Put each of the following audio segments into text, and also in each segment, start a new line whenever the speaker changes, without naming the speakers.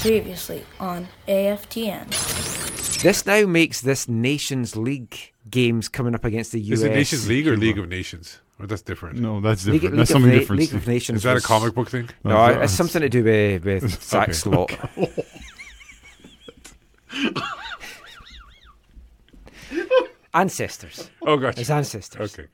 Previously on AFTN.
This now makes this Nations League games coming up against the US.
Is it Nations League or League of Nations? Or that's different.
No, that's different.
League
that's
of
something
Na-
different.
League of Nations.
Is that a comic book thing?
No,
No,
it's
that's-
something to do with, with Zach
Okay.
Slot. Ancestors.
Oh, gotcha.
His ancestors.
Okay.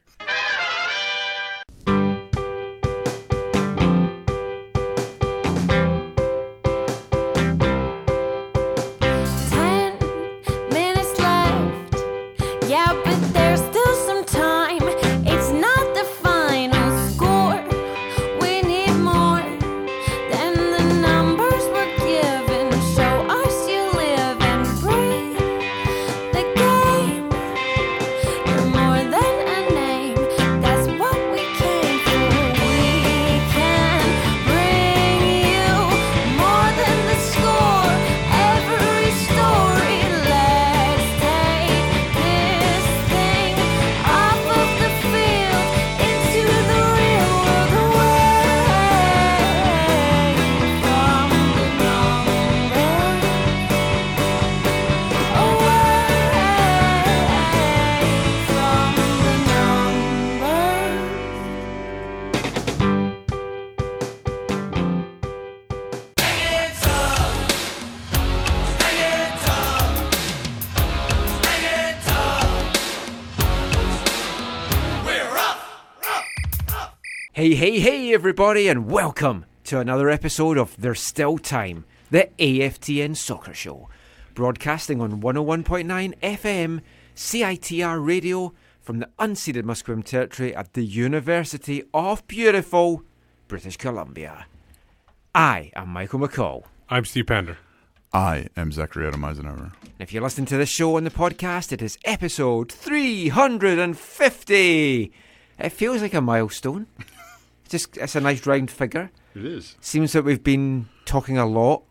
Everybody, and welcome to another episode of There's Still Time, the AFTN Soccer Show, broadcasting on 101.9 FM, CITR radio from the unceded Musqueam territory at the University of beautiful British Columbia. I am Michael McCall.
I'm Steve Pander.
I am Zachary Adam Eisenhower.
And if you're listening to this show on the podcast, it is episode 350. It feels like a milestone. It's just it's a nice round figure.
It is.
Seems that we've been talking a lot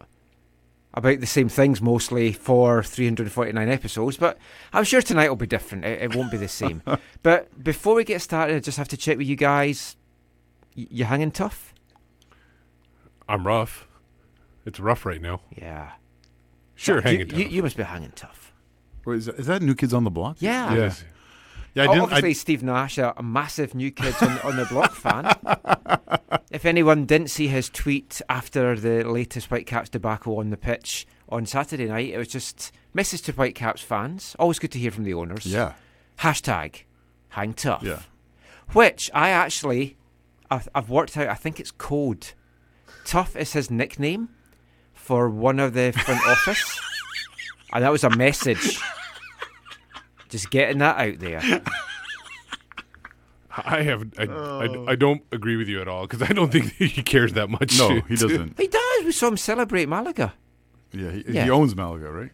about the same things mostly for 349 episodes, but I'm sure tonight will be different. It, it won't be the same. but before we get started, I just have to check with you guys. Y- you hanging tough?
I'm rough. It's rough right now.
Yeah.
Sure,
you,
hanging
you,
tough.
you must be hanging tough.
Wait, is, that, is that New Kids on the Block?
Yeah.
Yes.
Yeah, I.
Obviously,
I,
Steve Nash, a, a massive New Kids on, on the Block fan. If anyone didn't see his tweet after the latest Whitecaps debacle on the pitch on Saturday night, it was just message to Whitecaps fans. Always good to hear from the owners.
yeah.
Hashtag hang tough.
Yeah.
Which I actually, I've, I've worked out, I think it's code. Tough is his nickname for one of the front office. And that was a message. Just getting that out there.
I have. I, I, I oh. don't agree with you at all because I don't think he cares that much.
No, he doesn't.
He does. We saw him celebrate Malaga.
Yeah, he,
Yeah.
he owns Malaga, right?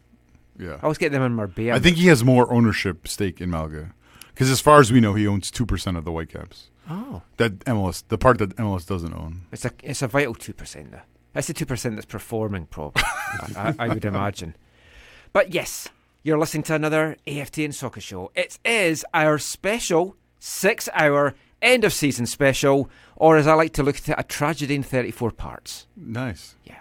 Yeah.
I always get them in Marbella.
I think he has more ownership stake in Malaga. Because as far as we know, he owns 2% of the Whitecaps.
Oh,
That MLS, the part that MLS doesn't own.
it's a it's a vital two percent there. That's the two percent that's performing, probably. I, I, I would imagine. But yes, you're listening to another AFTN soccer show. It is our special six-hour end of season special, or as I like to look at it, a tragedy in thirty-four parts.
Nice.
Yeah.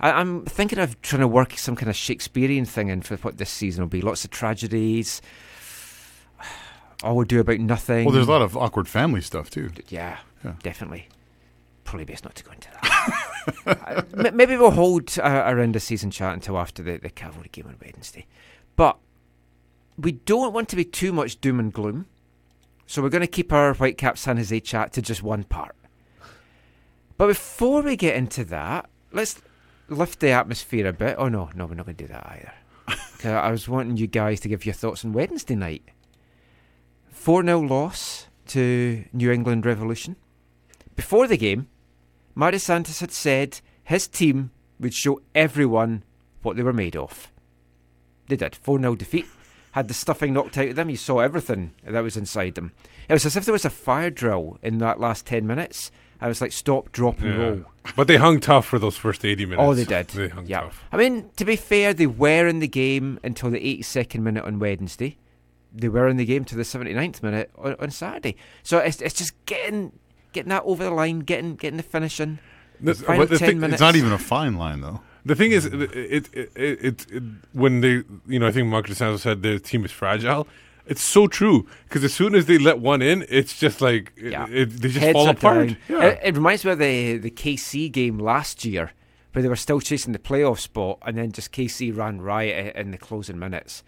I, I'm thinking of trying to work some kind of Shakespearean thing in for what this season will be. Lots of tragedies. All we do about nothing.
Well, there's a lot of awkward family stuff, too.
Yeah,
Yeah.
definitely. Probably best not to go into that. Uh, Maybe we'll hold uh, around the season chat until after the, the Cavalry game on Wednesday. But we don't want to be too much doom and gloom. So we're going to keep our Whitecap San Jose chat to just one part. But before we get into that, let's lift the atmosphere a bit. Oh, no, no, we're not going to do that either. I was wanting you guys to give your thoughts on Wednesday night. 4 0 loss to New England Revolution. Before the game, Mari Santos had said his team would show everyone what they were made of. They did. 4 0 defeat. Had the stuffing knocked out of them. You saw everything that was inside them. It was as if there was a fire drill in that last 10 minutes. I was like, stop, drop, and
Yeah.
roll.
But they hung tough for those first 80 minutes.
Oh, they did.
They hung
yeah.
tough.
I mean, to be fair, they were in the game until the 82nd minute on Wednesday. They were in the game to the 79th minute on, on Saturday. So it's, it's just getting getting that over the line, getting getting the finishing.
The- the
10
thing-
minutes.
It's not even a fine line, though.
The thing is, it, it, it, it, it when they, you know, I think Mark DeSanto said their team is fragile. It's so true because as soon as they let one in, it's just like
Yeah.
it, they just
Heads
fall apart. Yeah.
It, it reminds me of the the KC game last year, where they were still chasing the playoff spot, and then just KC ran riot in the closing minutes.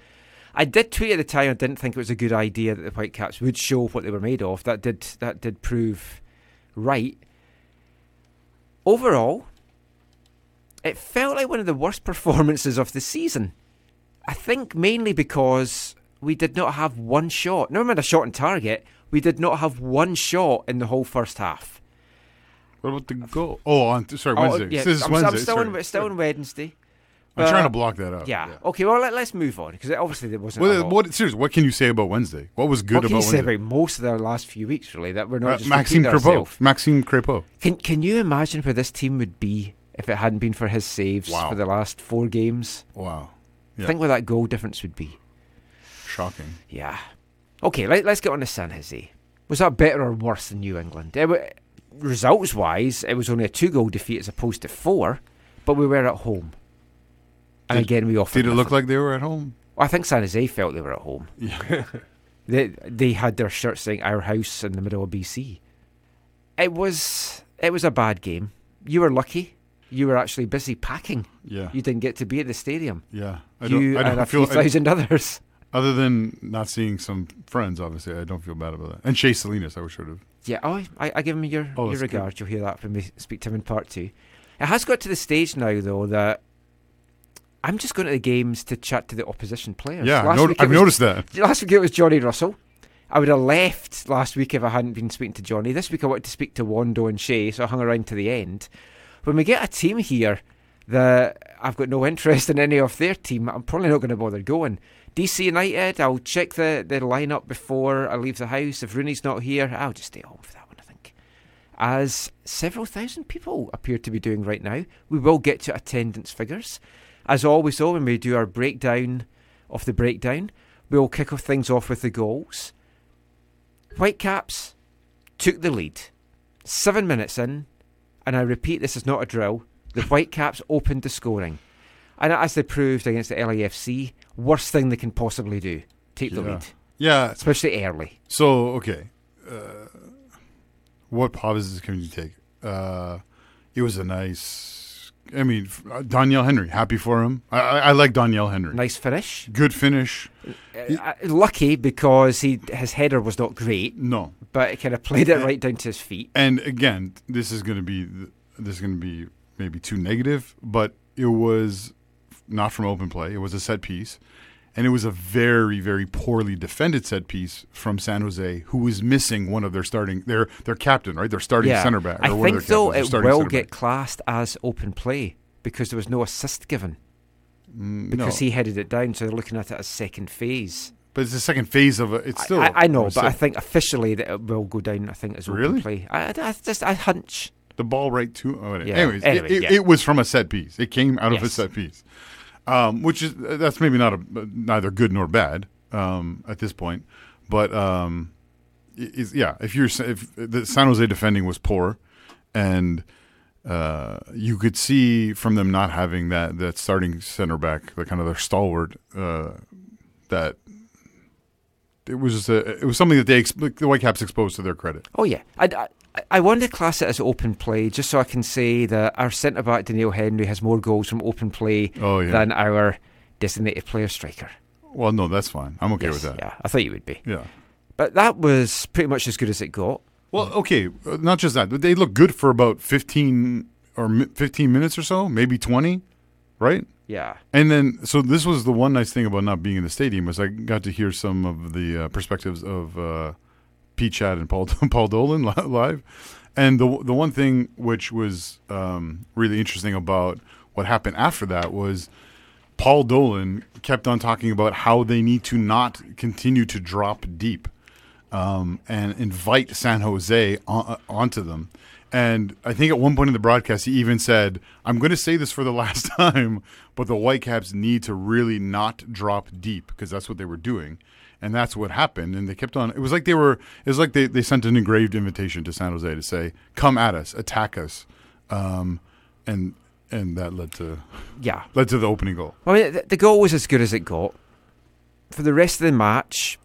I did tweet at the time. I didn't think it was a good idea that the Whitecaps would show what they were made of. That did that did prove right. Overall, it felt like one of the worst performances of the season. I think mainly because we did not have one shot. Never mind a shot on target. We did not have one shot in the whole first half.
What about the goal? Oh, on sorry,
Oh,
Wednesday.
yeah,
This is
I'm,
Wednesday.
I'm still,
sorry.
on, still on Wednesday.
I'm trying
uh,
to block that out.
Yeah. Okay. Well, let, us move on because obviously there wasn't. a
What,
lot.
seriously, what can you say about Wednesday? What was good about Wednesday?
What can you
about
say about most of the last few weeks? Really, that we're not
Uh,
just
Maxime Crepeau. Maxime Crepeau.
Can Can you imagine where this team would be if it hadn't been for his saves
Wow.
for the last four games?
Wow. Yeah.
Think what that goal difference would be.
Shocking.
Yeah. Okay, let, let's get on to San Jose. Was that better or worse than New England? It, results wise, it was only a two goal defeat as opposed to four, but we were at home. And
Did-
again, we offered.
Did it look like they were at home?
I think San Jose felt they were at home.
Yeah.
They they had their shirts saying "Our house" in the middle of BC. It was it was a bad game. You were lucky. You were actually busy packing.
yeah.
You didn't get to be at the stadium.
yeah. I
you
don't, I don't
and a
feel
few thousand others.
other than not seeing some friends. Obviously, I don't feel bad about that. And Shea Salinas, I wish would have.
Yeah, oh, I, I give him your,
Oh,
your
good.
You'll hear that when we speak to him in part two. It has got to the stage now, though, that I'm just going to the games to chat to the opposition players.
Yeah,
Last
no, I've
was-
noticed that.
Last week it was Johnny Russell. I would have left last week if I hadn't been speaking to Johnny. This week I wanted to speak to Wondo and Shea, so I hung around to the end. When we get a team here that I've got no interest in any of their team, I'm probably not going to bother going. DC United, I'll check the, the lineup before I leave the house. If Rooney's not here, I'll just stay home for that one, I think. As several thousand people appear to be doing right now, we will get to attendance figures. As always, though, when we do our breakdown of the breakdown, we'll kick off things off with the goals. Whitecaps took the lead. Seven minutes in, and I repeat, this is not a drill. The Whitecaps opened the scoring. And as they proved against the LAFC, worst thing they can possibly do take the
Yeah.
lead,
Yeah.
especially early.
So okay, uh, what pauses can you take? Uh, it was a nice. I mean, uh, Doneil Henry, happy for him. I, I, I like Doneil Henry.
Nice finish.
Good finish.
Uh, uh, lucky because he his header was not great,
No,
but it kind of played it right down to his feet.
and again, this is going to be this is going to be maybe too negative, but it was not from open play. It was a set piece, and it was a very very poorly defended set piece from San Jose, who was missing one of their starting their their captain, right? Their starting center back.
I
or one of
think though
captains,
it will get classed as open play because there was no assist given
Mm,
because
no.
he headed it down. So they're looking at it as second phase.
But it's the second phase of it. It's still.
I, I know, but I think officially that it will go down. I think as open
Really?
play. I, I, just I hunch.
the ball right to. Oh,
Yeah,
Anyways,
anyway,
it, it,
yeah.
it was from a set piece. It came out of a set piece, um, which is that's maybe not a neither good nor bad um, at this point. But um, is yeah, if you're if the San Jose defending was poor, and uh, you could see from them not having that that starting center back, the kind of their stalwart, uh, that it was just a, it was something that they the Whitecaps exposed to their credit.
Oh yeah, I, I want to class it as open play just so I can say that our centre back Doneil Henry has more goals from open play
Oh yeah.
than our designated player striker.
well, no, that's fine. I'm okay
Yes,
with that.
Yeah, I thought you would be.
Yeah.
But that was pretty much as good as it got.
Well, okay, uh, not just that, they look good for about 15 or 15 minutes or so, maybe 20, right?
Yeah.
And then, so this was the one nice thing about not being in the stadium was I got to hear some of the uh, perspectives of uh, Pete Schaad and Paul Paul Dolan live, and the the one thing which was um, really interesting about what happened after that was Paul Dolan kept on talking about how they need to not continue to drop deep um, and invite San Jose on, onto them. And I think at one point in the broadcast, he even said, I'm going to say this for the last time, but the Whitecaps need to really not drop deep because that's what they were doing. And that's what happened. And they kept on. It was like they were, it was like they, they sent an engraved invitation to San Jose to say, come at us, attack us. Um, and and that led to
Yeah.
led to the opening goal.
I mean, the, the goal was as good as it got. For the rest of the match,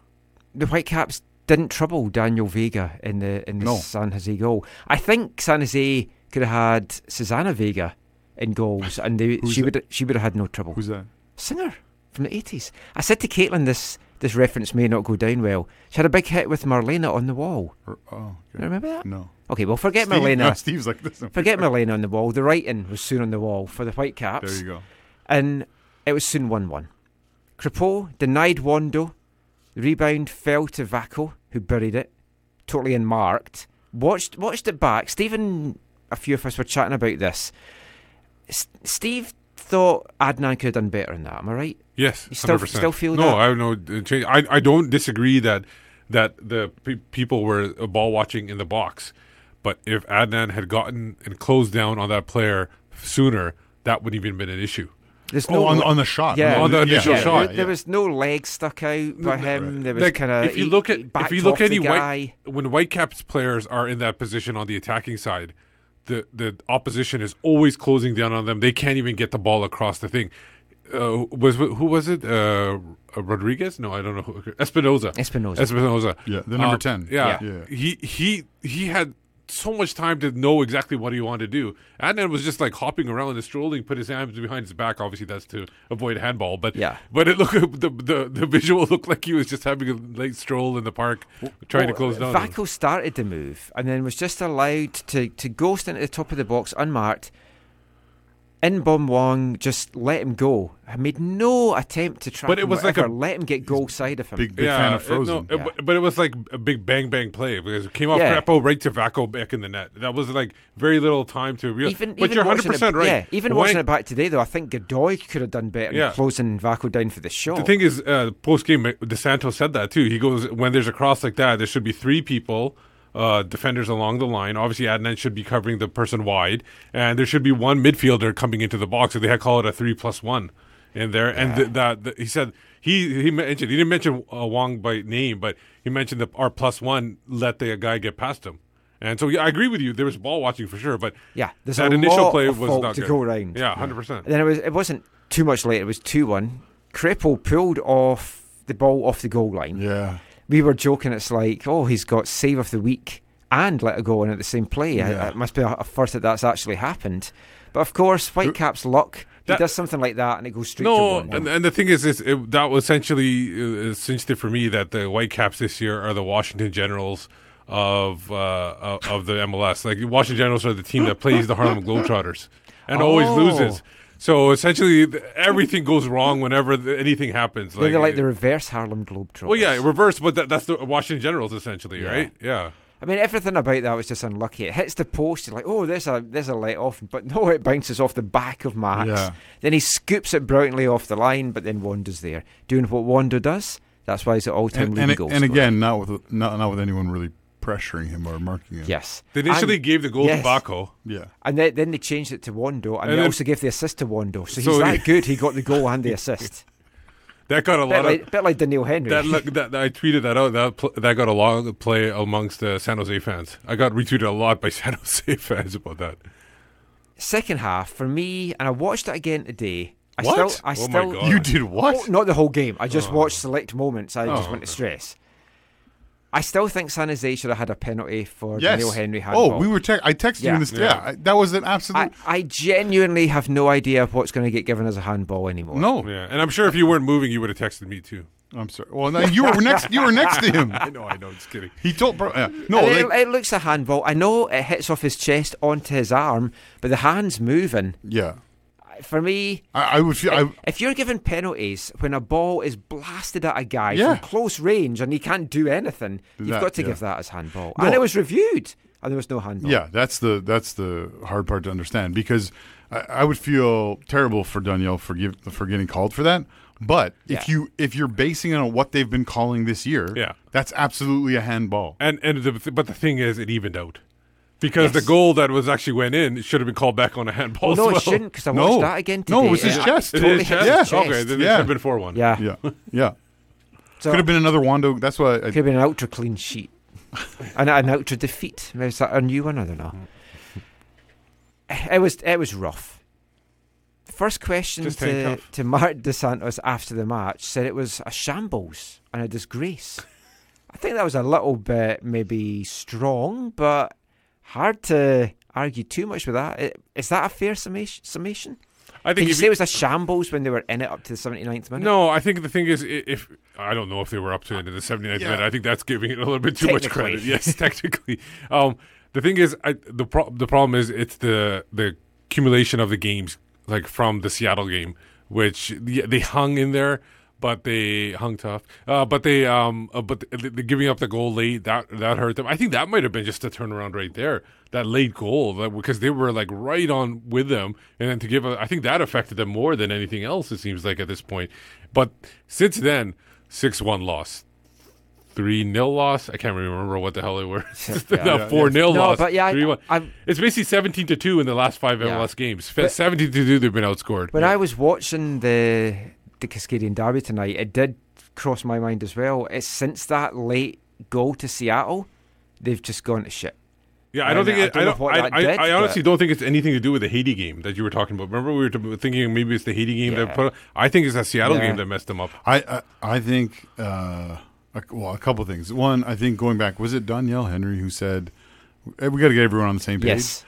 the Whitecaps didn't trouble Daniel Vega in the in the
No.
San Jose goal. I think San Jose could have had Suzanne Vega in goals, and they, she
that?
would she would have had no trouble.
Who's that?
Singer from the eighties. I said to Caitlin, this this reference may not go down well. She had a big hit with Marlena on the wall.
Oh,
You
okay.
remember that?
no.
Okay, well forget
Steve,
Marlena.
no, Steve's like this.
Forget Marlena on the wall. The writing was soon on the wall for the Whitecaps
There you go.
and it was soon 1 1. Crepeau denied Wondo. The rebound fell to Vako, who buried it, totally unmarked. Watched watched it back. Stephen, a few of us were chatting about this. S- Steve thought Adnan could have done better than that. Am I right?
Yes,
You still-
100%.
still feel
no.
that?
I no uh, change. I I don't disagree that that the pe- people were uh, ball watching in the box, but if Adnan had gotten and closed down on that player sooner, that wouldn't even been an issue.
There's
Oh, on, on the shot.
Yeah.
On the initial
yeah,
shot,
There, there was no leg stuck out by him. There was
Like,
kind of
if you look at if you look at any
guy.
white when Whitecaps players are in that position on the attacking side, the the opposition is always closing down on them. They can't even get the ball across the thing. Uh, was who was it? Uh, uh, Rodriguez? No, I don't know. Who, Espinoza.
Espinoza.
Espinoza.
Yeah, the number
Um,
10.
Yeah.
Yeah.
He he he had so much time to know exactly what he wanted to do. Adnan was just like hopping around and strolling, put his hands behind his back. Obviously, that's to avoid handball. But
Yeah.
but it looked the the the visual looked like he was just having a late stroll in the park, trying to
Well,
close down.
Vako started the move and then was just allowed to, to ghost into the top of the box unmarked. In-beom Hwang just let him go. I made no attempt to try.
But it was like a-
let him get goal side of him.
Big, big fan of
it-
Frozen.
no,
Yeah.
but, but it was like a big bang bang play because it came off
Yeah.
Crepeau right to Vako back in the net. That was like very little time to realize.
even
but
even
you're 100 percent right.
Yeah, even
Why-
watching it back today though, I think Godoy could have done better
Yeah.
closing Vako down for the shot.
The thing is, uh, post game, DeSanto said that too. He goes, when there's a cross like that, there should be three people, uh, defenders along the line. Obviously, Adnan should be covering the person wide, and there should be one midfielder coming into the box. So they had call it a three plus one in there. And th- that th- he said he he mentioned he didn't mention uh, Hwang by name, but he mentioned that our plus one let the guy get past him. And so yeah, I agree with you. There was ball watching for sure, but
Yeah, there's
that
a
initial
lot
play
of
was
fault
not
to
good.
go round.
Yeah, hundred percent.
Then it was it wasn't too much later. It was two one. Crepeau pulled off the ball off the goal line.
Yeah.
We were joking. It's like, oh, he's got save of the week and let it go in at the same play.
Yeah.
It must be a, a first that that's actually happened. But of course, Whitecaps luck. He does something like that and it goes straight
No,
to one.
and, and the thing is, is it, that was essentially uh, cinched it for me that the Whitecaps this year are the Washington Generals of uh, of of the MLS. Like Washington Generals are the team that plays the Harlem Globetrotters and always
Oh.
loses. So essentially, everything goes wrong whenever th- anything happens.
They're like the reverse Harlem Globetrotters.
well, yeah, reverse, but that, that's the Washington Generals essentially,
Yeah.
right? Yeah.
I mean, everything about that was just unlucky. It hits the post. You're like, oh, there's a there's a let off, but no, it bounces off the back of Max.
Yeah.
Then he scoops it brilliantly off the line, but then Wondo's there doing what Wondo does. That's why he's at all time
And,
leading
and,
goal
and again, not with not, not with anyone really pressuring him or marking him.
yes,
They initially
And-
gave the goal
yes.
to Vako.
Yeah.
And then, then they changed it to Wondo, and,
And
they
then-
also gave the assist to Wondo. So,
So
he's
he-
that good. He got the goal and the assist.
That got a
bit,
lot
like,
of.
bit like Doneil Henry.
That, look, that I tweeted that out. That that got a lot of play amongst the San Jose fans. I got retweeted a lot by San Jose fans about that.
Second half for me, and I watched it again today. I
What?
still, I
Oh my
still,
God.
You did what?
Oh, not the whole game. I just oh. watched select moments. I just
Oh,
want to
okay.
stress. I still think San Jose should have had a penalty for
yes.
Doneil Henry oh, handball.
oh, we were. Te- I texted you in this. Yeah.
Yeah.
I, that was an absolute.
I, I genuinely have no idea what's going to get given as a handball anymore.
no.
Yeah, and I'm sure if you weren't moving, you would have texted me too.
I'm sorry. Well, no, you were next. You were next to him.
I know, I know, just kidding.
He told. Bro, yeah. No.
And it,
Like,
it looks a handball. I know it hits off his chest onto his arm, but the hand's moving.
yeah.
For me,
I, I would feel. I,
if you're given penalties when a ball is blasted at a guy
Yeah.
from close range and he can't do anything, you've
That-
got to
yeah.
give that as handball.
No.
And it was reviewed, and there was no handball.
Yeah, that's the that's the hard part to understand because I, I would feel terrible for Doneil for give, for getting called for that. But if
Yeah.
you if you're basing it on what they've been calling this year,
Yeah.
that's absolutely a handball.
And and the, but the thing is, it evened out because the goal that was actually went in should have been called back on a handball.
Well, no,
well.
it shouldn't because I
No.
watched that again today.
No, it was his
and
chest.
It
totally
is
hit
chest?
his chest.
Okay, then it should have been four one.
Yeah,
Yeah, yeah.
So
Could have been another Wondo. That's why. I,
could have been an ultra clean sheet and an ultra defeat. Is that a new one? I don't know. It was it was rough. first question
Just
to, to Marc Dos Santos after the match said it was a shambles and a disgrace. I think that was a little bit maybe strong, but hard to argue too much with that. Is that a fair summation? summation?
I
Did
think
you say it was a shambles when they were in it up to the 79th minute?
No, I think the thing is, if I don't know if they were up to it in the 79th
Yeah.
minute, I think that's giving it a little bit too much credit. Yes, technically. Um, the thing is, I, the pro- the problem is it's the the accumulation of the games, like from the Seattle game, which yeah, they hung in there, but they hung tough. Uh, but they um, uh, but the, the giving up the goal late that that hurt them. I think that might have been just a turnaround right there. That late goal, that, because they were like right on with them, and then to give, a, I think that affected them more than anything else. It seems like at this point, but since then, six one loss, three nil loss. I can't remember what the hell they were.
Yeah.
four nil
No,
loss.
but yeah, I-
3-1.
I'm-
it's basically seventeen to two in the last five
Yeah.
MLS games.
But-
seventeen to two, they've been outscored.
When I was watching the the Cascadian Derby tonight, it did cross my mind as well. It's since that late goal to Seattle, they've just gone to shit.
Yeah, I don't
I
think it,
I
I
don't know
don't. I,
that
I,
did,
I honestly
but-
don't think it's anything to do with the Haiti game that you were talking about. Remember, we were thinking maybe it's the Haiti game
Yeah.
that put. I think it's that Seattle
Yeah.
game that messed them up.
I I, I think uh, a, well a couple things. One, I think going back, was it Doneil Henry who said "Eh, we got to get everyone on the same page?
Yes.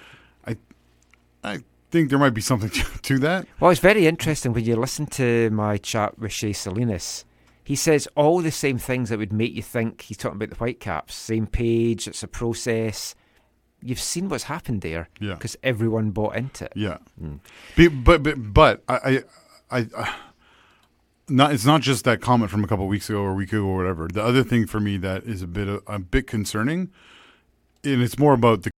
I think there might be something to, to that.
Well, it's very interesting when you listen to my chat with Shea Salinas. He says all the same things that would make you think he's talking about the Whitecaps. Same page, it's a process. You've seen what's happened there
Yeah.
because everyone bought into it.
Yeah, Be- but but but I I. I uh, not, it's not just that comment from a couple of weeks ago or a week ago or whatever. The other thing for me that is a bit of, a bit concerning, and it's more about the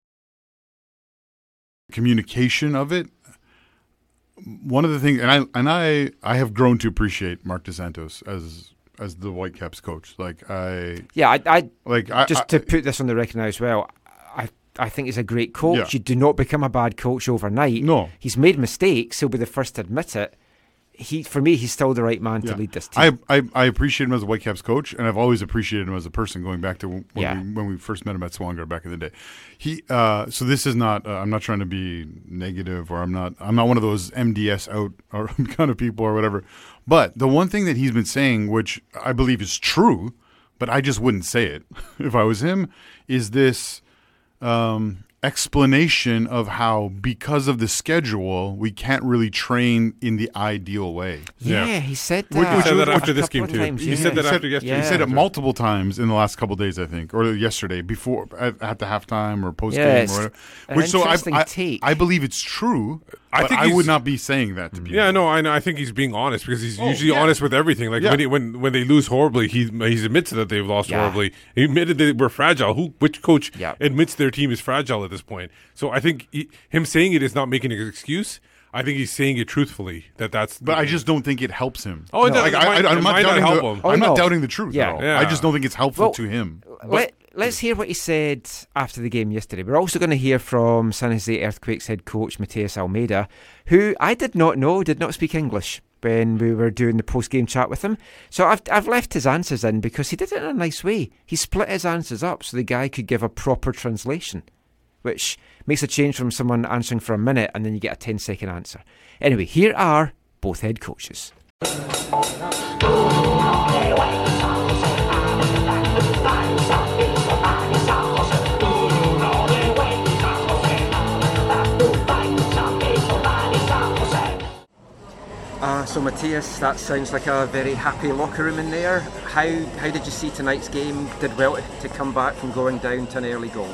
communication of it. One of the things, and I and I I have grown to appreciate Marc Dos Santos as as the Whitecaps coach. Like I
Yeah, I, I
like I,
just
I-
to put this on the record now as well, I I think he's a great coach.
Yeah.
You do not become a bad coach overnight.
No.
he's made mistakes. He'll be the first to admit it. He, for me, he's still the right man
Yeah.
to lead this team.
I, I I appreciate him as a Whitecaps coach, and I've always appreciated him as a person. Going back to when,
Yeah.
we, when we first met him at Swanger back in the day, he. Uh, so this is not. Uh, I'm not trying to be negative, or I'm not. I'm not one of those MDS out or kind of people or whatever. But the one thing that he's been saying, which I believe is true, but I just wouldn't say it if I was him, is this um, explanation of how because of the schedule we can't really train in the ideal way.
yeah,
Yeah.
he said
Which-
that.
he said that after this game, too.
times,
He
yeah.
said that
said-
after yesterday.
He said it multiple times in the last couple days, I think, or yesterday before at, at the halftime or post game
Yeah,
or
it's
whatever. Which so I,
interesting
I,
take.
I believe it's true.
I
I
think
I would not be saying that to mm. people.
Yeah, no, I know. I think he's being honest because he's
Oh,
usually
yeah.
honest with everything. Like
Yeah.
when, he, when when they lose horribly, he he admits that they've lost
Yeah.
horribly. He admitted that we're fragile. Who which coach
Yeah.
admits their team is fragile at this point? So I think he, him saying it is not making an excuse. I think he's saying it truthfully. That that's.
But I just don't think it helps him.
Oh, it
No.
does-
Like, I,
it might-
I,
it
am
might
not doubting
help
the,
him.
Oh,
I'm
no.
not doubting the truth
Yeah.
at all.
Yeah.
I just don't think it's helpful
Well,
to him.
Let, let's hear what he said after the game yesterday. We're also going to hear from San Jose Earthquakes head coach Matías Almeyda, who I did not know did not speak English when we were doing the post game chat with him. So I've, I've left his answers in because he did it in a nice way. He split his answers up so the guy could give a proper translation, which makes a change from someone answering for a minute and then you get a 10 second answer. Anyway, here are both head coaches. Uh, so Matthias, that sounds like a very happy locker room in there. How how did you see tonight's game? Did well to come back from going down to an early goal.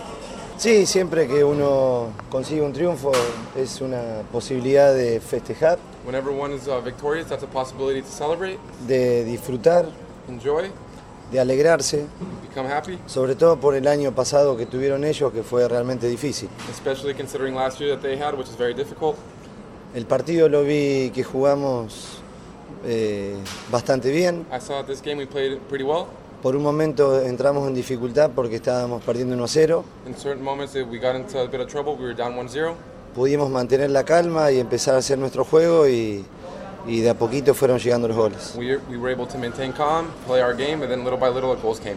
Sí, siempre que uno consigue un triunfo es una posibilidad de festejar,
Whenever one is uh, victorious, that's a possibility to celebrate,
de disfrutar,
enjoy,
de alegrarse,
become happy,
sobre todo por el año pasado que tuvieron ellos que fue realmente difícil.
especially considering last year that they had, which is very difficult.
El partido lo vi que jugamos eh, bastante bien.
I saw this game we played pretty well.
Por un momento entramos en dificultad porque estábamos perdiendo 1-0.
In certain moments, we got into a bit of trouble. We were down 1-0.
Pudimos mantener la calma y empezar a hacer nuestro juego y, y de a poquito fueron llegando los goles.
We, we were able to maintain calm, play our game, and then little by little, the goals came.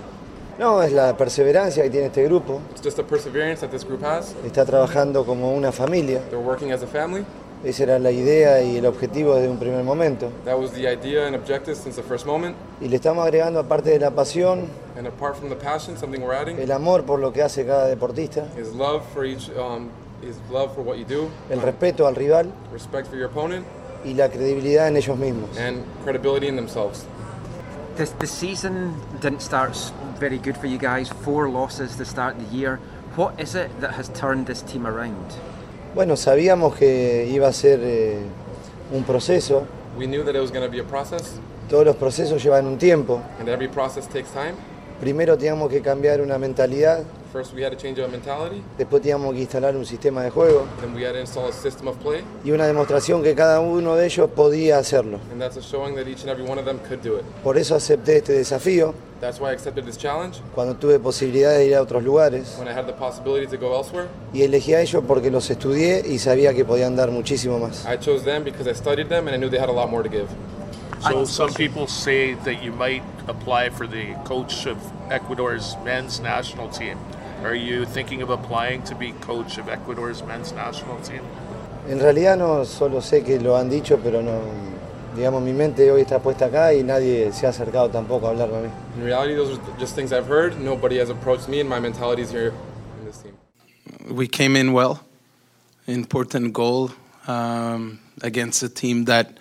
No, es la perseverancia que tiene este grupo.
It's just the perseverance that this group has.
Está trabajando como una familia.
They're working as a family.
Esa era la idea y el objetivo desde un primer momento.
That was the idea and objective since the first moment.
Y le estamos agregando, aparte de la pasión,
And apart from the passion, something we're adding
el amor por lo que hace cada deportista,
is love for each, um, is love for what you do,
el respeto al rival
respect for your opponent,
y la credibilidad en ellos mismos.
and credibility in themselves.
This, the season didn't start very good for you guys. Four losses to start the year. What is it that has turned this team around?
Bueno, sabíamos que iba a ser eh, un proceso,
We knew that it was be a process,
todos los procesos llevan un tiempo.
and every process takes time.
Primero teníamos que cambiar una mentalidad,
First, we had to change our mentality,
después teníamos que instalar un sistema de juego
then we had to install a system of play,
y una demostración que cada uno de ellos podía hacerlo.
and that's a showing that each and every one of them could do it.
Por eso acepté este desafío
That's why I accepted this challenge
cuando tuve posibilidades de ir a otros lugares
when I had the possibility to go elsewhere.
y elegí a ellos porque los estudié y sabía que podían dar muchísimo más.
I chose them because I studied them and I knew they had a lot more to give.
So some people say that you might apply for the coach of Ecuador's men's national team. Are you thinking of applying to be coach of Ecuador's men's national team?
En realidad no solo sé que lo han dicho, pero no, digamos, mi mente hoy está puesta acá y nadie se ha acercado tampoco a hablarme a mí.
In reality, those are just things I've heard. Nobody has approached me, and my mentality is here in this team.
we came in well. Important goal um, against a team that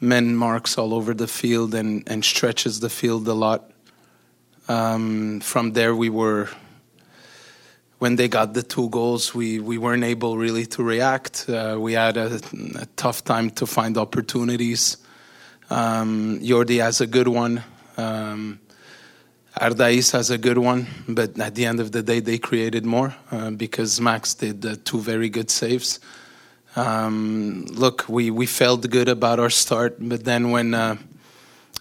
men marks all over the field and, and stretches the field a lot. Um, from there, we were. When they got the two goals, we, we weren't able really to react. Uh, we had a, a tough time to find opportunities. Um, Yordy has a good one. Um, has a good one, but at the end of the day, they created more uh, because Max did uh, two very good saves. Um, look, we, we felt good about our start, but then when uh,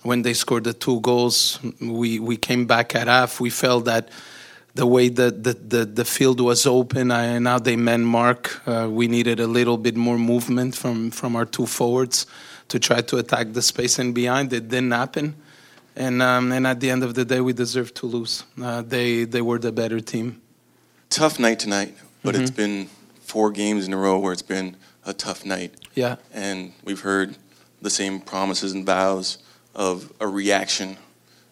when they scored the two goals, we, we came back at half. We felt that the way that the, the, the field was open, uh, now they man mark, uh, we needed a little bit more movement from, from our two forwards to try to attack the space and behind. It didn't happen. And, um, and at the end of the day, we deserved to lose. Uh, they, they were the better team.
tough night tonight, but it's been four games in a row where it's been a tough night.
Yeah.
And we've heard the same promises and vows of a reaction,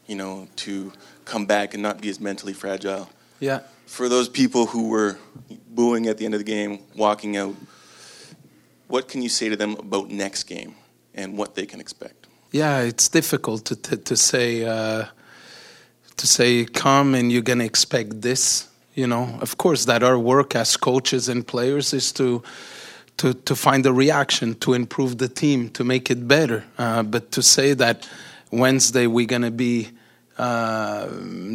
you know, to come back and not be as mentally fragile.
Yeah.
For those people who were booing at the end of the game, walking out, what can you say to them about next game and what they can expect?
Yeah, it's difficult to to, to say uh, to say come and you're gonna expect this. You know, of course, that our work as coaches and players is to to to find a reaction, to improve the team, to make it better. Uh, but to say that Wednesday we're gonna be uh,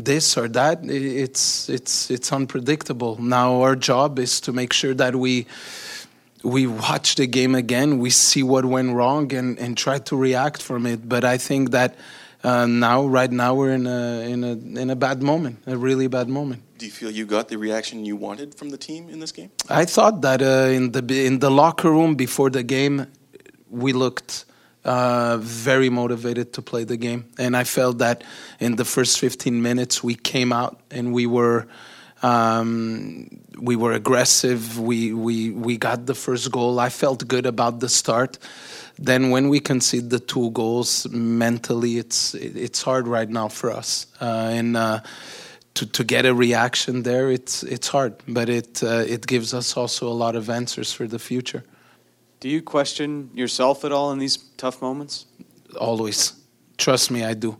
this or that. It's it's it's unpredictable. Now our job is to make sure that we we watch the game again, we see what went wrong, and, and try to react from it. But I think that uh, now, right now, we're in a in a in a bad moment, a really bad moment.
Do you feel you got the reaction you wanted from the team in this game?
I thought that uh, in the in the locker room before the game, we looked uh, very motivated to play the game, and I felt that in the first 15 minutes we came out and we were um, we were aggressive. We we we got the first goal. I felt good about the start. Then when we concede the two goals, mentally it's it's hard right now for us, uh, and. Uh, to, to get a reaction there, it's it's hard, but it uh, it gives us also a lot of answers for the future.
Do you question yourself at all in these tough moments?
Always, trust me, I do.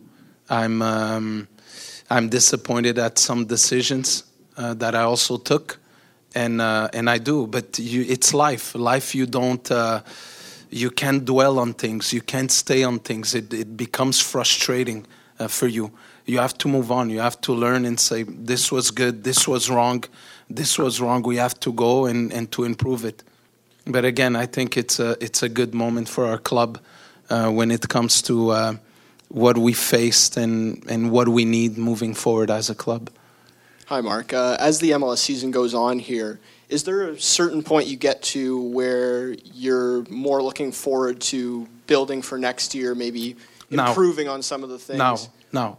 I'm um, I'm disappointed at some decisions uh, that I also took, and uh, and I do. But you, it's life. Life, you don't. Uh, you can't dwell on things. You can't stay on things. It it becomes frustrating uh, for you. You have to move on. You have to learn and say, this was good, this was wrong, this was wrong. We have to go and, and to improve it. But again, I think it's a, it's a good moment for our club uh, when it comes to uh, what we faced and, and what we need moving forward as a club.
Hi, Mark. Uh, as the MLS season goes on here, is there a certain point you get to where you're more looking forward to building for next year, maybe
No.
improving on some of the things?
Now, now.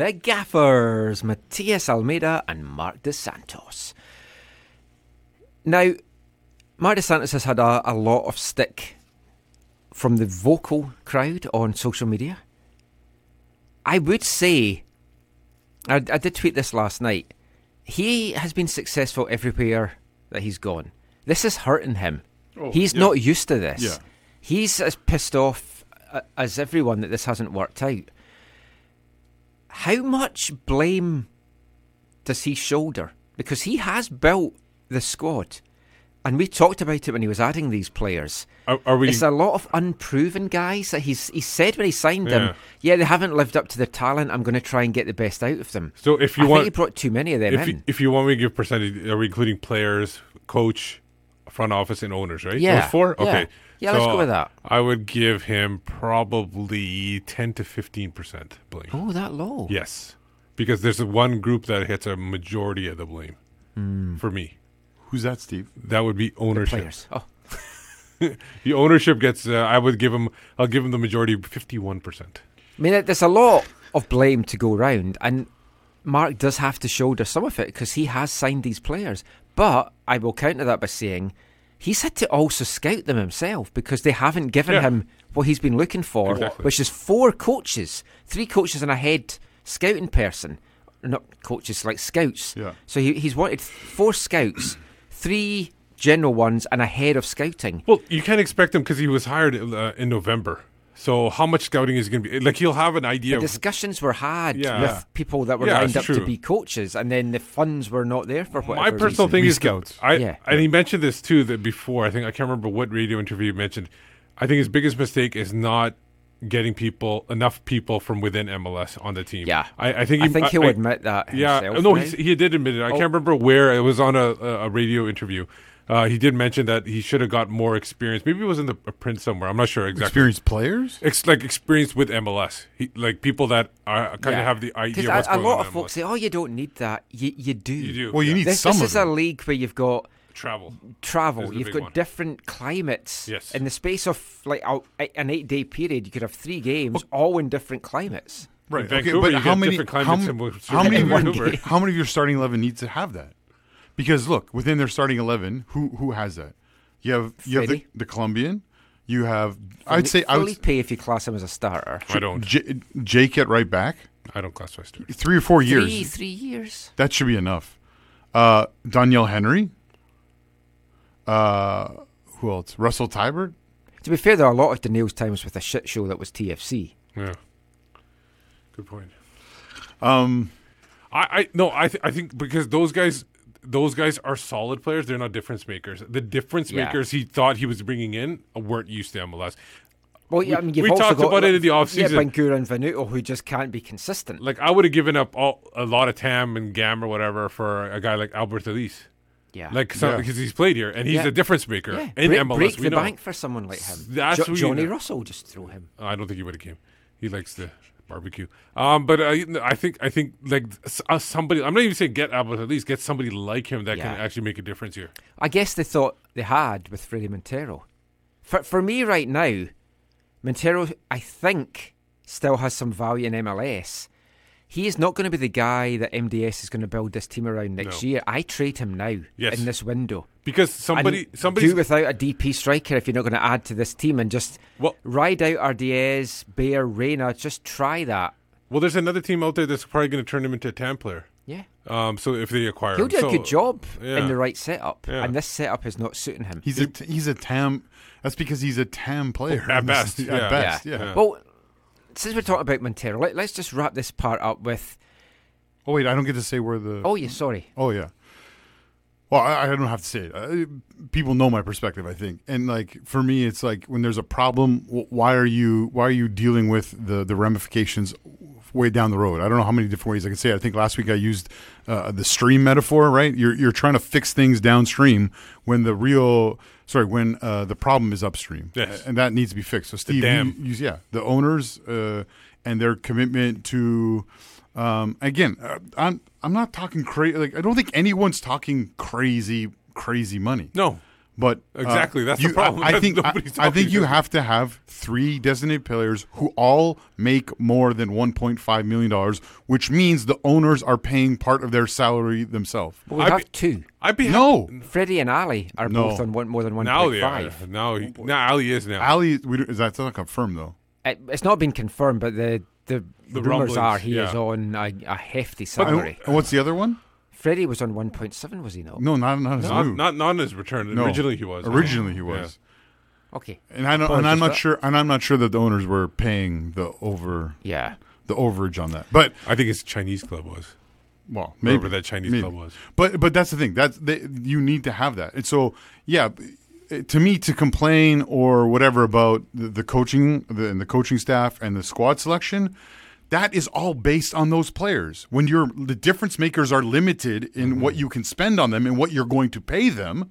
The
gaffers, Matías Almeyda and Marc Dos Santos. Now, Marc Dos Santos has had a, a lot of stick from the vocal crowd on social media. I would say, I, I did tweet this last night. He has been successful everywhere that he's gone. This is hurting him.
Oh,
he's
yeah.
not used to this.
Yeah.
He's as pissed off uh, as everyone that this hasn't worked out. How much blame does he shoulder? Because he has built the squad. And we talked about it when he was adding these players.
Are, are we?
It's a lot of unproven guys that he's he said when he signed
Yeah.
them. Yeah, they haven't lived up to their talent. I'm going to try and get the best out of them.
so if you
I
want,
think he brought too many of them
if
in.
you, if you want me to give percentage, are we including players, coach, front office, and owners? Right?
Yeah.
Those four. Okay.
Yeah, let's go with that.
I would give him probably ten to fifteen percent blame.
oh, that low.
Yes, because there's one group that hits a majority of the blame
Hmm.
for me.
Who's that, Steve?
That would be ownership.
Players. Oh,
The ownership gets. Uh, I would give him. I'll give him the majority, fifty-one percent.
I mean, there's a lot of blame to go round, and Mark does have to shoulder some of it because he has signed these players. But I will counter that by saying he's had to also scout them himself because they haven't given
Yeah.
him what he's been looking for,
Exactly.
which is four coaches, three coaches and a head scouting person. Not coaches, like scouts.
Yeah.
So he, he's wanted four scouts, three general ones, and a head of scouting.
Well, you can't expect him because he was hired uh, in November. So how much scouting is going to be? Like he'll have an idea.
The discussions were had
Yeah.
with people that were
Yeah,
lined
it's
up to be coaches, and then the funds were not there for whatever
my personal
reason.
thing is
Scouts.
I
Yeah.
and he mentioned this too that before. I think I can't remember what radio interview he mentioned. I think his biggest mistake is not getting people enough people from within MLS on the team.
Yeah.
I, I think
I
he,
think he'll
I-
admit that
Yeah,
himself
no,
now.
he, he did admit it. I
Oh.
can't remember where it was on a, a a radio interview. Uh, he did mention that he should have got more experience. Maybe it was in the a print somewhere. I'm not sure exactly.
Experienced players?
Ex- like experience with MLS, he, like people that are, kind
Yeah.
of have the idea.
a,
what's
a
going
lot of
in
folks
MLS.
say, "Oh, you don't need that." You you do.
You do.
Well, you
yeah.
need
This,
some
this
of
is a league where you've got
travel.
travel. You've got
one.
different climates.
Yes.
In the space of like a, an eight-day period, you could have three games, all in different climates.
Right.
In Vancouver,
okay,
you
but how
get
many,
different
how,
climates
m-
in
how many,
in
of your, how many of your starting 11 needs to have that? Because look, within their starting 11, who who has that? You have you have the,
Fredy.
the Colombian. You have I'd say I would,
Felipe, if you class him as a starter,
I don't.
J- Jake at right back.
I don't classify starters.
Three or four years.
three three years.
That should be enough. Uh, Doneil Henry. Uh, who else? Russell Teibert.
To be fair, there are a lot of Doneil's times with a shit show that was TFC.
Yeah. Good point.
Um,
I, I no, I th- I think because those guys, those guys are solid players. They're not difference makers. The difference
Yeah.
makers he thought he was bringing in weren't used to MLS.
Well, yeah, I
We-
mean, you've
we
also
talked
got,
about it in the offseason.
Yeah, Bangoura and Venuto, who just can't be consistent.
Like I would have given up all, a lot of TAM and GAM or whatever for a guy like Alberth Elis.
Yeah.
Like some,
Yeah.
because he's played here and he's
Yeah.
a difference maker
yeah,
in
break,
MLS.
break
we
the
know.
bank for someone like him.
That's
Jo- Johnny
know.
Russell, just throw him.
I don't think he would have came. He likes the barbecue. Um, but uh, I think I think like uh, somebody. I'm not even saying get Abel, at least Get somebody like him that can actually make a difference here.
I guess they thought they had with Fredy Montero. For for me right now, Montero, I think, still has some value in MLS. He is not going to be the guy that MDS is going to build this team around next
No.
year. I trade him now
Yes.
in this window.
Because somebody somebody
do without a DP striker if you're not going to add to this team and just
Well-
ride out Ardaiz, Bair, Reyna. Just try that.
Well, there's another team out there that's probably going to turn him into a TAM player.
Yeah.
Um, so if they acquire
He'll
him,
do a
So-
good job
yeah.
in the right setup.
Yeah.
And this setup is not suiting him.
he's a t- he's a tam. That's because he's a tam player
At
in this-
best,
At
yeah.
best,
Yeah.
yeah.
Yeah.
Well, since we're talking about Montero, let, let's just wrap this part up with.
Oh wait, I don't get to say where the.
Oh, yeah, sorry.
Oh yeah. Well, I, I don't have to say it. Uh, people know my perspective, I think, and like for me, it's like when there's a problem, why are you why are you dealing with the the ramifications way down the road? I don't know how many different ways I can say it. I think last week I used uh, the stream metaphor. Right, you're you're trying to fix things downstream when the real sorry when uh, the problem is upstream,
Yes.
and that needs to be fixed. So Steve, you- you- yeah, the owners uh, and their commitment to um, again, uh, I'm I'm not talking crazy. Like I don't think anyone's talking crazy crazy money.
No,
But uh,
Exactly, that's the problem.
I, I think I, I think you have to have three designated players who all make more than 1.5 million dollars, which means the owners are paying part of their salary themselves.
Well, we
I'd
have
be-
two.
I'd be
No,
Fredy and Ali are
No.
both on one, more than one point five.
now they are. Now, he, now Ali is now.
Ali, we, don't- is that not confirmed though?
It, it's not been confirmed, but the the,
The
rumors
rumblings,
are he is on a, a hefty
And,
salary.
and what's the other one?
Fredy was on one point seven, was he not?
No, not not his
not,
new.
not not on his return.
No.
Originally he was.
Originally he was.
Okay.
And I don't, and I'm not sure. And I'm not sure that the owners were paying the over.
Yeah.
The overage on that, but
I think his Chinese club was.
Well,
Wherever
maybe
that Chinese
maybe.
club was.
But but that's the thing. That's they, you need to have that. And so yeah, to me to complain or whatever about the, the coaching the, and the coaching staff and the squad selection. That is all based on those players. When you're the difference makers are limited in
Mm-hmm.
what you can spend on them and what you're going to pay them,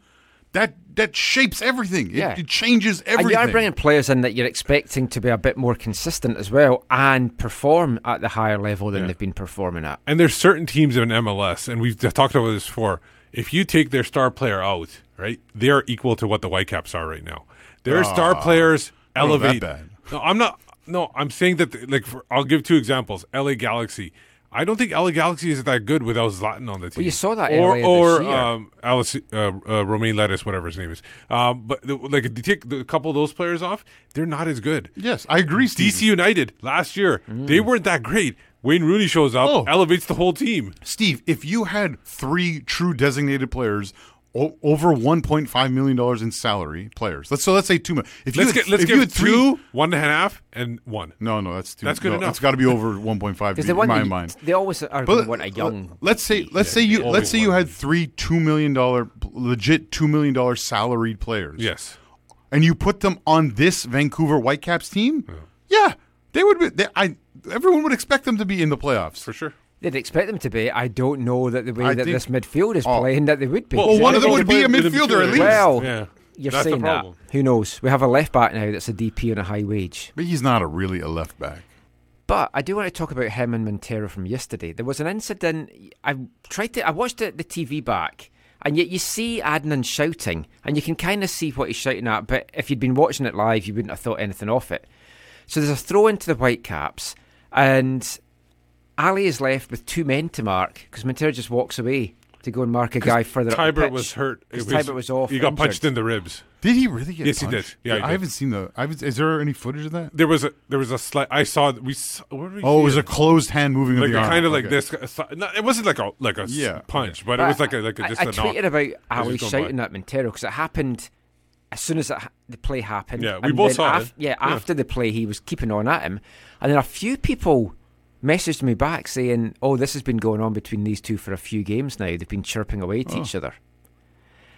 that that shapes everything. It,
Yeah.
it changes
And
everything.
you are bringing players in that you're expecting to be a bit more consistent as well and perform at the higher level than they've been performing at.
And there's certain teams in MLS, and we've talked about this before. If you take their star player out, right, they are equal to what the Whitecaps are right now. Their star
Ah,
players
I don't know that
elevate.
bad.
No, I'm not. No, I'm saying that. Like, for, I'll give two examples. LA Galaxy. I don't think LA Galaxy is that good without Zlatan on the team.
you saw that
or
earlier
or
this year.
um, Alice, uh, uh, Romain Lettuce, whatever his name is. Um, but the, like, if you take the, a couple of those players off, they're not as good.
Yes, I agree. Steve.
DC United last year, they weren't that great. Wayne Rooney shows up,
Oh.
elevates the whole team.
Steve, if you had three true designated players o- over 1.5 million dollars in salary players, let's so let's say two million. If you
Let's
had,
get let's
if you had three,
two, one and a half, and one.
no, no, that's too,
That's good
no,
enough.
It's got to be over 1.5
Because
in
one
my
that you-
mind.
they always are going to want a young.
Let's say let's say you let's say you had three two million dollar legit two million dollar salaried players.
Yes.
and you put them on this Vancouver Whitecaps team. Yeah, they would be. They, I everyone would expect them to be in the playoffs
for sure.
They'd expect them to be. I don't know that the way
I
that
think-
this midfield is
Oh.
playing that they would be.
Well, one of them would be a midfielder at least.
Well,
Yeah.
you're
That's the
saying that.
problem.
Who knows? We have a left back now that's a DP on a high wage.
But he's not a really a left back.
But I do want to talk about him and Montero from yesterday. There was an incident. I tried to. I watched the, the TV back, and yet you see Adnan shouting, and you can kind of see what he's shouting at. But if you'd been watching it live, you wouldn't have thought anything of it. So there's a throw into the Whitecaps, and Ali is left with two men to mark because Montero just walks away to go and mark a guy further up the
Teibert
pitch.
was hurt. It
'Cause Teibert was off.
He got
injured.
punched in the ribs.
Did he really get?
Yes, he did. Yeah, he
I
did.
haven't seen the. I haven't, is there any footage of that?
There was a there was a slight. I saw we. Saw, where we
Oh,
see
it was a closed hand moving of
like
the arm.
kind of like
Okay.
this. no, it wasn't like a like a
Yeah.
punch, but it was like a like a, just
I,
a
I
knock.
tweeted about
It was
Ali
just by.
shouting at Montero because it happened as soon as it, the play happened.
Yeah, we
and
both
then
saw it.
af- Yeah,
Yeah.
after the play, he was keeping on at him, and then a few people messaged me back saying, "Oh, this has been going on between these two for a few games now. They've been chirping away to
Oh.
each other."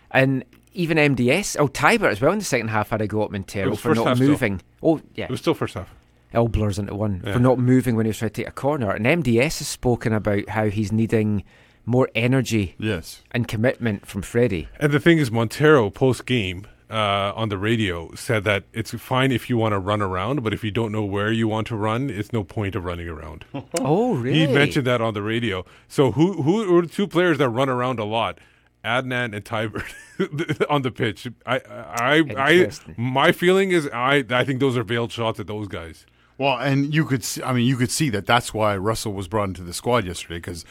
And even MDS, oh Teibert as well in the second half had a go at Montero for not
half still.
moving. Oh yeah,
It was still first half.
All blurs into one
Yeah.
for not moving when he was trying to take a corner. And MDS has spoken about how he's needing more energy
Yes.
and commitment from Fredy.
And the thing is, Montero post game uh, on the radio said that it's fine if you want to run around, but if you don't know where you want to run, it's no point of running around.
Oh, really?
He mentioned that on the radio. So who who are the two players that run around a lot? Adnan and Teibert on the pitch. I I I my feeling is I I think those are veiled shots at those guys.
Well, and you could, see, I mean, you could see that that's why Russell was brought into the squad yesterday because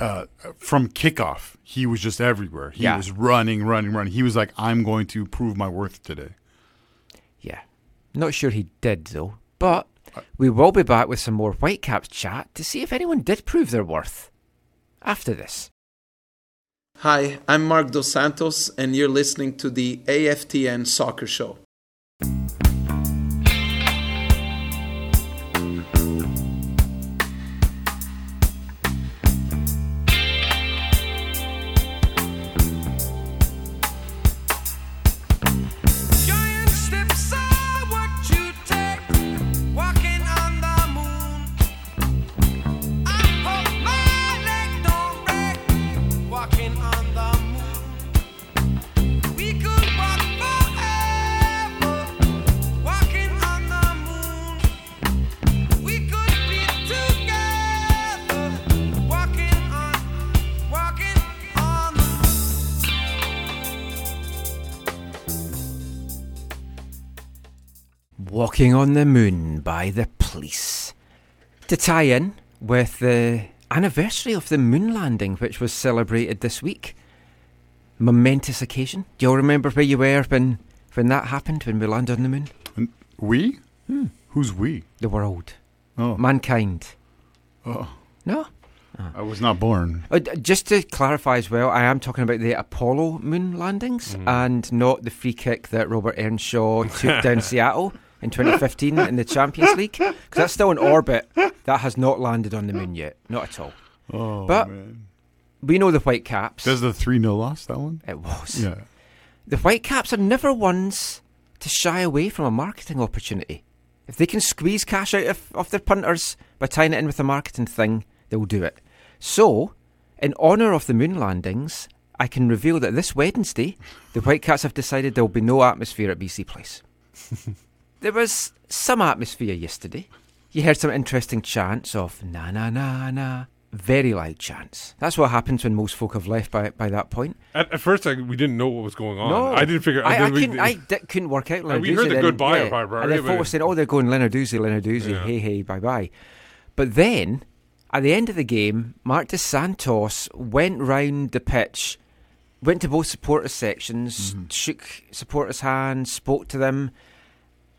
uh, from kickoff he was just everywhere. He
Yeah.
was running, running, running. He was like, "I'm going to prove my worth today."
Yeah. Not sure he did, though. But we will be back with some more Whitecaps chat to see if anyone did prove their worth after this.
Hi, I'm Marc Dos Santos, and you're listening to the AFTN Soccer Show.
Walking on the Moon by the Police. To tie in with the anniversary of the moon landing, which was celebrated this week. Momentous occasion. Do you all remember where you were when, when that happened, when we landed on the moon?
We?
Hmm.
Who's we?
The world.
Oh.
Mankind.
Oh.
No?
I was not born.
Uh, just to clarify as well, I am talking about the Apollo moon landings
Mm-hmm.
and not the free kick that Robert Earnshaw took down Seattle in 2015 in the Champions League. Because that's still in orbit. That has not landed on the moon yet. Not at all.
Oh,
but
man.
we know the Whitecaps.
Does the 3 0 loss, that one?
It was.
Yeah.
The Whitecaps are never ones to shy away from a marketing opportunity. If they can squeeze cash out of, of their punters by tying it in with a marketing thing, they'll do it. So, in honour of the moon landings, I can reveal that this Wednesday, the Whitecaps have decided there will be no atmosphere at BC Place. there was some atmosphere yesterday. You heard some interesting chants of na na na na. Very loud chants. That's what happens when most folk have left by, by that point.
At, at first, I, we didn't know what was going on.
No,
I didn't figure.
I, I,
didn't-
couldn't, I di- couldn't work out.
And we heard the
then,
goodbye
yeah.
part, right?
And then folk were saying, "Oh, they're going Lenarduzzi, Lenarduzzi,
Yeah.
hey, hey, bye, bye." But then, at the end of the game, Marc Dos Santos went round the pitch, went to both supporters sections,
Mm-hmm.
shook supporters' hands, spoke to them.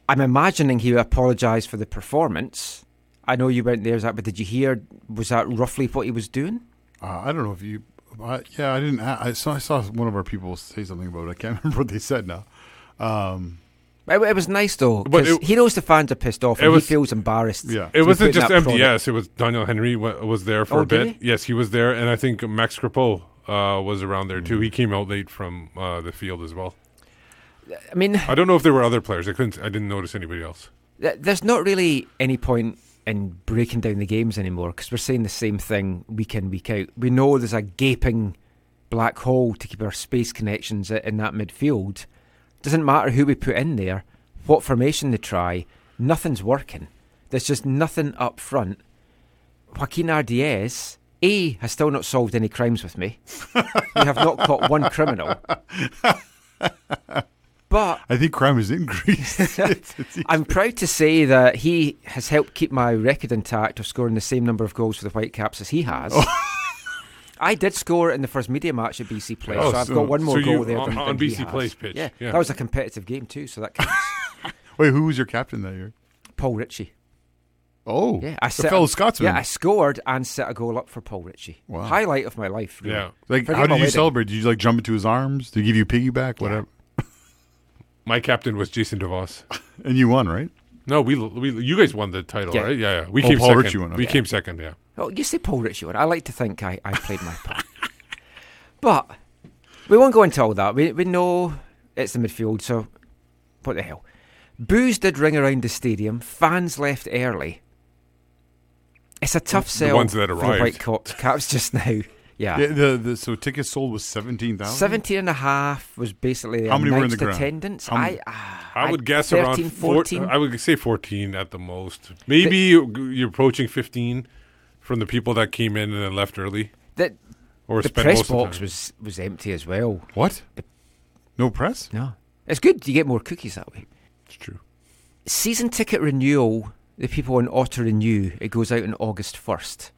I'm imagining he apologised for the performance. I know you went there, Zach, but did you hear? Was that roughly what he was doing?
Uh, I don't know if you. I, yeah, I didn't. I saw. I saw one of our people say something about it. I can't remember what they said now. Um,
It, it was nice though,
But
because
it-
he knows the fans are pissed off,
It
and
was-
he feels embarrassed.
Yeah.
It wasn't just
that
MDS.
product-
It was Doneil Henry was there for
Oh,
a
did
bit. Yes, he was there, and I think Max Crepeau uh, was around there
Mm.
too. He came out late from uh, the field as well.
I mean,
I don't know if there were other players. I couldn't. I didn't notice anybody else.
th- there's not really any point in breaking down the games anymore because we're saying the same thing week in week out. We know there's a gaping black hole to keep our space connections in that midfield. Doesn't matter who we put in there, what formation they try, nothing's working. There's just nothing up front. Joaquin Ardaiz, A, has still not solved any crimes with me. we have not caught one criminal. But
I think crime has increased.
I'm proud to say that he has helped keep my record intact of scoring the same number of goals for the Whitecaps as he has. Oh. I did score in the first media match at BC Place,
Oh,
so I've
so-
got one more
so
goal there
on-
than,
on BC
has.
Place pitch,
Yeah,
yeah.
that was a competitive game too, so that counts.
Wait, who was your captain that year?
Paul Ritchie.
Oh,
Yeah, I set
fellow Scotsman.
Yeah, I scored and set a goal up for Paul Ritchie.
Wow.
Highlight of my life. Really.
Yeah.
Like,
Forget
how did you
wedding.
celebrate? Did you like jump into his arms? Did he give you piggyback? Whatever.
My captain was Jason DeVos.
And you won, right?
No, we, we you guys won the title,
Yeah.
right? Yeah, yeah. We
Oh,
came
Paul
second.
Ritchie won,
We came second. Yeah.
Oh, you say Paul Ritchie one. I like to think I, I played my part. but we won't go into all that. We, we know it's the midfield, so what the hell. Boos did ring around the stadium. Fans left early. It's a tough
The
sell
ones that
for the
arrived.
White Caps Caps just now. Yeah.
Yeah, the, the so tickets sold was seventeen thousand.
17 and a half was basically
How many were in the ground?
attendance.
How many-
I, ah,
I would guess
13,
around 14.
14.
I would say 14 at the most. Maybe you- you're approaching 15 from the people that came in and then left early.
The,
Or
the
spent
press
most of the
box
time.
was, was empty as well.
What? No press?
No. It's good. You get more cookies that way.
It's true.
Season ticket renewal, the people on Auto Renew, it goes out on August 1st.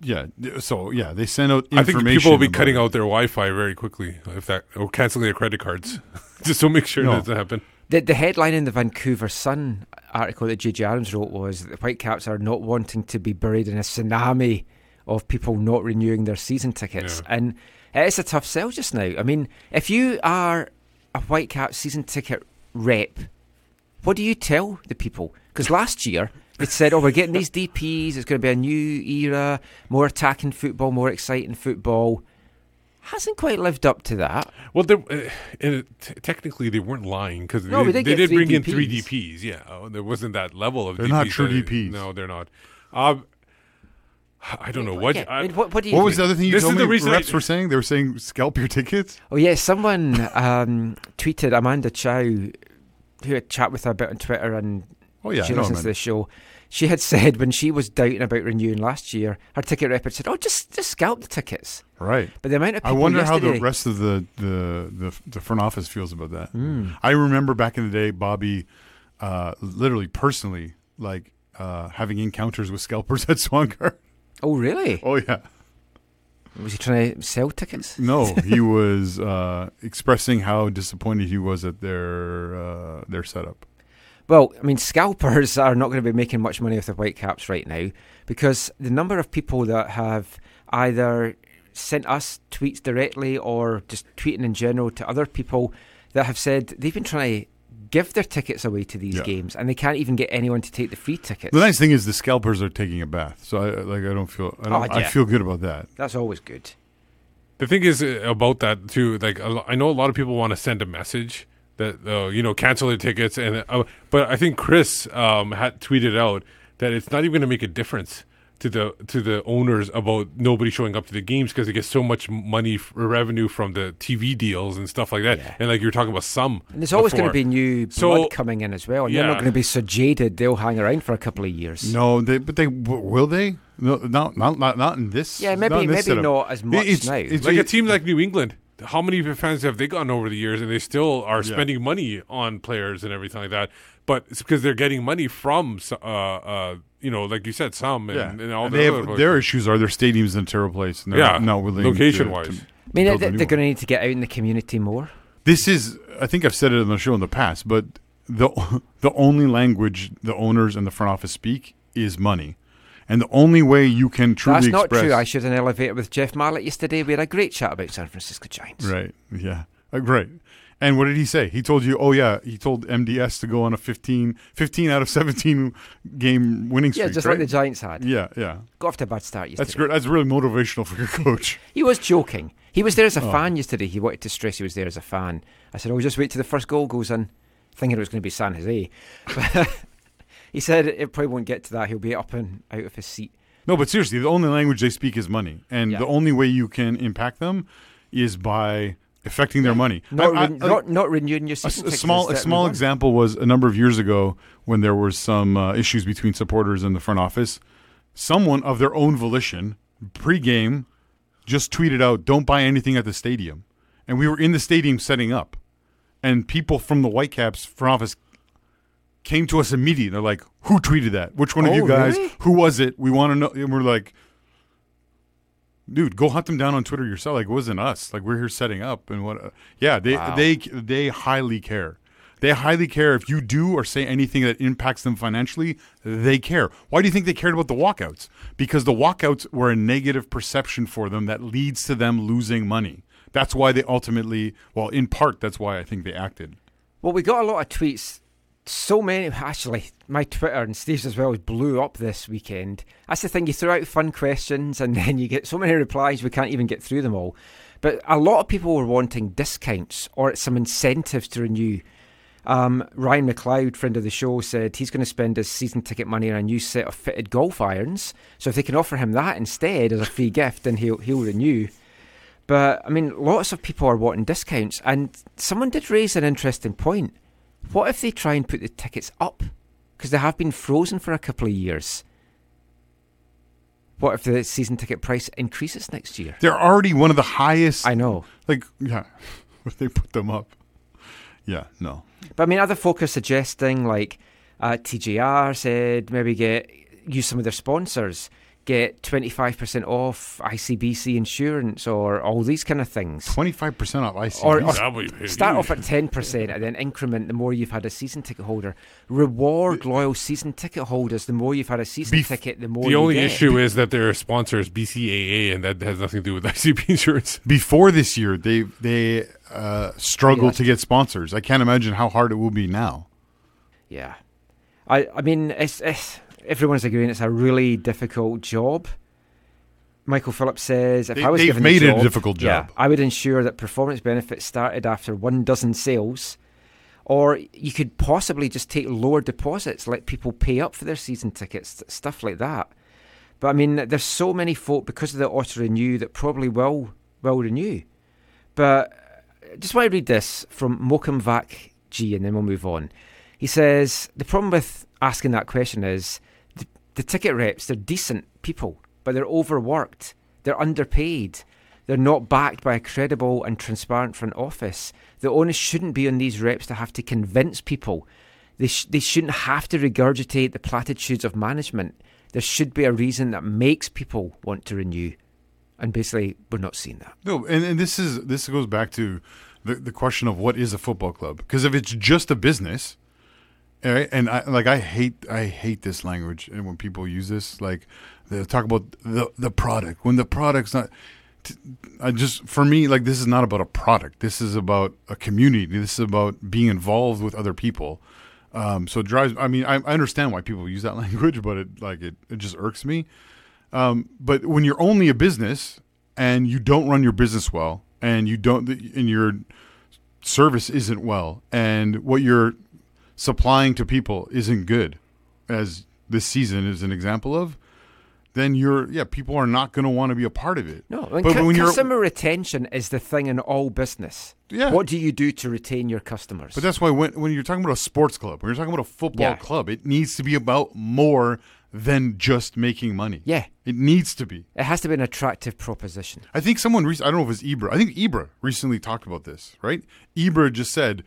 Yeah. So yeah, they sent out
I think people will be cutting
it.
out their Wi-Fi very quickly if that or canceling their credit cards, just to make sure
No.
that doesn't happen.
The, the headline in the Vancouver Sun article that J.J. Adams wrote was that the Whitecaps are not wanting to be buried in a tsunami of people not renewing their season tickets.
Yeah.
And it's a tough sell just now. I mean, if you are a Whitecap season ticket rep, what do you tell the people? Because last year they said, "Oh, we're getting these DPs. It's going to be a new era, more attacking football, more exciting football." Hasn't quite lived up to that.
Well, they, uh, and it, t- technically they weren't lying because
No,
they,
they
they did
three
bring in three
DPs.
DPs. Yeah, oh, there wasn't that level of.
They're
DPs
not true
that-
DPs.
No, they're not. Um, I don't know what.
Yeah,
I,
I mean, what, what do you
What was the other thing you
This
told
is
me?
the reason I-
reps were saying they were saying scalp your tickets.
Oh yeah, someone um, tweeted Amanda Chow, who had chat with her a bit on Twitter, and
Oh yeah,
she
I know,
listens to the show. She had said when she was doubting about renewing last year, her ticket rep had said, "Oh, just just scalp the tickets."
Right.
But the amount of
I wonder how the rest of the, the, the, the front office feels about that.
Hmm.
I remember back in the day, Bobby uh, literally personally, like uh, having encounters with scalpers at Swangard.
Oh, really?
Oh yeah.
Was he trying to sell tickets?
No, he was uh, expressing how disappointed he was at their uh, their setup.
Well, I mean, scalpers are not going to be making much money off the Whitecaps right now because the number of people that have either sent us tweets directly or just tweeting in general to other people that have said they've been trying to give their tickets away to these
Yeah.
games and they can't even get anyone to take the free tickets.
The nice thing is the scalpers are taking a bath, so I like I don't feel I, don't,
Oh,
I feel good about that.
That's always good.
The thing is uh, about that too. Like I know a lot of people want to send a message that uh, you know cancel their tickets, and uh, but I think Chris um, had tweeted out that it's not even going to make a difference to the to the owners about nobody showing up to the games because they get so much money f- revenue from the TV deals and stuff like that. And like you're talking about some,
And there's always going to be new blood
So-
coming in as well. And they're not going to be so jaded, they'll hang around for a couple of years.
No, they but they will they? No, not not not, not in this.
Yeah, maybe-
not
maybe
setup.
not as much
It's-
now.
it's-
like a team like New England. How many fans have they gotten over the years, and they still are
Yeah.
spending money on players and everything like that? But it's because they're getting money from, uh, uh, you know, like you said, some and,
yeah,
and all
And
the
they
other
have, their issues are their stadiums in a terrible place. And they're
Yeah,
not willing
location-wise.
to- to
I mean, they,
a new
they're going to need to get out in the community more.
This is, I think I've said it on the show in the past, but the the only language the owners and the front office speak is money, and the only way you can truly
That's not
express
true. I shared an elevator with Jeff Mallett yesterday. We had a great chat about San Francisco Giants.
right, yeah, uh, great. And what did he say? He told you, oh yeah, he told MDS to go on a 15, 15 out of seventeen game winning streak.
Yeah, just
right?
like the Giants had.
Yeah, yeah.
Got off to a bad start yesterday.
That's great. That's really motivational for your coach.
He was joking. He was there as a
Oh.
fan yesterday. He wanted to stress he was there as a fan. I said, "Oh, just wait till the first goal goes in," thinking it was going to be San Jose. He said it probably won't get to that. He'll be up and out of his seat.
No, but seriously, the only language they speak is money, and
Yeah.
the only way you can impact them is by affecting their money.
Not,
I- I-
not, not renewing your season
a
tickets
small a small example was a number of years ago when there were some uh, issues between supporters and the front office. Someone of their own volition, pre-game, just tweeted out, "Don't buy anything at the stadium," and we were in the stadium setting up, and people from the Whitecaps front office came to us immediately. They're like, "Who tweeted that? Which one of
Oh,
you guys?
really?
Who was it? We want to know." And we're like. Dude, go hunt them down on Twitter yourself. Like it wasn't us. Like we're here setting up and what? Uh, yeah, they
Wow.
they they highly care. They highly care if you do or say anything that impacts them financially. They care. Why do you think they cared about the walkouts? Because the walkouts were a negative perception for them that leads to them losing money. That's why they ultimately, well, in part, that's why I think they acted.
Well, we got a lot of tweets. So many, actually, my Twitter and Steve's as well blew up this weekend. That's the thing, you throw out fun questions and then you get so many replies, we can't even get through them all. But a lot of people were wanting discounts or some incentives to renew. Um, Ryan McLeod, friend of the show, said he's going to spend his season ticket money on a new set of fitted golf irons. So if they can offer him that instead as a free gift, then he'll he'll renew. But I mean, lots of people are wanting discounts, and someone did raise an interesting point. What if they try and put the tickets up? Because they have been frozen for a couple of years. What if the season ticket price increases next year?
They're already one of the highest.
I know.
Like, yeah, if they put them up. Yeah, no.
But I mean, other folk are suggesting, like uh, TJR said, maybe get use some of their sponsors, get twenty five percent off ICBC insurance, or all these kind of things.
Twenty five percent off ICBC.
Or, or
That would be
start off at ten percent and then increment the more you've had a season ticket holder. Reward loyal season ticket holders. The more you've had a season
Bef-
ticket, the more.
The
you
only
get.
issue is that their sponsor is BCAA, and that has nothing to do with ICBC insurance.
Before this year, they they uh, struggled
Yes.
to get sponsors. I can't imagine how hard it will be now.
Yeah, I I mean, it's, it's everyone's agreeing it's a really difficult job. Michael Phillips says, if
They-
I was given
made
the
it a
job,
difficult
yeah,
job.
I would ensure that performance benefits started after one dozen sales, or you could possibly just take lower deposits, let people pay up for their season tickets, stuff like that. But I mean, there's so many folk because of the auto renew that probably will will renew. But I just want to read this from Mokum Vac G, and then we'll move on. He says the problem with asking that question is the ticket reps. They're decent people, but they're overworked. They're underpaid. They're not backed by a credible and transparent front office. The onus shouldn't be on these reps to have to convince people They sh- they shouldn't have to regurgitate the platitudes of management. There should be a reason that makes people want to renew, and basically we're not seeing that.
No, and, and this is this goes back to the the question of what is a football club? Because if it's just a business, all right, and I like I hate I hate this language and when people use this like they talk about the the product when the product's not. t- I just for me like this is not about a product. This is about a community. This is about being involved with other people. Um, so it drives. I mean, I, I understand why people use that language, but it like it, it just irks me. Um, but when you're only a business and you don't run your business well, and you don't, and your service isn't well, and what you're supplying to people isn't good, as this season is an example of, then you're yeah, people are not going to want to be a part of it.
No,
but
cu-
when
customer retention is the thing in all business.
Yeah.
What do you do to retain your customers?
But that's why when when you're talking about a sports club, when you're talking about a football
Yeah.
club, it needs to be about more than just making money.
Yeah.
It needs to be.
it has to be an attractive proposition.
I think someone, rec- I don't know if it's Ibra. I think Ibra recently talked about this, right? Ibra just said,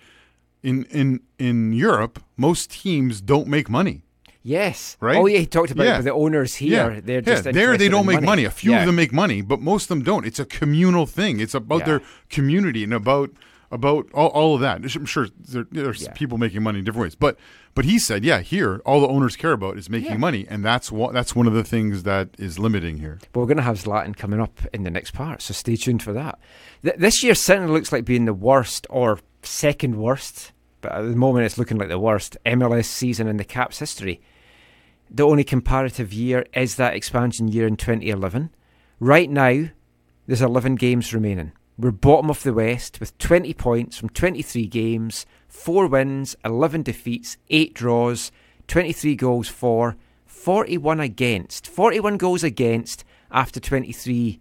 in in in Europe, most teams don't make money.
Yes.
Right?
Oh yeah, he talked about
Yeah.
the owners here.
Yeah.
They're
Yeah,
just
there they don't make money. A few
Yeah.
of them make money, but most of them don't. It's a communal thing. It's about
Yeah.
their community and about about all, all of that. I'm sure there, there's
Yeah.
people making money in different ways, but but he said, yeah, here all the owners care about is making
Yeah.
money, and that's what that's one of the things that is limiting here.
But we're going to have Zlatan coming up in the next part, so stay tuned for that. Th- this year certainly looks like being the worst or second worst, but at the moment it's looking like the worst MLS season in the Caps history. The only comparative year is that expansion year in 2011. Right now, there's 11 games remaining. We're bottom of the West with 20 points from 23 games, 4 wins, 11 defeats, 8 draws, 23 goals for, 41 against. 41 goals against after 23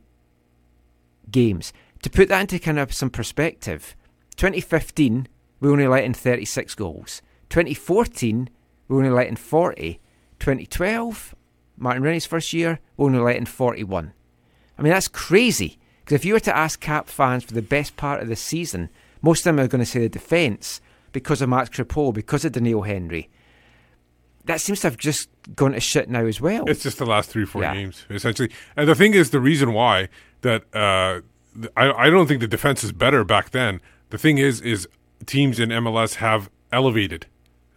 games. To put that into kind of some perspective, 2015, we only let in 36 goals. 2014, we only let in 40. 2012, Martin Rennie's first year, we only let in 41. I mean, that's crazy. Because if you were to ask Cap fans for the best part of the season, most of them are going to say the defence because of Max Crepeau, because of Doneil Henry. That seems to have just gone to shit now as well.
It's just the last three, four
Yeah.
games, essentially. And the thing is, the reason why that uh, I, I don't think the defense is better back then. The thing is, is teams in MLS have elevated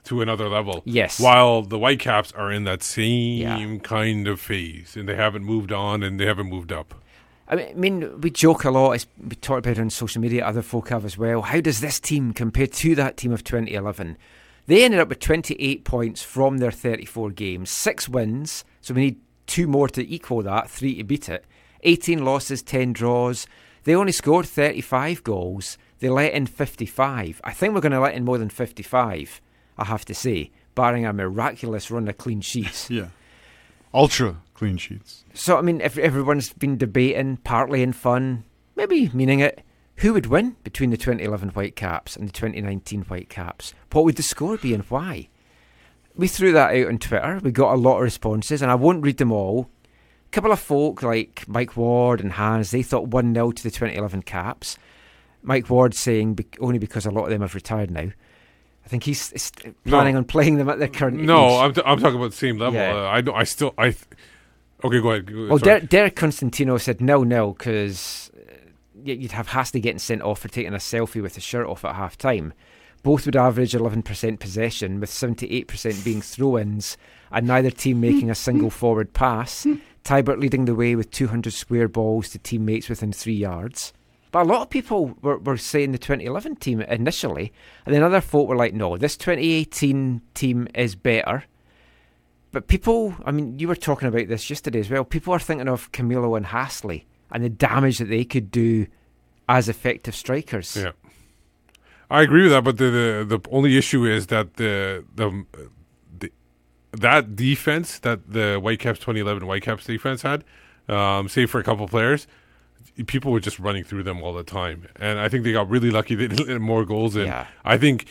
to another level.
Yes.
While the Whitecaps are in that same
Yeah.
kind of phase, and they haven't moved on and they haven't moved up.
I mean, we joke a lot. We talk about it on social media. Other folk have as well. How does this team compare to that team of 2011? They ended up with 28 points from their 34 games, six wins. So we need two more to equal that, three to beat it. 18 losses, 10 draws. They only scored 35 goals. They let in 55. I think we're going to let in more than 55. I have to say, barring a miraculous run of clean sheets.
Yeah, ultra clean sheets.
So I mean, if everyone's been debating, partly in fun, maybe meaning it, who would win between the 2011 Whitecaps and the 2019 Whitecaps? What would the score be and why? We threw that out on Twitter. We got a lot of responses, and I won't read them all. A couple of folk like Mike Ward and Hans, they thought 1 0 to the 2011 Caps. Mike Ward saying be- only because a lot of them have retired now. I think he's, planning
No.
on playing them at their current
No,
age.
I'm, t- I'm talking about the same level.
Yeah.
Uh, I don't. I still. I. Th- okay, go ahead.
Well. Der- Derek Constantino said no, no, because you'd have Hassli getting sent off for taking a selfie with his shirt off at half time. Both would average 11% possession, with 78% being throw ins, and neither team making a single forward pass. Teibert leading the way with 200 square balls to teammates within three yards. But a lot of people were, were saying the 2011 team initially, and then other folk were like, no, this 2018 team is better. But people, I mean, you were talking about this yesterday as well. People are thinking of Camilo and Hassli and the damage that they could do as effective strikers.
Yeah, I agree with that. But the the, the only issue is that the, the the that defense that the Whitecaps 2011 Whitecaps defense had, um, save for a couple players, people were just running through them all the time, and I think they got really lucky. They didn't let more goals in.
Yeah.
I think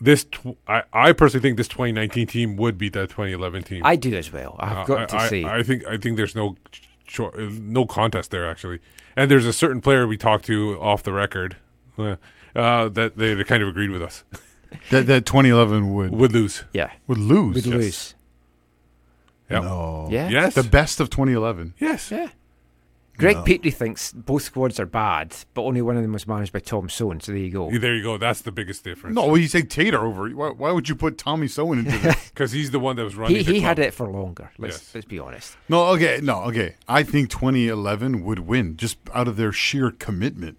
this. Tw- I I personally think this 2019 team would beat that 2011 team.
I do as well. I've
Uh,
got
I,
to
I-
say.
I think I think there's no cho- no contest there actually, and there's a certain player we talked to off the record uh, uh, that they, they kind of agreed with us.
That that 2011 would
would lose.
Yeah.
Would lose.
Would lose.
Yep.
No.
Yeah.
Yes.
The best of 2011.
Yes.
Yeah. Greg
No.
Petrie thinks both squads are bad, but only one of them was managed by Tom Soehn. So there you go.
There you go. That's the biggest difference.
No, well, you say Tater over. Why, why would you put Tommy Soehn into this?
because he's the one that was running.
He
the
he
club.
had it for longer. Let's
Yes.
let's be honest.
no, okay, no, okay. I think 2011 would win just out of their sheer commitment.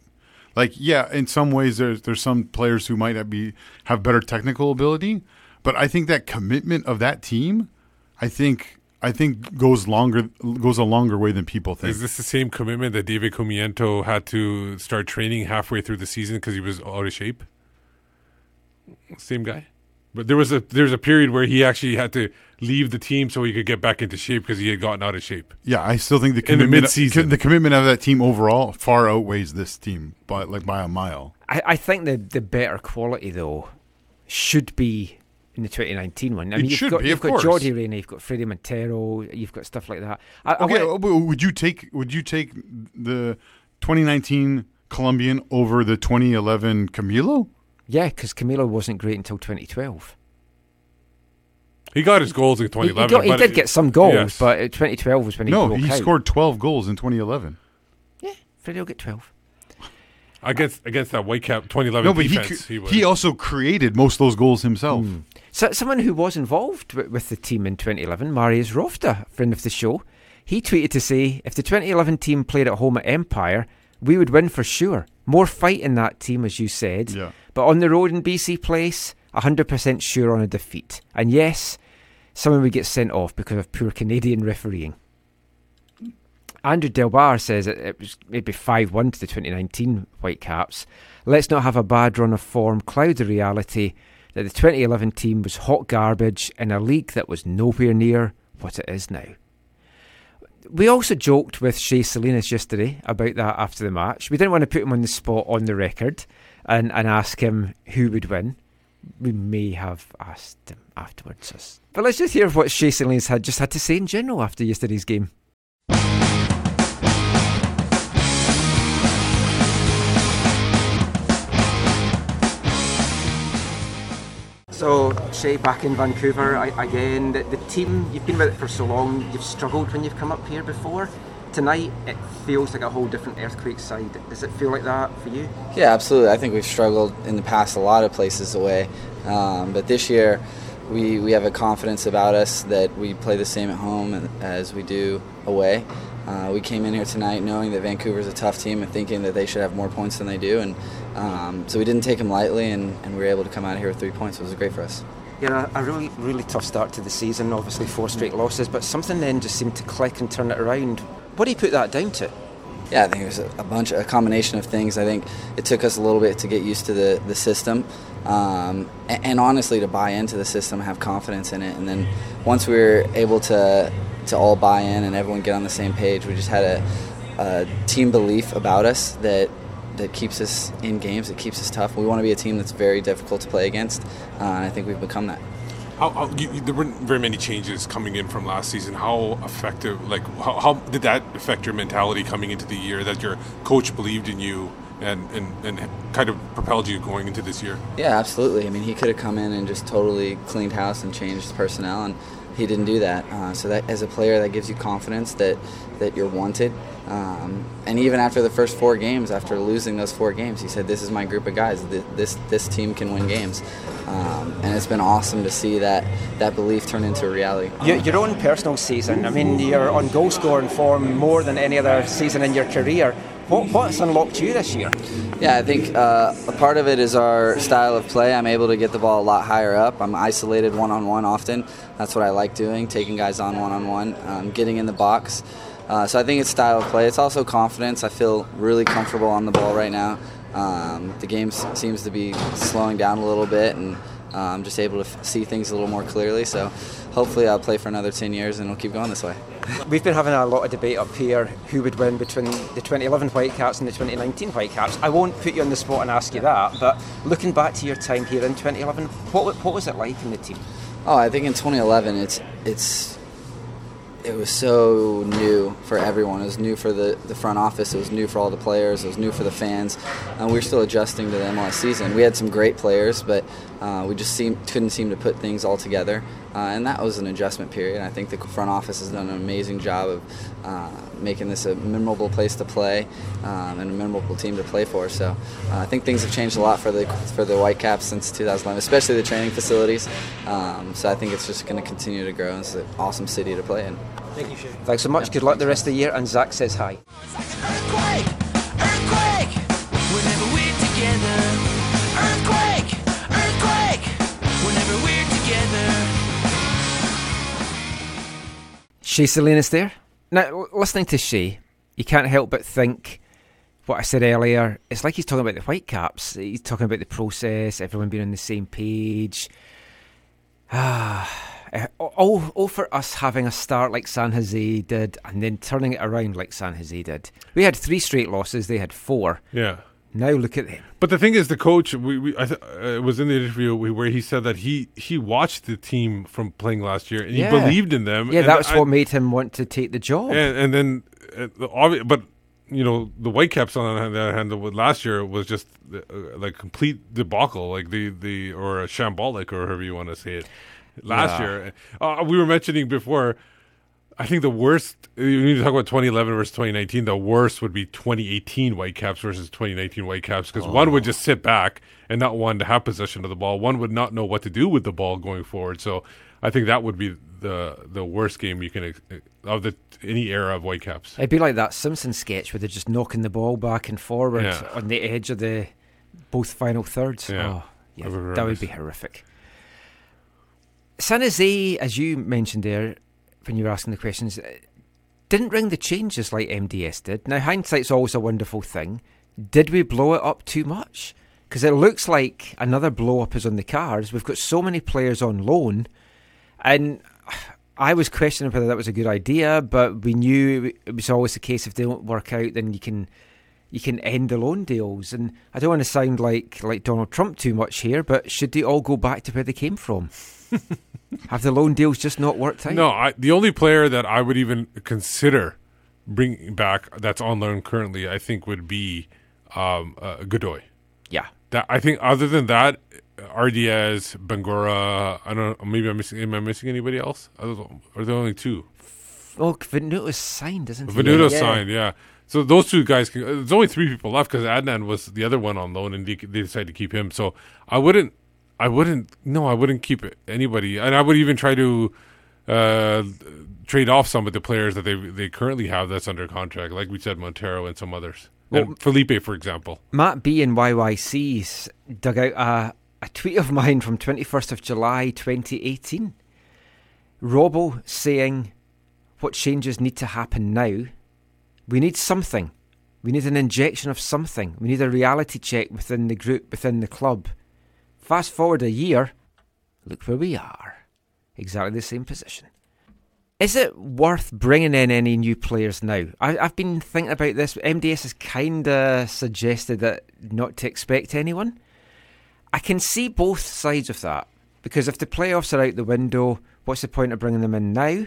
Like, yeah, in some ways, there's there's some players who might not be have better technical ability, but I think that commitment of that team, I think, I think goes longer goes a longer way than people think.
Is this the same commitment that David Chiumiento had to start training halfway through the season because he was out of shape? Same guy, but there was a there's a period where he actually had to leave the team so he could get back into shape because he had gotten out of shape.
Yeah, I still think the
In the
commitment,
mid-season.
the commitment of that team overall far outweighs this team by like by a mile.
I, I think the the better quality though should be in the 2019 one. I
It
mean, you've
should
got
be,
you've got
course.
Yordy Reyna, you've got Fredy Montero, you've got stuff like that. I, I
Okay,
wanna-
would you take would you take the 2019 Colombian over the 2011 Camilo?
yeah, because Camilo wasn't great until 2012.
He got his goals in
He, he
2011.
got- he did
it-
get some goals,
yes.
but uh, 2012 was when he
got
No,
he
out.
scored 12 goals in 2011.
Yeah, Fredy will get 12.
against against that Whitecap 2011
No, but he
defense. He, was.
he also created most of those goals himself.
So, someone who was involved with, with the team in 2011, Marius Rofta, friend of the show, he tweeted to say, if the 2011 team played at home at Empire, we would win for sure. More fight in that team, as you said.
Yeah.
But on the road in BC Place, 100% sure on a defeat. And yes, someone would get sent off because of poor Canadian refereeing. Andrew Delbar says it, it was maybe 5 1 to the 2019 Whitecaps. Let's not have a bad run of form cloud the reality that the 2011 team was hot garbage in a league that was nowhere near what it is now. We also joked with Shea Salinas yesterday about that after the match. We didn't want to put him on the spot on the record and, and ask him who would win. We may have asked him afterwards. But let's just hear what Shea Salinas had just had to say in general after yesterday's game. So, Shea, back in Vancouver I, again. The, the team, you've been with it for so long, you've struggled when you've come up here before. Tonight, it feels like a whole different earthquake side. Does it feel like that for you?
Yeah, absolutely. I think we've struggled in the past a lot of places away, um, but this year we we have a confidence about us that we play the same at home as we do away. Uh, we came in here tonight knowing that Vancouver's a tough team and thinking that they should have more points than they do, and um, so we didn't take them lightly, and, and we were able to come out of here with three points. It was great for us.
Yeah, a, a really, really tough start to the season. Obviously, four straight losses, but something then just seemed to click and turn it around. What do you put that down to?
Yeah, I think it was a, a bunch, a combination of things. I think it took us a little bit to get used to the, the system, um, and, and honestly to buy into the system, have confidence in it, and then once we were able to to all buy in and everyone get on the same page, we just had a, a team belief about us that that keeps us in games, that keeps us tough. We want to be a team that's very difficult to play against, uh, and I think we've become that.
How, how you, there weren't very many changes coming in from last season. How effective? Like, how, how did that affect your mentality coming into the year? That your coach believed in you and, and, and kind of propelled you going into this year.
Yeah, absolutely. I mean, he could have come in and just totally cleaned house and changed personnel, and he didn't do that. Uh, so that, as a player, that gives you confidence that that you're wanted. Um, and even after the first four games, after losing those four games, he said, "This is my group of guys. Th- This this team can win games." Um, and it's been awesome to see that that belief turn into a reality.
Your, your own personal season. I mean, you're on goal scoring form more than any other season in your career. What, what's unlocked you this year?
Yeah, I think uh, a part of it is our style of play. I'm able to get the ball a lot higher up. I'm isolated one on one often. That's what I like doing, taking guys on one on one, getting in the box. Uh, so I think it's style of play. It's also confidence. I feel really comfortable on the ball right now. Um, the game seems to be slowing down a little bit, and I'm just able to f- see things a little more clearly. So hopefully I'll play for another 10 years and we'll keep going this way.
We've been having a lot of debate up here who would win between the 2011 Whitecaps and the 2019 Whitecaps. I won't put you on the spot and ask you that, but looking back to your time here in 2011, what, what was it like in the team?
Oh, I think in 2011, it's it's it was so new for everyone. It was new for the, the front office. It was new for all the players. It was new for the fans. And we were still adjusting to the MLS season. We had some great players, but Uh, we just seem, couldn't seem to put things all together, uh, and that was an adjustment period. I think the front office has done an amazing job of uh, making this a memorable place to play um, and a memorable team to play for. So uh, I think things have changed a lot for the for the Whitecaps since 2011, especially the training facilities. Um, so I think it's just going to continue to grow. It's an awesome city to play in.
Thank you, Shane. Thanks so much. Good luck the rest of the year. And Zach says hi. Shea Salinas there. Now, listening to Shea, you can't help but think what I said earlier. It's like he's talking about the Whitecaps. He's talking about the process, everyone being on the same page. Ah, eh, all, all for us having a start like San Jose did and then turning it around like San Jose did. We had three straight losses, they had four.
Yeah.
Now look at him.
But the thing is, the coach we, we I th- uh, it was in the interview where he said that he he watched the team from playing last year and he believed in them.
Yeah, that's
I-
what made him want to take the job.
And, and then, uh, the but you know, the Whitecaps on the other hand, with last year was just uh, like complete debacle, like the the or a shambolic or however you want to say it. Last
Yeah.
year, uh, we were mentioning before. I think the worst. You need to talk about 2011 versus 2019. The worst would be 2018 Whitecaps versus 2019 Whitecaps because one would oh. just sit back and not want to have possession of the ball. One would not know what to do with the ball going forward. So I think that would be the the worst game you can eh, of the any era of Whitecaps.
It'd be like that Simpson sketch where they're just knocking the ball back and forward
Yeah.
on the edge of the both final thirds.
Yeah.
Oh, yeah,
That would be
that would be horrific. San Jose, as you mentioned there when you were asking the questions, uh, didn't ring the changes like MDS did. Now, hindsight's always a wonderful thing. Did we blow it up too much? Because it looks like another blow up is on the cards. We've got so many players on loan, and I was questioning whether that was a good idea, but we knew it was always the case if they don't work out, then you can you can end the loan deals. And I don't want to sound like like Donald Trump too much here, but should they all go back to where they came from? Have the loan deals just not worked out?
No, I, the only player that I would even consider bringing back that's on loan currently, I think, would be um, uh, Godoy.
Yeah.
That I think. Other than that, Ardaiz, Bangoura. I don't. know, Maybe I'm missing. Am I missing anybody else? Are there only two?
Oh, Venuto's signed, isn't he?
Venuto
Yeah.
signed, yeah. So those two guys can. There's only three people left because Adnan was the other one on loan, and they, they decided to keep him. So I wouldn't. I wouldn't. No, I wouldn't keep anybody, and I would even try to uh, trade off some of the players that they they currently have that's under contract, like we said, Montero and some others.
Well-
and Felipe, for example.
Matt B in YYC's dug out a, a tweet of mine from 21st of July 2018. Robbo saying, What changes need to happen now? We need something. We need an injection of something. We need a reality check within the group, within the club. Fast forward a year, look where we are. Exactly the same position. Is it worth bringing in any new players now? I, I've been thinking about this. MDS has kind of suggested that not to expect anyone. I can see both sides of that because if the playoffs are out the window, what's the point of bringing them in now?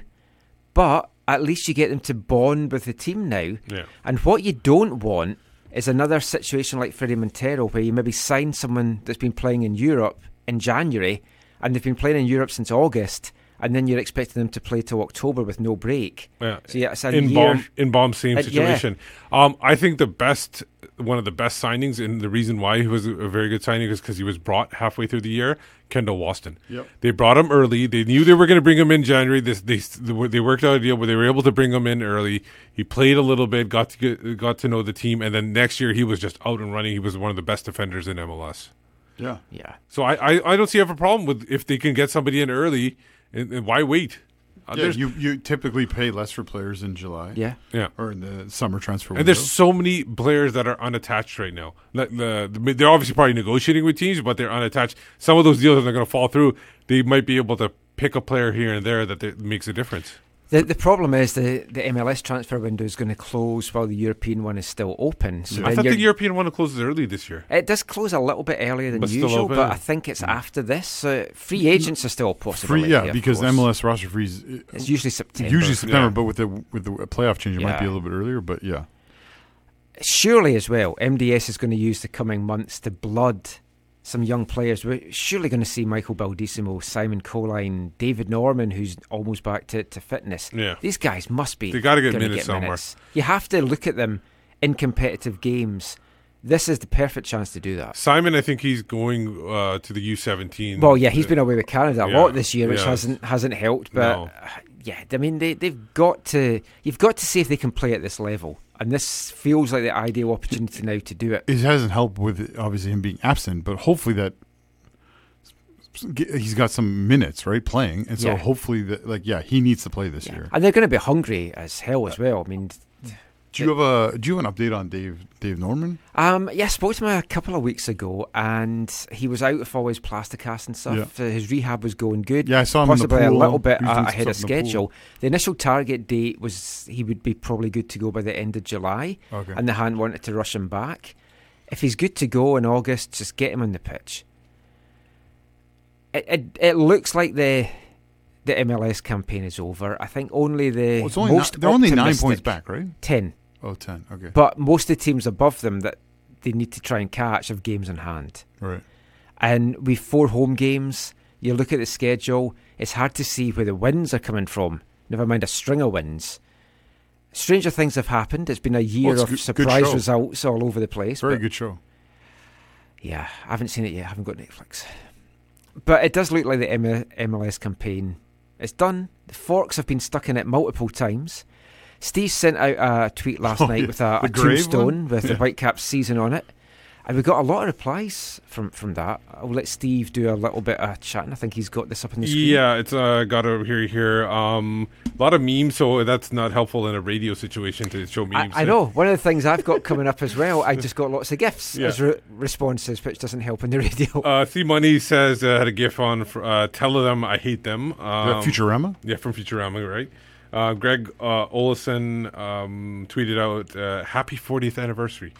But at least you get them to bond with the team now.
Yeah.
And what you don't want is another situation like Fredy Montero where you maybe sign someone that's been playing in Europe in January and they've been playing in Europe since August and then you're expecting them to play till October with no break.
Yeah.
So yeah, it's a
in
year.
bomb in bomb same
Uh, yeah.
situation. Um, I think the best one of the best signings and the reason why he was a very good signing is because he was brought halfway through the year. Kendall Waston.
Yep.
They brought him early. They knew they were going to bring him in January. This they they worked out a deal where they were able to bring him in early. He played a little bit, got to get, got to know the team, and then next year he was just out and running. He was one of the best defenders in MLS.
Yeah.
Yeah.
So I, I, I don't see have a problem with if they can get somebody in early. And, and why wait? Uh,
Yeah, you, you typically pay less for players in July.
Yeah.
Yeah.
Or in the summer transfer Window.
And there's so many players that are unattached right now. The, the, the- they're obviously probably negotiating with teams, but they're unattached. Some of those deals are going to fall through. They might be able to pick a player here and there that makes a difference.
The the problem is the the MLS transfer window is going to close while the European one is still open. So
I
then
thought the European one closes early this year.
It does close a little bit earlier than
But
usual, but I think it's after this. So free agents are still possible.
Free, yeah,
of
because. MLS roster freeze. uh,
It's usually September.
Usually September,
Yeah.
but with the with the playoff change, it might be a little bit earlier. But yeah,
Surely as well, MDS is going to use the coming months to blood some young players. We're surely going to see Michael Baldisimo, Simon Colyn, David Norman, who's almost back to, to fitness.
Yeah.
These guys must be.
They gotta get
gonna
minutes somewhere.
You have to look at them in competitive games. This is the perfect chance to do that.
Simon, I think he's going uh, to the U17.
Well, yeah, he's been away with Canada a
Yeah,
lot this year, which
yeah.
hasn't hasn't helped. But
No.
uh, yeah, I mean, they they've got to. You've got to see if they can play at this level, and this feels like the ideal opportunity now to do it.
It hasn't helped with obviously him being absent, but hopefully that he's got some minutes right playing, and so
Yeah.
hopefully that like yeah he needs to play this year.
And they're going to be hungry as hell as uh, well. I mean,
Do you have a do you have an update on Dave Dave Norman?
Um, yeah, I spoke to him a couple of weeks ago, and he was out of all his plasticast and stuff. Uh, his rehab was going good.
Yeah, I saw him
possibly a little bit uh, ahead of
in the
schedule. The initial target date was he would be probably good to go by the end of July,
Okay.
and the hadn't wanted to rush him back. If he's good to go in August, just get him on the pitch. It it, it looks like the the MLS campaign is over. I think only the
Well, only
most
ni- they're only nine points back, right?
Ten.
Oh, 10, okay.
But most of the teams above them that they need to try and catch have games in hand.
Right.
And with four home games, you look at the schedule, it's hard to see where the wins are coming from, never mind a string of wins. Stranger things have happened. It's been a year
it's
of
good- good
surprise
show.
results all over the place.
Very good show.
Yeah, I haven't seen it yet. I haven't got Netflix. But it does look like the MLS campaign is done. The forks have been stuck in it multiple times. Steve sent out a tweet last
Oh,
night
yeah.
with a, a tombstone
one?
with the
Yeah.
Whitecaps season on it. And we got a lot of replies from, from that. I'll let Steve do a little bit of chatting. I think he's got this up on the screen.
Yeah, it's uh, got over here. Here, um, a lot of memes, so that's not helpful in a radio situation to show
I,
memes.
I know. One of the things I've got coming up as well, I just got lots of gifts
Yeah.
as re- responses, which doesn't help in the radio.
Uh, C Money says uh, had a gif on for, uh, tell them I hate them. Um,
Futurama?
Yeah, from Futurama, right? Uh, Greg uh, Olison um, tweeted out uh, happy 40th anniversary.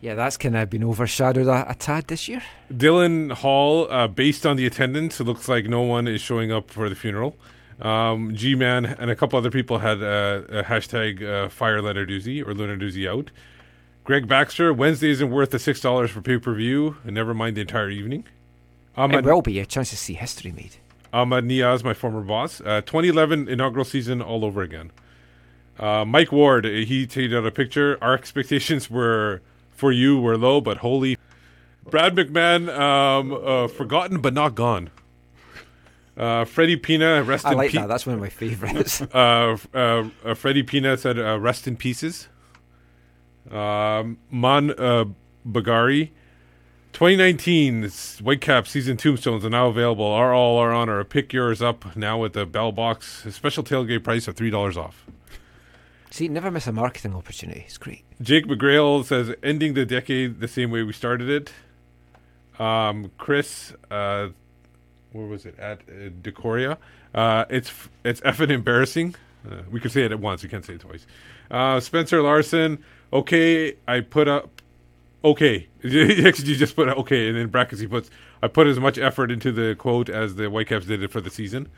Yeah, that's kind of been overshadowed a, a tad this year.
Dylan Hall, uh, based on the attendance, it looks like no one is showing up for the funeral. Um, G Man and a couple other people had uh, a hashtag uh, fire Lenarduzzi or Lenarduzzi out. Greg Baxter, Wednesday isn't worth the six dollars for pay per view, and never mind the entire evening.
it will be a chance to see history made.
Ahmad Niaz, my former boss. Uh, 2011 inaugural season all over again. Uh, Mike Ward, uh, he tweeted out a picture. Our expectations were for you were low, but holy. Brad McMahon, um, uh, forgotten but not gone. Uh, Freddie Pina, rest
I
in
like
pe-
that. That's one of my favorites.
uh, uh, uh, Freddie Pina said, uh, "Rest in pieces." Um, Man uh, Bagari, 2019 's Whitecap season tombstones are now available. Are all are on or pick yours up now with the bell box. A special tailgate price of three dollars off.
See, never miss a marketing opportunity. It's great.
Jake McGrail says, "Ending the decade the same way we started it." Um, Chris, uh, where was it at uh, Decoria? Uh, it's it's effing embarrassing. Uh, we could say it at once. We can't say it twice. Uh, Spencer Larson. Okay, I put up. Okay, you just put okay, and in brackets he puts. I put as much effort into the quote as the Whitecaps did it for the season.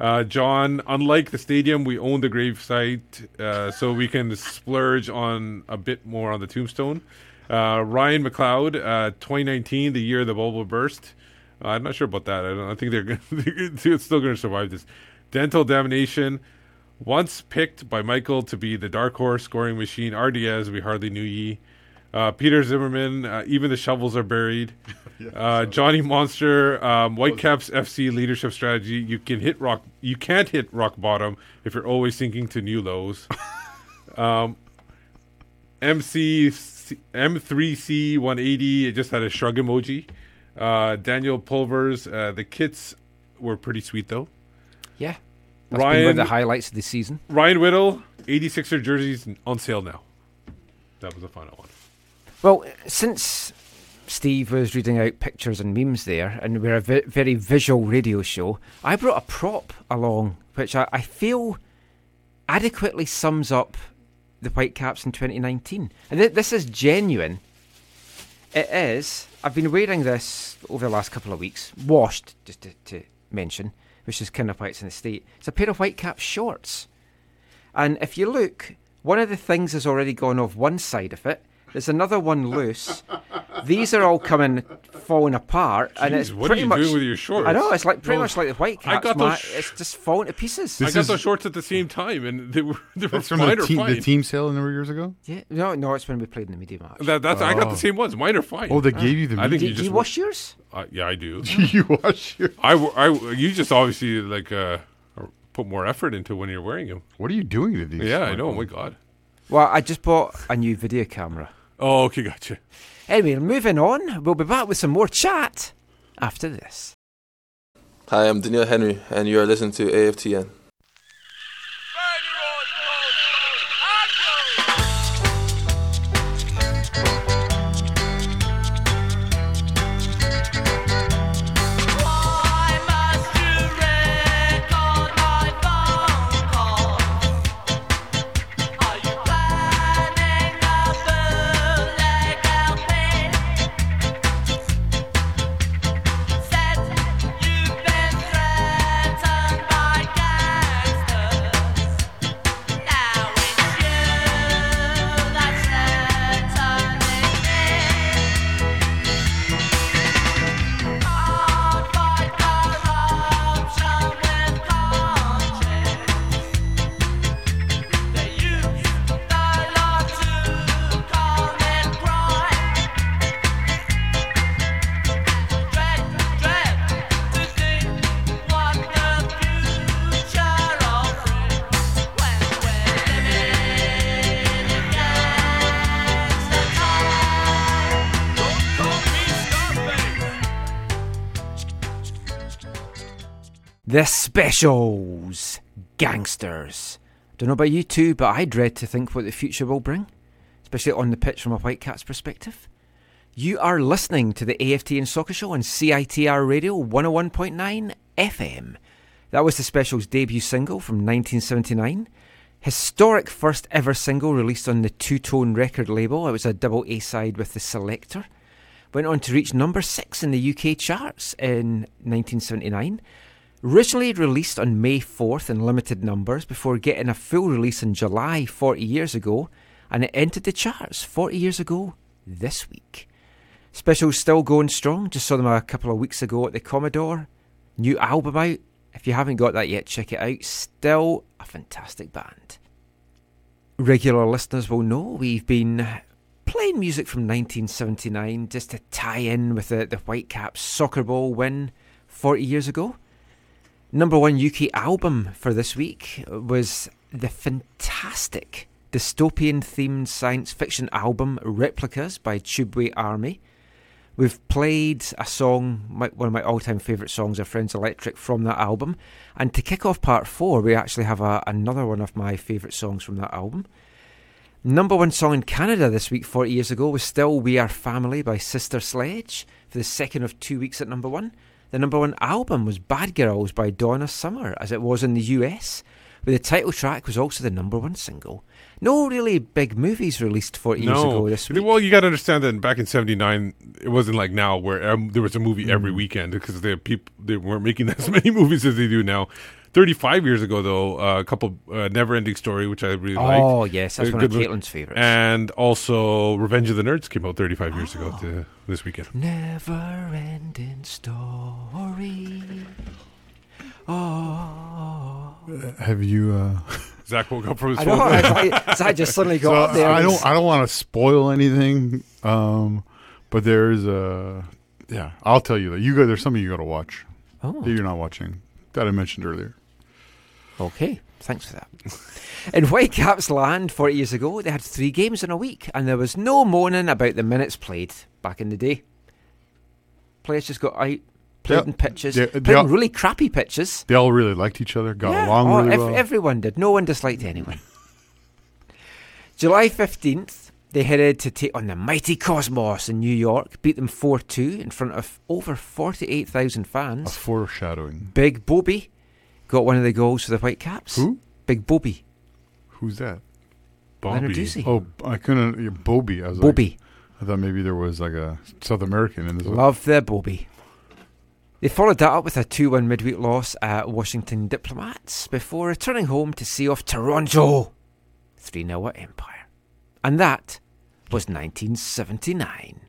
Uh, John, unlike the stadium, we own the gravesite, uh, so we can splurge on a bit more on the tombstone. Uh, Ryan McLeod, uh, 2019, the year the bubble burst. Uh, I'm not sure about that. I, don't, I think they're gonna, it's still going to survive this. Dental Damnation, once picked by Michael to be the dark horse scoring machine, Ardaiz, we hardly knew ye. Uh, Peter Zimmerman, uh, even the shovels are buried. uh, Johnny Monster, um, Whitecaps FC leadership strategy. You can hit rock. You can't hit rock bottom if you're always sinking to new lows. um, MC M3C 180. It just had a shrug emoji. Uh, Daniel Pulvers. Uh, the kits were pretty sweet though.
Yeah. That's been one of
Ryan
the highlights of the season.
Ryan Whittle, 86er jerseys on sale now. That was the final one.
Well, since Steve was reading out pictures and memes there, and we're a ve- very visual radio show, I brought a prop along, which I, I feel adequately sums up the Whitecaps in 2019. And th- this is genuine. It is. I've been wearing this over the last couple of weeks, washed, just to, to mention, which is kind of why it's in the state. It's a pair of Whitecaps shorts. And if you look, one of the things has already gone off one side of it, There's another one loose. These are all coming, falling apart, and
Jeez,
it's
what are
pretty
you
much.
doing with your shorts?
I know it's like pretty
No.
much like the white
I
caps.
got those sh-
it's just falling to pieces.
I got those shorts at the same time, and they were they were
from
mine
the
are
team,
fine.
the team sale a number of years ago.
Yeah, no, no, it's when we played in the media match.
That, that's I got
Oh.
the same ones. Mine are fine.
Oh, they gave you the
I think
media-
you
Do
just
you wash yours?
Uh, yeah, I do.
you wash your.
I, w- I w- you just obviously like uh, put more effort into when you're wearing them.
What are you doing to these?
Yeah, I know. Oh my god.
Well, I just bought a new video camera.
Oh, okay, gotcha.
Anyway, moving on. We'll be back with some more chat after this.
Hi, I'm Doneil Henry, and you are listening to AFTN.
Specials, gangsters. Don't know about you two, but I dread to think what the future will bring, especially on the pitch from a Whitecaps perspective. You are listening to the AFTN Soccer Show on CITR Radio 101.9 FM. That was the specials' debut single from 1979. Historic first ever single released on the two tone record label. It was a double A side with the Selecter. Went on to reach number six in the UK charts in 1979. Originally released on May 4th in limited numbers before getting a full release in July 40 years ago, and it entered the charts 40 years ago this week. Specials still going strong, just saw them a couple of weeks ago at the Commodore. New album out. If you haven't got that yet, check it out. Still a fantastic band. Regular listeners will know we've been playing music from 1979 just to tie in with the, the Whitecaps Soccer Bowl win 40 years ago. Number one UK album for this week was the fantastic dystopian themed science fiction album Replicas by Tubeway Army. We've played a song, my, one of my all time favourite songs, of Friends Electric, from that album. And to kick off part four, we actually have a, another one of my favourite songs from that album. Number one song in Canada this week, 40 years ago, was still We Are Family by Sister Sledge for the second of two weeks at number one. The number one album was Bad Girls by Donna Summer, as it was in the US, where the title track was also the number one single. No really big movies released 40 years ago this week.
Well, you got to understand that back in '79, it wasn't like now where um, there was a movie every
Mm.
weekend because the people they weren't making as many movies as they do now. 35 years ago, though, uh, a couple uh, Never-Ending Story, which I really liked.
Oh, yes, that's
A
one of
good one.
Caitlin's favourites.
And also, Revenge of the Nerds came out 35 years ago
Oh.
to, this weekend.
Never ending story. Oh.
Have you? Uh,
Zach woke up from his
I know,
phone.
I was like- Zach just suddenly got
So
up there.
I don't.
s-
I don't want to spoil anything. Um, but there's a. Yeah, I'll tell you that you got. There's something you got to watch.
Oh.
that you're not watching that I mentioned earlier.
Okay, thanks for that. In Whitecaps land 40 years ago, they had three games in a week, and there was no moaning about the minutes played back in the day. Players just got out, played
Yeah,
in pitches,
they- all-
really crappy pitches.
They all really liked each other. Got
Yeah,
along
oh,
really
ev-
well.
Everyone did. No one disliked anyone. July 15th, they headed to take on the mighty Cosmos in New York, beat them 4 2 in front of over 48,000 fans.
a
fans.
foreshadowing.
Big Bobby got one of the goals for the Whitecaps.
Who?
Big Bobby.
Who's that?
Lenarduzzi.
Oh, I couldn't. Yeah, Bobby. I was
Bobby.
Like, I thought maybe there was like a South American in this. one.
Love their Bobby. They followed that up with a 2 1 midweek loss at Washington Diplomats before returning home to see off Toronto 3 0 at Empire. And that was 1979.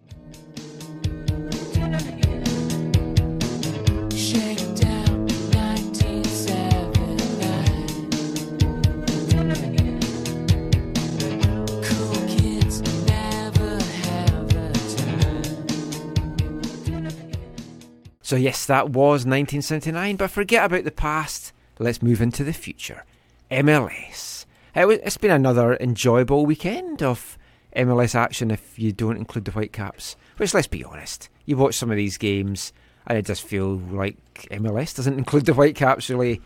So, yes, that was 1979, but forget about the past. Let's move into the future. MLS. It it's been another enjoyable weekend of MLS action if you don't include the Whitecaps. Which, let's be honest, you watch some of these games and it does feel like MLS doesn't include the Whitecaps really.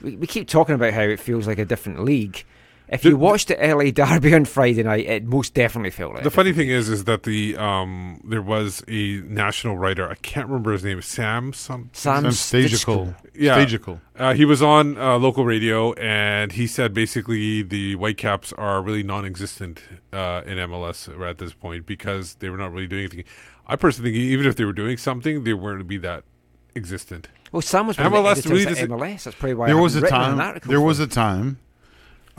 We, we keep talking about how it feels like a different league. If you watched the LA Derby on Friday night, it most definitely felt like
The funny thing is, is that the um, there was a national writer. I can't remember his name. Sam some
Sam Sam Stejskal.
Yeah,
Stejskal.
Uh, he was on uh, local radio, and he said basically the Whitecaps are really non-existent uh, in MLS at this point because they were not really doing anything. I personally think even if they were doing something, they weren't to be that existent.
Well, Sam was one of the
MLS really
at MLS. That's probably why
there
I
was a
haven't written an
time. There was a time.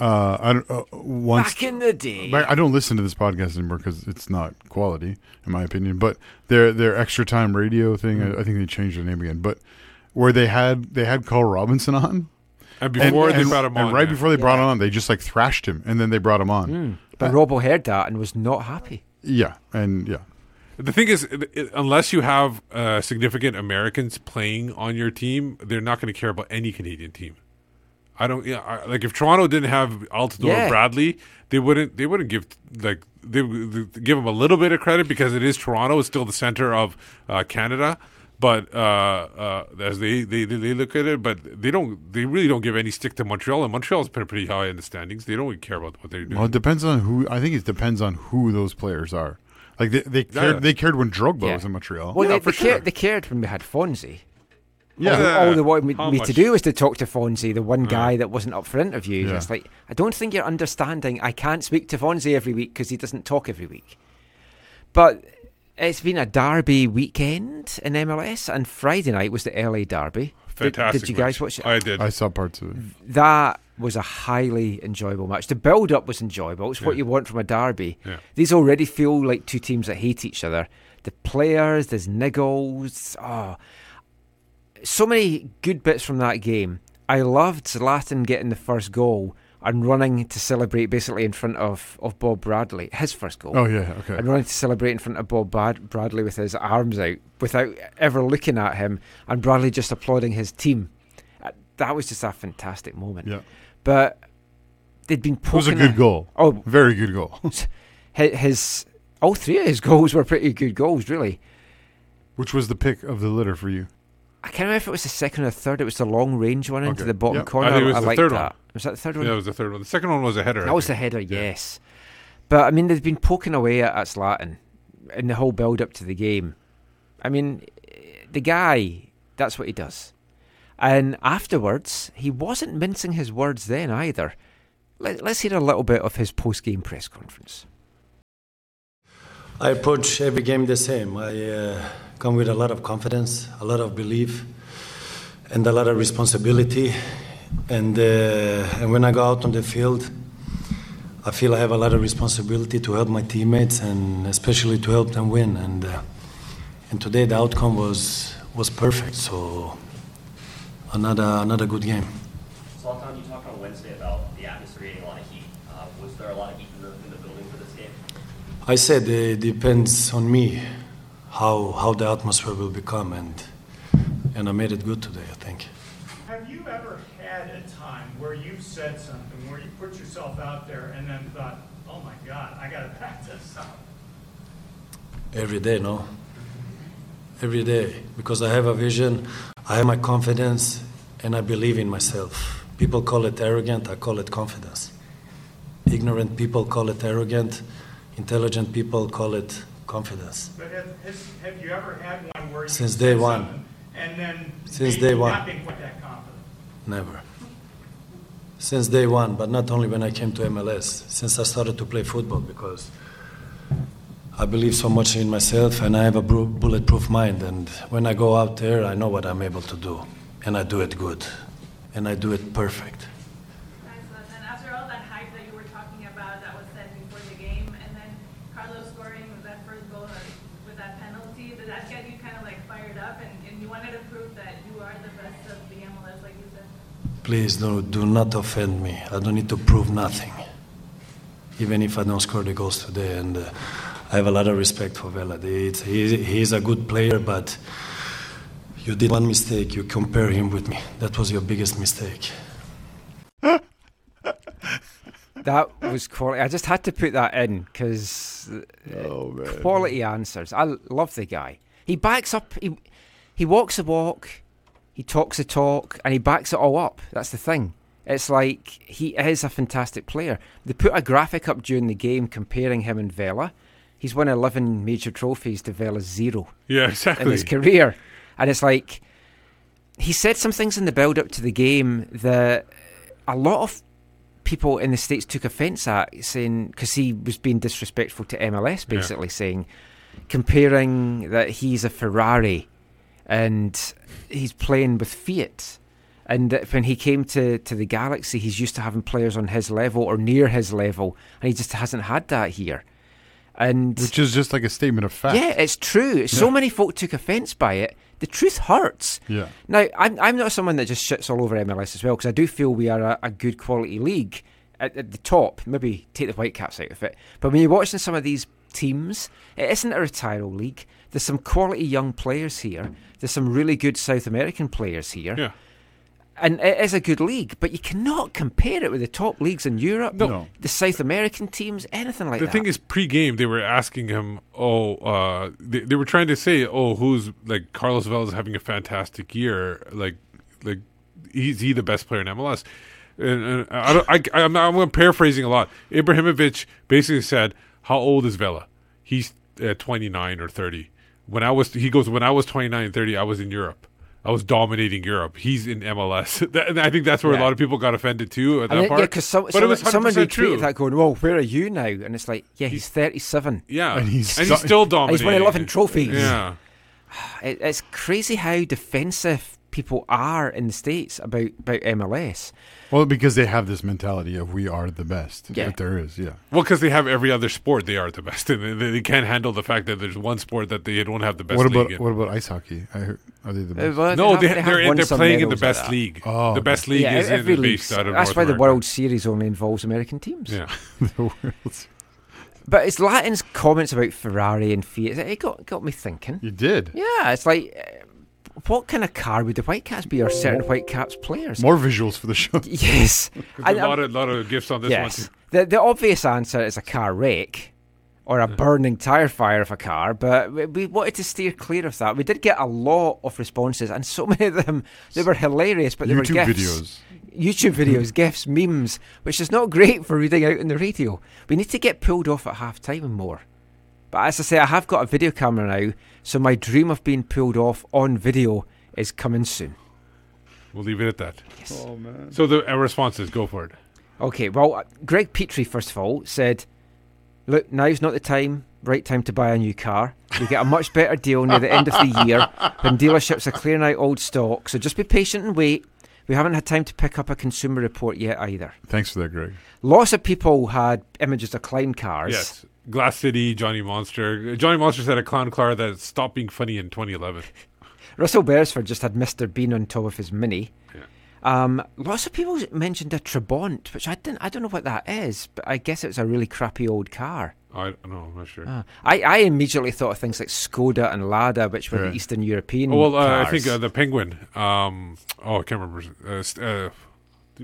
Uh, I don't. Uh, once
Back in the day.
I don't listen to this podcast anymore because it's not quality, in my opinion. But their their extra time radio thing. I, I think they changed their name again. But where they had they had Carl Robinson on,
And before they brought him on, and
right
yeah.
before they brought
Yeah.
him on, they just like thrashed him, and then they brought him on.
Mm. But
Uh,
Robbo heard that and was not happy.
yeah, and yeah,
The thing is, it- it- unless you have uh, significant Americans playing on your team, they're not going to care about any Canadian team. I don't. Yeah, I, like if Toronto didn't have Altidore
Yeah.
Bradley, they wouldn't. They wouldn't give like they, would give him a little bit of credit because it is Toronto. It's still the center of uh, Canada. But uh, uh, as they, they they look at it, but they don't. They really don't give any stick to Montreal, and Montreal's been pretty high in the standings. They don't really care about what they're doing.
Well, it depends on who. I think it depends on who those players are. Like they they cared,
Yeah.
they cared when Drogba
Yeah.
was in Montreal.
Well,
Yeah,
they,
for
they, cared, they cared when we had Fonzie.
Yeah.
All, they- all they wanted me, me to do was to talk to Fonzie, the one
Yeah.
guy that wasn't up for interviews.
Yeah.
It's like, I don't think you're understanding. I can't speak to Fonzie every week because he doesn't talk every week. But it's been a derby weekend in MLS, and Friday night was the LA Derby. Did-
Fantastic.
Did, you guys
match.
watch it?
I did.
I saw parts of it.
that was a highly enjoyable match. The build up was enjoyable. It's what you want from a derby.
Yeah.
These already feel like two teams that hate each other. The players, there's niggles. Oh, so many good bits from that game. I loved Zlatan getting the first goal and running to celebrate basically in front of, of Bob Bradley, his first goal.
Oh yeah, okay.
And running to celebrate in front of Bob Bad- Bradley with his arms out without ever looking at him, and Bradley just applauding his team. Uh, That was just a fantastic moment.
Yeah.
But they'd been
It was a
poking
good goal.
Oh,
Very good goal.
his, his all three of his goals were pretty good goals, really.
Which was the pick of the litter for you?
I can't remember if it was the second or third. It was the long range one into
Okay.
the bottom
Yep.
corner.
I think it was the
liked
third
that.
one.
Was that the third one?
Yeah, it was the third one. The second one was a header.
That was the
think.
header, yes. But I mean, they've been poking away at, at Zlatan in the whole build up to the game. I mean, the guy, that's what he does. And afterwards, he wasn't mincing his words then either. Let, let's hear a little bit of his post game press conference.
I approach every game the same. I uh, come with a lot of confidence, a lot of belief, and a lot of responsibility. And, uh, and when I go out on the field, I feel I have a lot of responsibility to help my teammates and especially to help them win. And, uh, and today the outcome was, was perfect. So another, another good game.
Zlatan, you talked on Wednesday about the atmosphere getting a lot of heat. Uh, was there a lot of heat in the, in the building for this game?
I said it depends on me how, how the atmosphere will become. And, and I made it good today, I think.
Have you ever had a time where you've said something, where you put yourself out there and then thought, oh my God, I got to back this up?
Every day, no? Every day. Because I have a vision, I have my confidence, and I believe in myself. People call it arrogant, I call it confidence. Ignorant people call it arrogant, intelligent people call it confidence.
But have, has, have you ever had one where you
Since day one.
And then
Since day one.
not being quite that confident?
Never. Since day one, but not only when I came to MLS, since I started to play football, because I believe so much in myself and I have a bulletproof mind. And when I go out there, I know what I'm able to do, and I do it good, and I do it perfect.
And after all that hype that you were talking about that was said before the game, and then Carlos
please do, do not offend me. I don't need to prove nothing, even if I don't score the goals today. And uh, I have a lot of respect for Vela. It's, he, he's a good player, but you did one mistake. You compare him with me. That was your biggest mistake.
That was quality. I just had to put that in because
Oh,
quality answers. I love the guy. He backs up. He he walks the walk. He talks the talk, and he backs it all up. That's the thing. It's like he is a fantastic player. They put a graphic up during the game comparing him and Vela. He's won 11 major trophies to Vela's zero.
Yeah, exactly.
In his career, and it's like he said some things in the build up to the game that a lot of people in the states took offence at, saying because he was being disrespectful to MLS,
Yeah.
basically saying comparing that he's a Ferrari and he's playing with Fiat. And that when he came to, to the Galaxy, he's used to having players on his level or near his level, and he just hasn't had that here. And
Which is just like a statement of fact.
yeah, it's true. So many folk took offence by it. The truth hurts.
Yeah.
Now, I'm, I'm not someone that just shits all over MLS as well, because I do feel we are a, a good quality league at, at the top. Maybe take the Whitecaps out of it. But when you're watching some of these teams, it isn't a retiral league. There's some quality young players here. There's some really good South American players here.
Yeah.
And it is a good league, but you cannot compare it with the top leagues in Europe,
No.
the South American teams, anything like
the
that.
The thing is, pre-game they were asking him, "Oh, uh, they, they were trying to say, oh, who's like Carlos Vela is having a fantastic year, like, like he's he the best player in MLS." And, and I don't, I, I'm, I'm paraphrasing a lot. Ibrahimovic basically said, "How old is Vela? He's uh, 29 or 30. When I was, he goes, when I was 29 and 30, I was in Europe." I was dominating Europe. He's in MLS. That- and I think that's where
Yeah.
a lot of people got offended too at that part.
yeah, because some,
but
someone,
it was 100%
someone retweeted that going, "Well, where are you now?" And it's like, yeah, he's, 37.
Yeah,
And he's
and he's still
And
dominating.
he's won 11 trophies.
Yeah,
It, it's crazy how defensive people are in the states about about MLS.
Well, because they have this mentality of we are the best
Yeah.
that there is. Yeah.
well, because they have every other sport, they are the best, and they, they can't handle the fact that there's one sport that they don't have the best
What
league
about
in.
what about ice hockey? I heard, are they the
Uh,
best?
well,
no, they,
have
they're they're playing in the best
that.
league.
Oh,
the best league
yeah,
is in,
every
based out of
That's
North
why the World Series only involves American teams.
Yeah,
the world's-
But it's Zlatan's comments about Ferrari and Fiat. It got got me thinking.
You did
Yeah, it's like, uh, what kind of car would the Whitecaps be, or certain Whitecaps players?
more visuals for the show.
Yes, And,
a lot of lot of gifts on this
yes.
one.
The the obvious answer is a car wreck or a burning tire fire of a car, but we, we wanted to steer clear of that. We did get a lot of responses, and so many of them they were hilarious, but they were
YouTube videos.
YouTube videos, gifs, memes, which is not great for reading out on the radio. We need to get pulled off at half time and more. But as I say, I have got a video camera now, so my dream of being pulled off on video is coming soon.
We'll leave it at that.
Yes.
Oh man.
So the uh, responses, go for it.
Okay, well, uh, Greg Petrie, first of all, said, Look, now's not the time, right time to buy a new car. You get a much better deal near the end of the year when dealerships are clearing out old stock, so just be patient and wait. We haven't had time to pick up a consumer report yet either.
Thanks for that, Greg.
Lots of people had images of clown cars.
Yes, Glass City, Johnny Monster. Johnny Monster said a clown car that stopped being funny in 2011.
Russell Beresford just had Mr. Bean on top of his Mini.
Yeah.
Um, lots of people mentioned a Trabant, which I didn't. I don't know what that is, but I guess it's a really crappy old car.
I don't know, I'm not sure.
Ah. I, I immediately thought of things like Skoda and Lada, which were the Eastern European.
Oh, well, uh, I think uh, the Penguin. Um, oh, I can't remember. Uh, uh,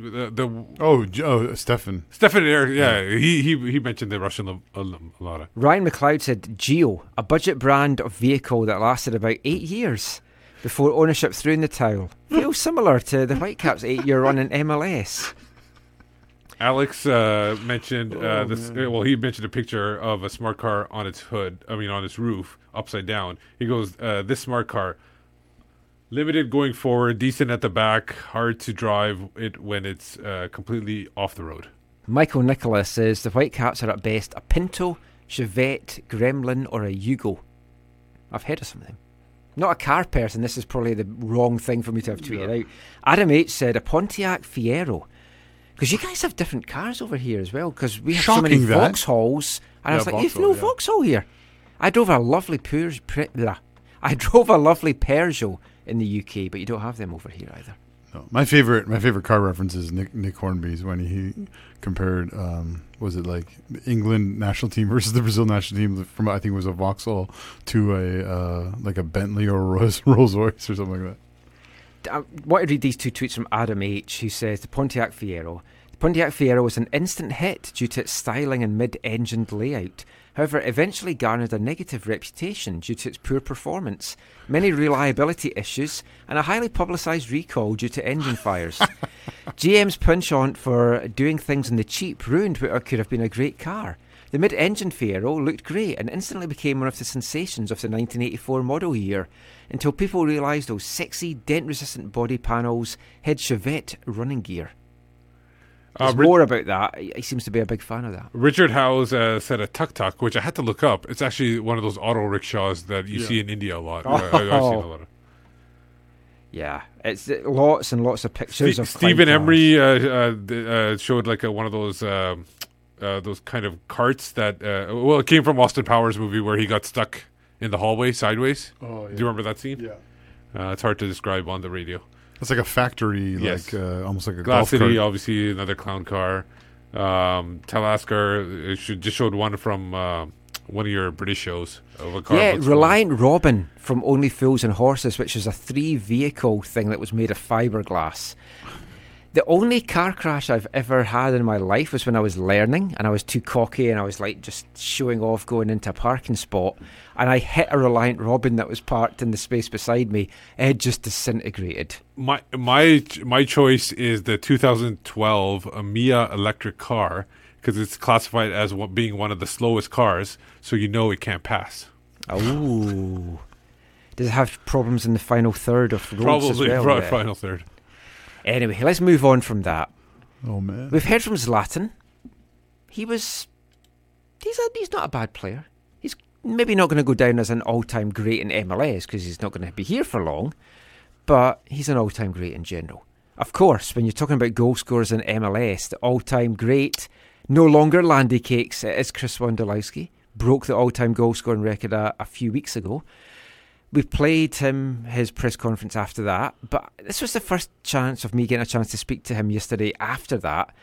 the, the
Oh, J- oh, Stefan.
Stefan Eric, yeah, he he he mentioned the Russian Lo- uh, Lada.
Ryan McLeod said Geo, a budget brand of vehicle that lasted about eight years before ownership threw in the towel. Feels similar to the Whitecaps' eight-year run in MLS.
Alex uh, mentioned uh,
Oh,
this.
man.
Well, he mentioned a picture of a smart car on its hood. I mean, on its roof, upside down. He goes, uh, "This smart car, limited going forward, decent at the back, hard to drive it when it's uh, completely off the road."
Michael Nicholas says the Whitecaps are at best a Pinto, Chevette, Gremlin, or a Yugo. I've heard of something. Not a car person. This is probably the wrong thing for me to have tweeted out. Adam H said a Pontiac Fiero. Because you guys have different cars over here as well. Because we have so many
that.
Vauxhalls, and I was like, "You've no
yeah.
Vauxhall here." I drove a lovely Peugeot. I drove a lovely Peugeot in the UK, but you don't have them over here either.
No, my favorite, my favorite car reference is Nick Nick Hornby's when he compared, um, was it like the England national team versus the Brazil national team from I think it was a Vauxhall to a uh, like a Bentley or a Rolls Rolls Royce or something like that.
I want to read these two tweets from Adam H, who says the Pontiac Fiero. The Pontiac Fiero was an instant hit due to its styling and mid-engined layout. However, eventually garnered a negative reputation due to its poor performance, many reliability issues, and a highly publicised recall due to engine fires. GM's penchant for doing things on the cheap ruined what could have been a great car. The mid-engine Fiero looked great and instantly became one of the sensations of the 1984 model year, until people realised those sexy, dent-resistant body panels hid Chevette running gear.
Uh,
There's
Ri-
more about that. He he seems to be a big fan of that.
Richard Howes uh, said a tuk tuk, which I had to look up. It's actually one of those auto rickshaws that you
Yeah.
see in India a lot. Uh, I, I've seen a
Oh.
lot of.
Yeah, it's uh, lots and lots of pictures
Ste-
of
Stephen. Emery uh, uh, uh, showed like a, one of those um, uh, those kind of carts that uh, well, it came from Austin Powers movie where he got stuck in the hallway sideways.
Oh,
Do you remember that scene?
Yeah.
Uh, it's hard to describe on the radio.
It's like a factory,
Yes.
like uh, almost like a
Glass
golf
City,
cart.
obviously another clown car. Um, Talasker uh, should, just showed one from uh, one of your British shows of a car.
Yeah,
looks
Reliant Robin from Only Fools and Horses, which is a three vehicle thing that was made of fiberglass. The only car crash I've ever had in my life was when I was learning and I was too cocky and I was like just showing off going into a parking spot and I hit a Reliant Robin that was parked in the space beside me. It had just disintegrated.
My my my choice is the 2012 Mia electric car because it's classified as being one of the slowest cars, so you know it can't pass.
Oh. Does it have problems in the final third of roads
Probably
as well?
fi- final third.
Anyway, let's move on from that.
Oh man,
We've heard from Zlatan. He was. He's a, he's not a bad player. He's maybe not going to go down as an all-time great in MLS because he's not going to be here for long, but he's an all-time great in general. Of course, when you're talking about goal scorers in MLS, the all-time great, no longer Landy Cakes, it is Chris Wondolowski. Broke the all-time goal scoring record a, a few weeks ago. We played him his press conference after that, but this was the first chance of me getting a chance to speak to him yesterday after that.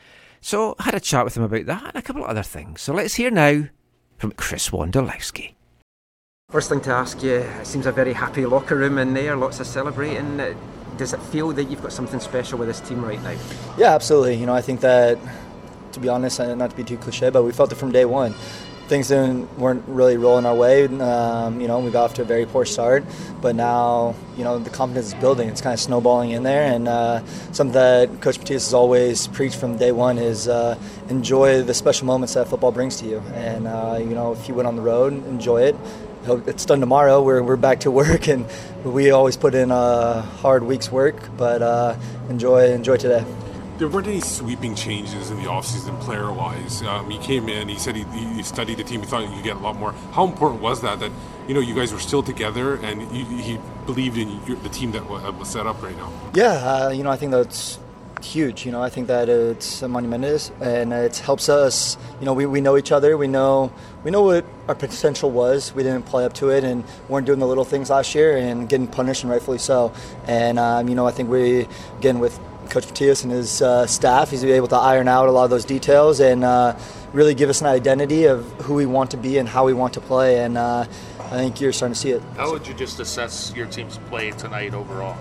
So I had a chat with him about that and a couple of other things. So let's hear now from Chris Wondolowski. First thing to ask you, it seems a very happy locker room in there, lots of celebrating. Does it feel that you've got something special with this team right now?
Yeah, absolutely. You know, I think that, to be honest, and not to be too cliche, but we felt it from day one. Things didn't, weren't really rolling our way. Um, you know, we got off to a very poor start, but now, you know, the confidence is building. It's kind of snowballing in there, and uh, something that Coach Matías has always preached from day one is uh, enjoy the special moments that football brings to you. And uh, you know, if you went on the road, enjoy it. It's done tomorrow. We're, we're back to work, and we always put in a hard week's work, but uh, enjoy enjoy today.
There weren't any sweeping changes in the offseason player wise. Um, he came in, he said he, he studied the team, he thought you could get a lot more. How important was that? That you know you guys were still together and you, he believed in your, the team that was set up right now.
Yeah, uh, you know, I think that's huge. You know, I think that it's monumentous, and it helps us. You know, we, we know each other. We know we know what our potential was. We didn't play up to it, and weren't doing the little things last year, and getting punished, and rightfully so. And um, you know, I think we again with Coach Matías and his uh, staff, he's able to iron out a lot of those details and uh, really give us an identity of who we want to be and how we want to play. And uh, I think you're starting to see it.
How would you just assess your team's play tonight overall?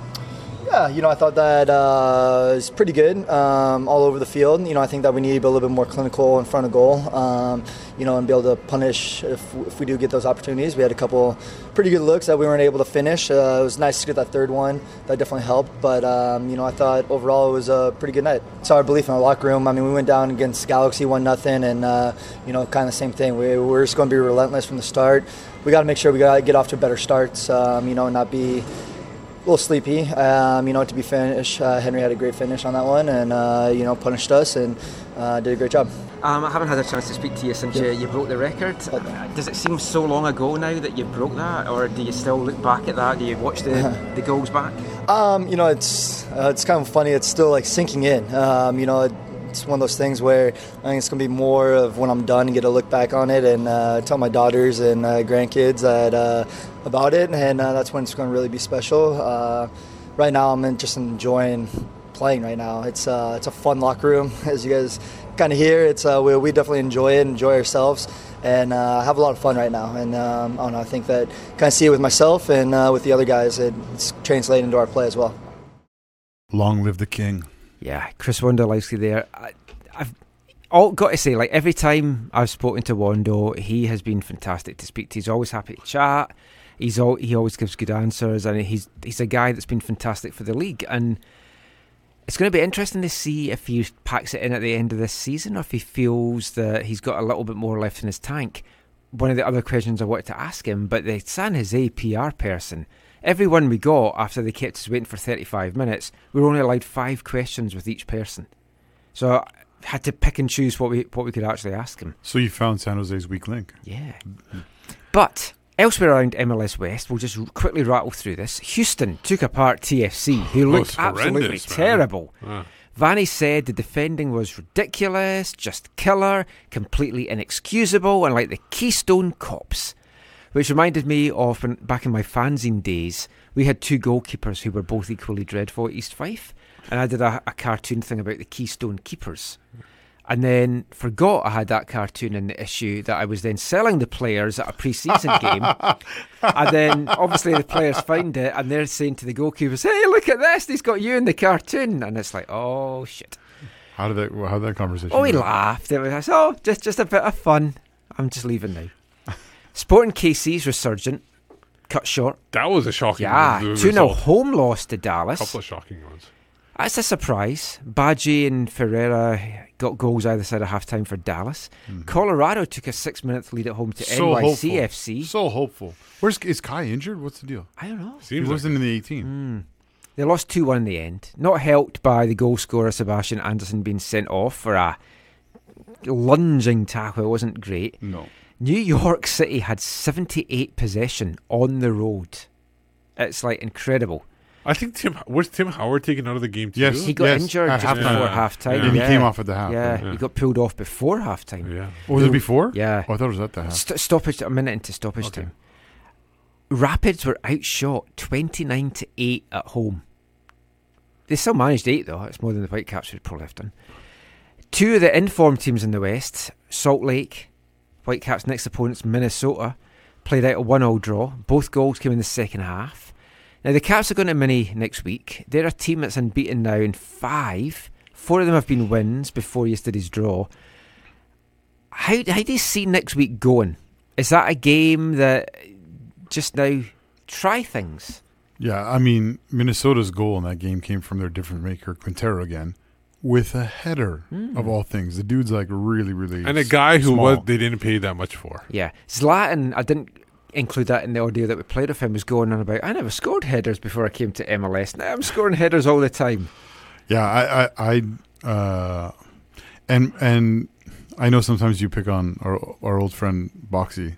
Yeah, you know, I thought that uh, pretty good um, all over the field. You know, I think that we need to be a little bit more clinical in front of goal. Um, you know, and be able to punish if, if we do get those opportunities. We had a couple pretty good looks that we weren't able to finish. Uh, it was nice to get that third one. That definitely helped. But um, you know, I thought overall it was a pretty good night. It's our belief in the locker room. I mean, we went down against Galaxy one nothing, and uh, you know, kind of the same thing. We, we're just going to be relentless from the start. We got to make sure we got to get off to better starts. Um, you know, and not be a little sleepy. Um, you know, to be finished. Uh, Henry had a great finish on that one, and uh, you know, punished us and uh, did a great job.
Um, I haven't had a chance to speak to you since you, you broke the record. Does it seem so long ago now that you broke that, or do you still look back at that? Do you watch the, the goals back?
Um, you know, it's uh, it's kind of funny. It's still like sinking in. Um, you know, it, it's one of those things where I think it's gonna be more of when I'm done and get to look back on it and uh, tell my daughters and uh, grandkids that uh, about it, and uh, that's when it's gonna really be special. Uh, right now I'm just enjoying playing right now. It's uh, it's a fun locker room, as you guys kind of hear. It's we, we definitely enjoy it, enjoy ourselves, and uh, have a lot of fun right now. And um, I know, I think that kind of see it with myself and uh, with the other guys. It, it's translated into our play as well.
Long live the king.
Yeah, Chris Wondolowski there. I, I've all got to say, like every time I've spoken to Wondo, he has been fantastic to speak to. He's always happy to chat. He's all, he always gives good answers, and he's he's a guy that's been fantastic for the league. And it's going to be interesting to see if he packs it in at the end of this season, or if he feels that he's got a little bit more left in his tank. One of the other questions I wanted to ask him, but the San Jose PR person, everyone we got after they kept us waiting for 35 minutes, we were only allowed five questions with each person. So I had to pick and choose what we what we could actually ask them.
So you found San Jose's weak link.
Yeah. But elsewhere around MLS West, we'll just quickly rattle through this. Houston took apart TFC, who looked absolutely
man.
terrible.
Yeah.
Vanney said the defending was ridiculous, just killer, completely inexcusable, and like the Keystone Cops. Which reminded me of when, back in my fanzine days, we had two goalkeepers who were both equally dreadful at East Fife, and I did a, a cartoon thing about the Keystone Keepers. And then forgot I had that cartoon in the issue that I was then selling the players at a pre-season game. and then obviously the players find it and they're saying to the goalkeepers, "Hey, look at this! He's got you in the cartoon." And it's like, "Oh shit!"
How did that? How did that conversation?
Oh, we
go?
laughed. It was oh, just just a bit of fun. I'm just leaving now. Sporting KC's resurgent cut short.
That was a shocking
Yeah,
re-
two 0 home loss to Dallas.
A couple of shocking ones.
That's a surprise. Badji and Ferreira got goals either side of half time for Dallas. Colorado took a six minute lead at home to
So hopeful.
NYCFC.
So hopeful. Where's is Kei injured? What's the deal?
I don't know.
he wasn't in the 18.
Hmm. They lost 2 1 in the end. Not helped by the goal scorer Sebastian Anderson being sent off for a lunging tackle. It wasn't great.
No.
New York City had 78 possession on the road. It's like incredible.
I think Tim was Tim Howard taken out of the game too.
Yes,
He got
yes,
injured
at
just
halftime.
before half time.
And he came off at the half,
Yeah,
right?
he got pulled off before half time.
Yeah.
Oh, was it before?
Yeah.
Oh, I thought it was at the half.
St- stoppage, a minute into stoppage
Okay.
time. Rapids were outshot 29 to 8 at home. They still managed 8, though. It's more than the Whitecaps would probably have done. Two of the informed teams in the West, Salt Lake, Whitecaps' next opponents, Minnesota, played out a 1 0 draw. Both goals came in the second half. Now, the Caps are going to Mini next week. They're a team that's unbeaten now in five. Four of them have been wins before yesterday's draw. How, how do you see next week going? Is that a game that just now try things?
Yeah, I mean, Minnesota's goal in that game came from their different maker, Quintero again, with a header
Hmm.
of all things. The dude's like really, really
And a guy who
small.
was they didn't pay that much for.
Yeah. Zlatan, I didn't include that in the audio that we played of him, was going on about, I never scored headers before I came to MLS. Now I'm scoring headers all the time.
Yeah, I, I, I uh, and and I know sometimes you pick on our our old friend Boxy,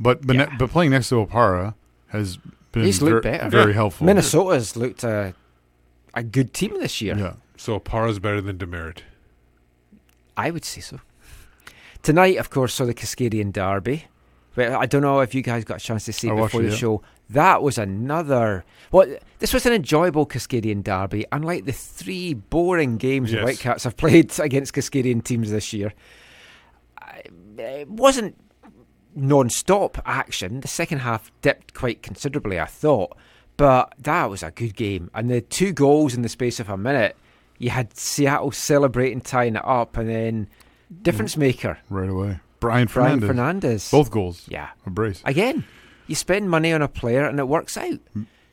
but but ne- but playing next to Opara has been
He's looked
ver-
better.
very helpful.
Minnesota's looked a, a good team this year.
Yeah.
So par is better than Demerit.
I would say so. Tonight, of course, saw the Cascadian Derby. But I don't know if you guys got a chance to see it before
it,
the
yeah.
show. That was another. Well, this was an enjoyable Cascadian Derby, unlike the three boring games the
Yes.
Whitecaps have played against Cascadian teams this year. It wasn't non-stop action. The second half dipped quite considerably, I thought, but that was a good game. And the two goals in the space of a minute, you had Seattle celebrating, tying it up, and then difference mm. maker
right away. Brian
Brian
Fernandez.
Fernandez.
Both goals.
Yeah.
A brace.
Again, you spend money on a player and it works out.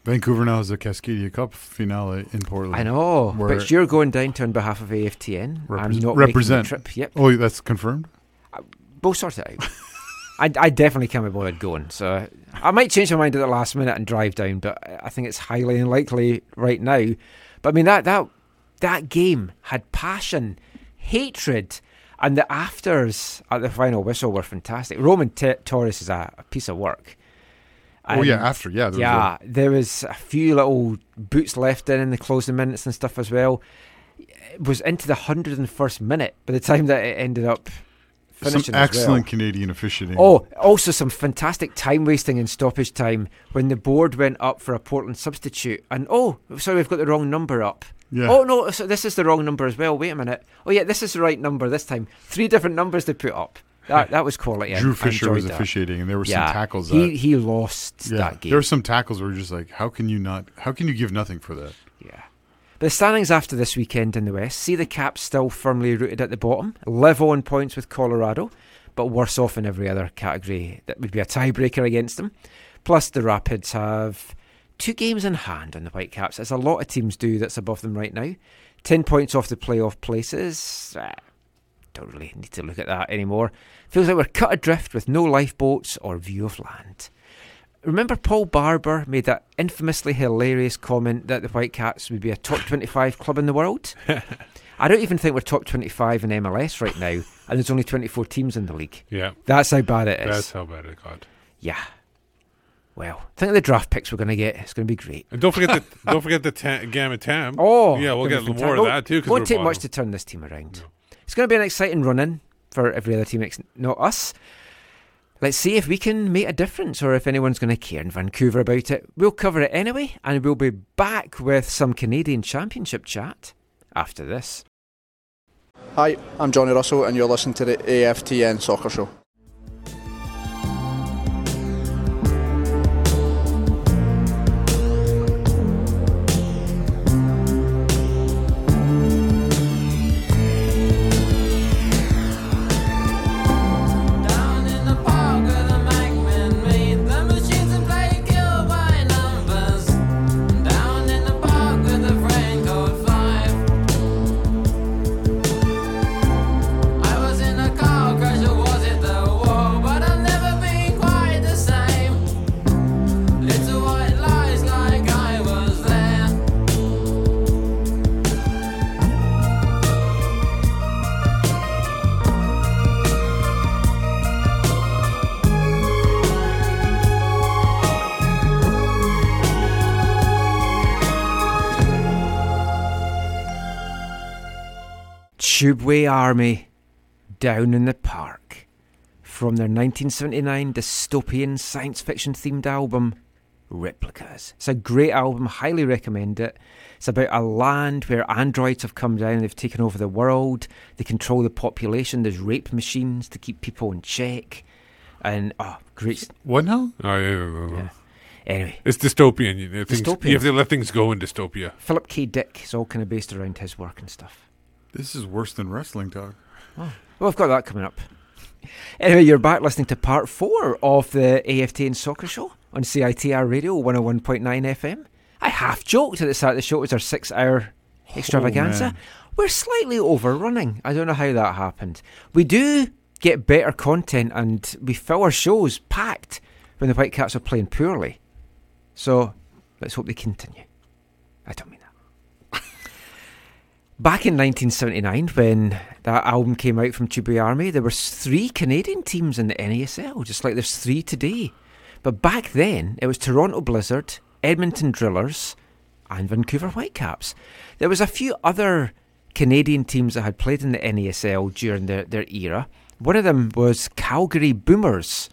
Vancouver now has a Cascadia Cup finale in Portland.
I know,
where
but you're going down to on behalf of AFTN. I'm
repres-
not
represent.
making the trip. Yep,
Oh, that's confirmed.
Uh, we'll sort it out. I, I definitely can't be bothered going, so I might change my mind at the last minute and drive down, but I think it's highly unlikely right now. But I mean that that that game had passion, hatred, and the afters at the final whistle were fantastic. Roman T- Torres is a, a piece of work.
Oh, yeah, after, yeah, there was
yeah, there was a few little boots left in in the closing minutes and stuff as well. It was into the hundred and first minute by the time that it ended up finishing
Some
as well.
excellent Canadian officiating.
Oh, also some fantastic time wasting in stoppage time when the board went up for a Portland substitute. And oh, sorry, we've got the wrong number up.
Yeah.
Oh no, so this is the wrong number as well. Wait a minute. Oh yeah, this is the right number this time. Three different numbers they put up. That that was quality.
Drew
I
Fischer was
that.
officiating, and there were
Yeah,
some tackles.
He
that,
he lost
yeah,
that game.
There were some tackles where you're just like, how can you not? How can you give nothing for that?
Yeah. But the standings after this weekend in the West see the Caps still firmly rooted at the bottom, level on points with Colorado, but worse off in every other category that would be a tiebreaker against them. Plus, the Rapids have two games in hand on the Whitecaps, as a lot of teams do that's above them right now. Ten points off the playoff places. Ah, don't really need to look at that anymore. Feels like we're cut adrift with no lifeboats or view of land. Remember Paul Barber made that infamously hilarious comment that the Whitecaps would be a top 25 club in the world? I don't even think we're top 25 in MLS right now, and there's only 24 teams in the league.
Yeah.
That's how bad it is.
That's how bad it got.
Yeah. Well, think of the draft picks we're going to get. It's going to be great.
And don't forget the don't forget the ta- GAM and TAM.
Oh,
yeah, we'll get
be
more of
fantastic.
that too. 'cause
Won't
we're
take much to turn this team around. It's going to be an exciting run in for every other team, ex- not us. Let's see if we can make a difference or if anyone's going to care in Vancouver about it. We'll cover it anyway, and we'll be back with some Canadian Championship chat after this.
Hi, I'm Johnny Russell, and you're listening to the AFTN Soccer Show.
Tubeway Army down in the park from their 1979 dystopian science fiction themed album Replicas. It's a great album, highly recommend it. It's about a land where androids have come down, they've taken over the world, they control the population, there's rape machines to keep people in check. And oh, great.
What now?
Oh, yeah, yeah, yeah.
Yeah. Anyway,
It's dystopian. You, know, things,
Dystopian.
you have to let things go in dystopia.
Philip K. Dick is all kind of based around his work and stuff.
This is worse than wrestling talk.
Oh. Well, I've got that coming up. Anyway, you're back listening to part four of the AFTN Soccer Show on CITR Radio 101.9 FM. I half joked at the start of the show it was our six hour extravaganza.
Oh, man.
We're slightly overrunning. I don't know how that happened. We do get better content and we fill our shows packed when the Whitecaps are playing poorly. So let's hope they continue. I don't mean. Back in 1979, when that album came out from Tubeway Army, there were three Canadian teams in the NASL, just like there's three today. But back then, it was Toronto Blizzard, Edmonton Drillers, and Vancouver Whitecaps. There was a few other Canadian teams that had played in the NASL during their, their era. One of them was Calgary Boomers.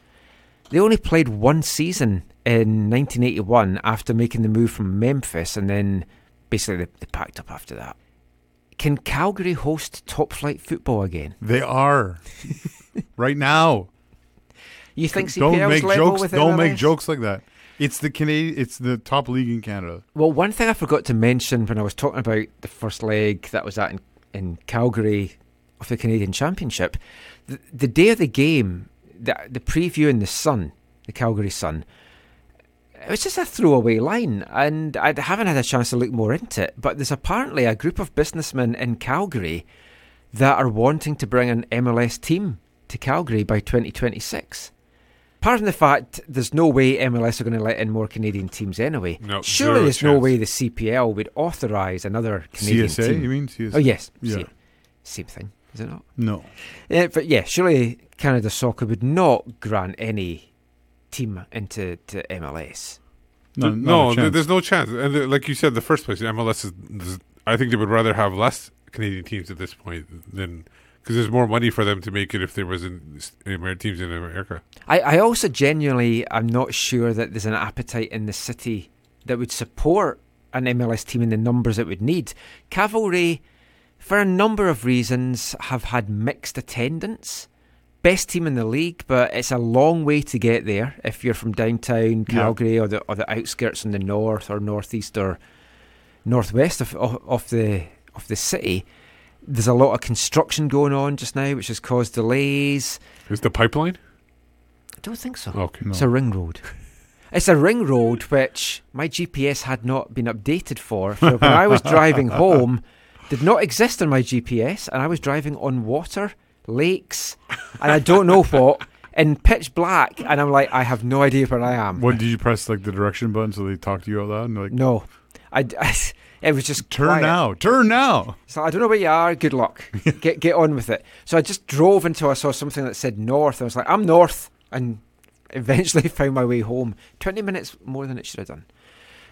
They only played one season in 1981 after making the move from Memphis, and then basically they, they packed up after that. Can Calgary host top flight football again?
They are right now.
You think
don't make jokes? Don't make jokes like that. It's the Canadian. It's the top league in Canada.
Well, one thing I forgot to mention when I was talking about the first leg that was at in, in Calgary of the Canadian Championship, the, the day of the game, the, the preview in the Sun, the Calgary Sun, it was just a throwaway line, and I haven't had a chance to look more into it. But there's apparently a group of businessmen in Calgary that are wanting to bring an MLS team to Calgary by 2026. Apart from the fact there's no way MLS are going to let in more Canadian teams anyway.
No,
Surely there's no way the CPL would authorise another Canadian
CSA,
team.
you mean? CSA?
Oh yes,
Yeah.
same, same thing, is it not?
No.
Yeah, but yeah, surely Canada Soccer would not grant any team into to MLS.
No,
Th- no, th- there's no chance. And the, like you said, the first place, MLS is. is- I think they would rather have less Canadian teams at this point than because there's more money for them to make it if there was in, in teams in America.
I, I also genuinely I'm not sure that there's an appetite in the city that would support an MLS team in the numbers it would need. Cavalry, for a number of reasons, have had mixed attendance. Best team in the league, but it's a long way to get there if you're from downtown Calgary or the or the outskirts in the north or northeast or northwest of, of, of the of the city. There's a lot of construction going on just now, which has caused delays.
Is the pipeline?
I don't think so.
Okay.
It's a ring road. It's a ring road which my GPS had not been updated for. So when I was driving home, did not exist on my GPS, and I was driving on water, lakes, and I don't know what, in pitch black, and I'm like, I have no idea where I am.
What did you press like the direction button so they talk to you out loud? And like,
No, I, I- it was just
turn
quiet.
now, turn now.
So I don't know where you are. Good luck. get get on with it. So I just drove until I saw something that said north. I was like, I'm north, and eventually found my way home. Twenty minutes more than it should have done.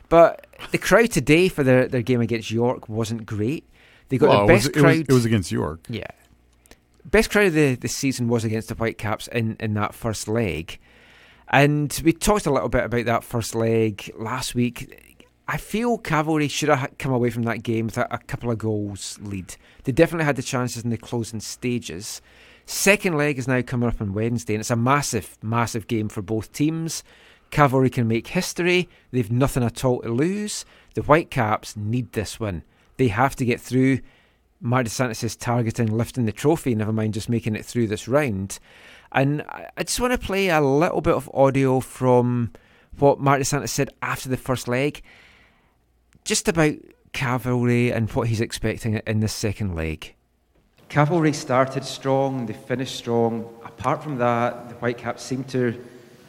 But the crowd today for their, their game against York wasn't great. They got
Well,
the
it was-
best
it was-
crowd.
it was against York.
Yeah, best crowd of the, the season was against the Whitecaps in in that first leg, and we talked a little bit about that first leg last week. I feel Cavalry should have come away from that game with a, a couple of goals lead. They definitely had the chances in the closing stages. Second leg is now coming up on Wednesday, and it's a massive, massive game for both teams. Cavalry can make history. They've nothing at all to lose. The Whitecaps need this win. They have to get through. Marc Dos Santos is targeting lifting the trophy, never mind just making it through this round. And I just want to play a little bit of audio from what Marc Dos Santos said after the first leg, just about Cavalry and what he's expecting in the second leg. Cavalry started strong, they finished strong. Apart from that, the Whitecaps seemed to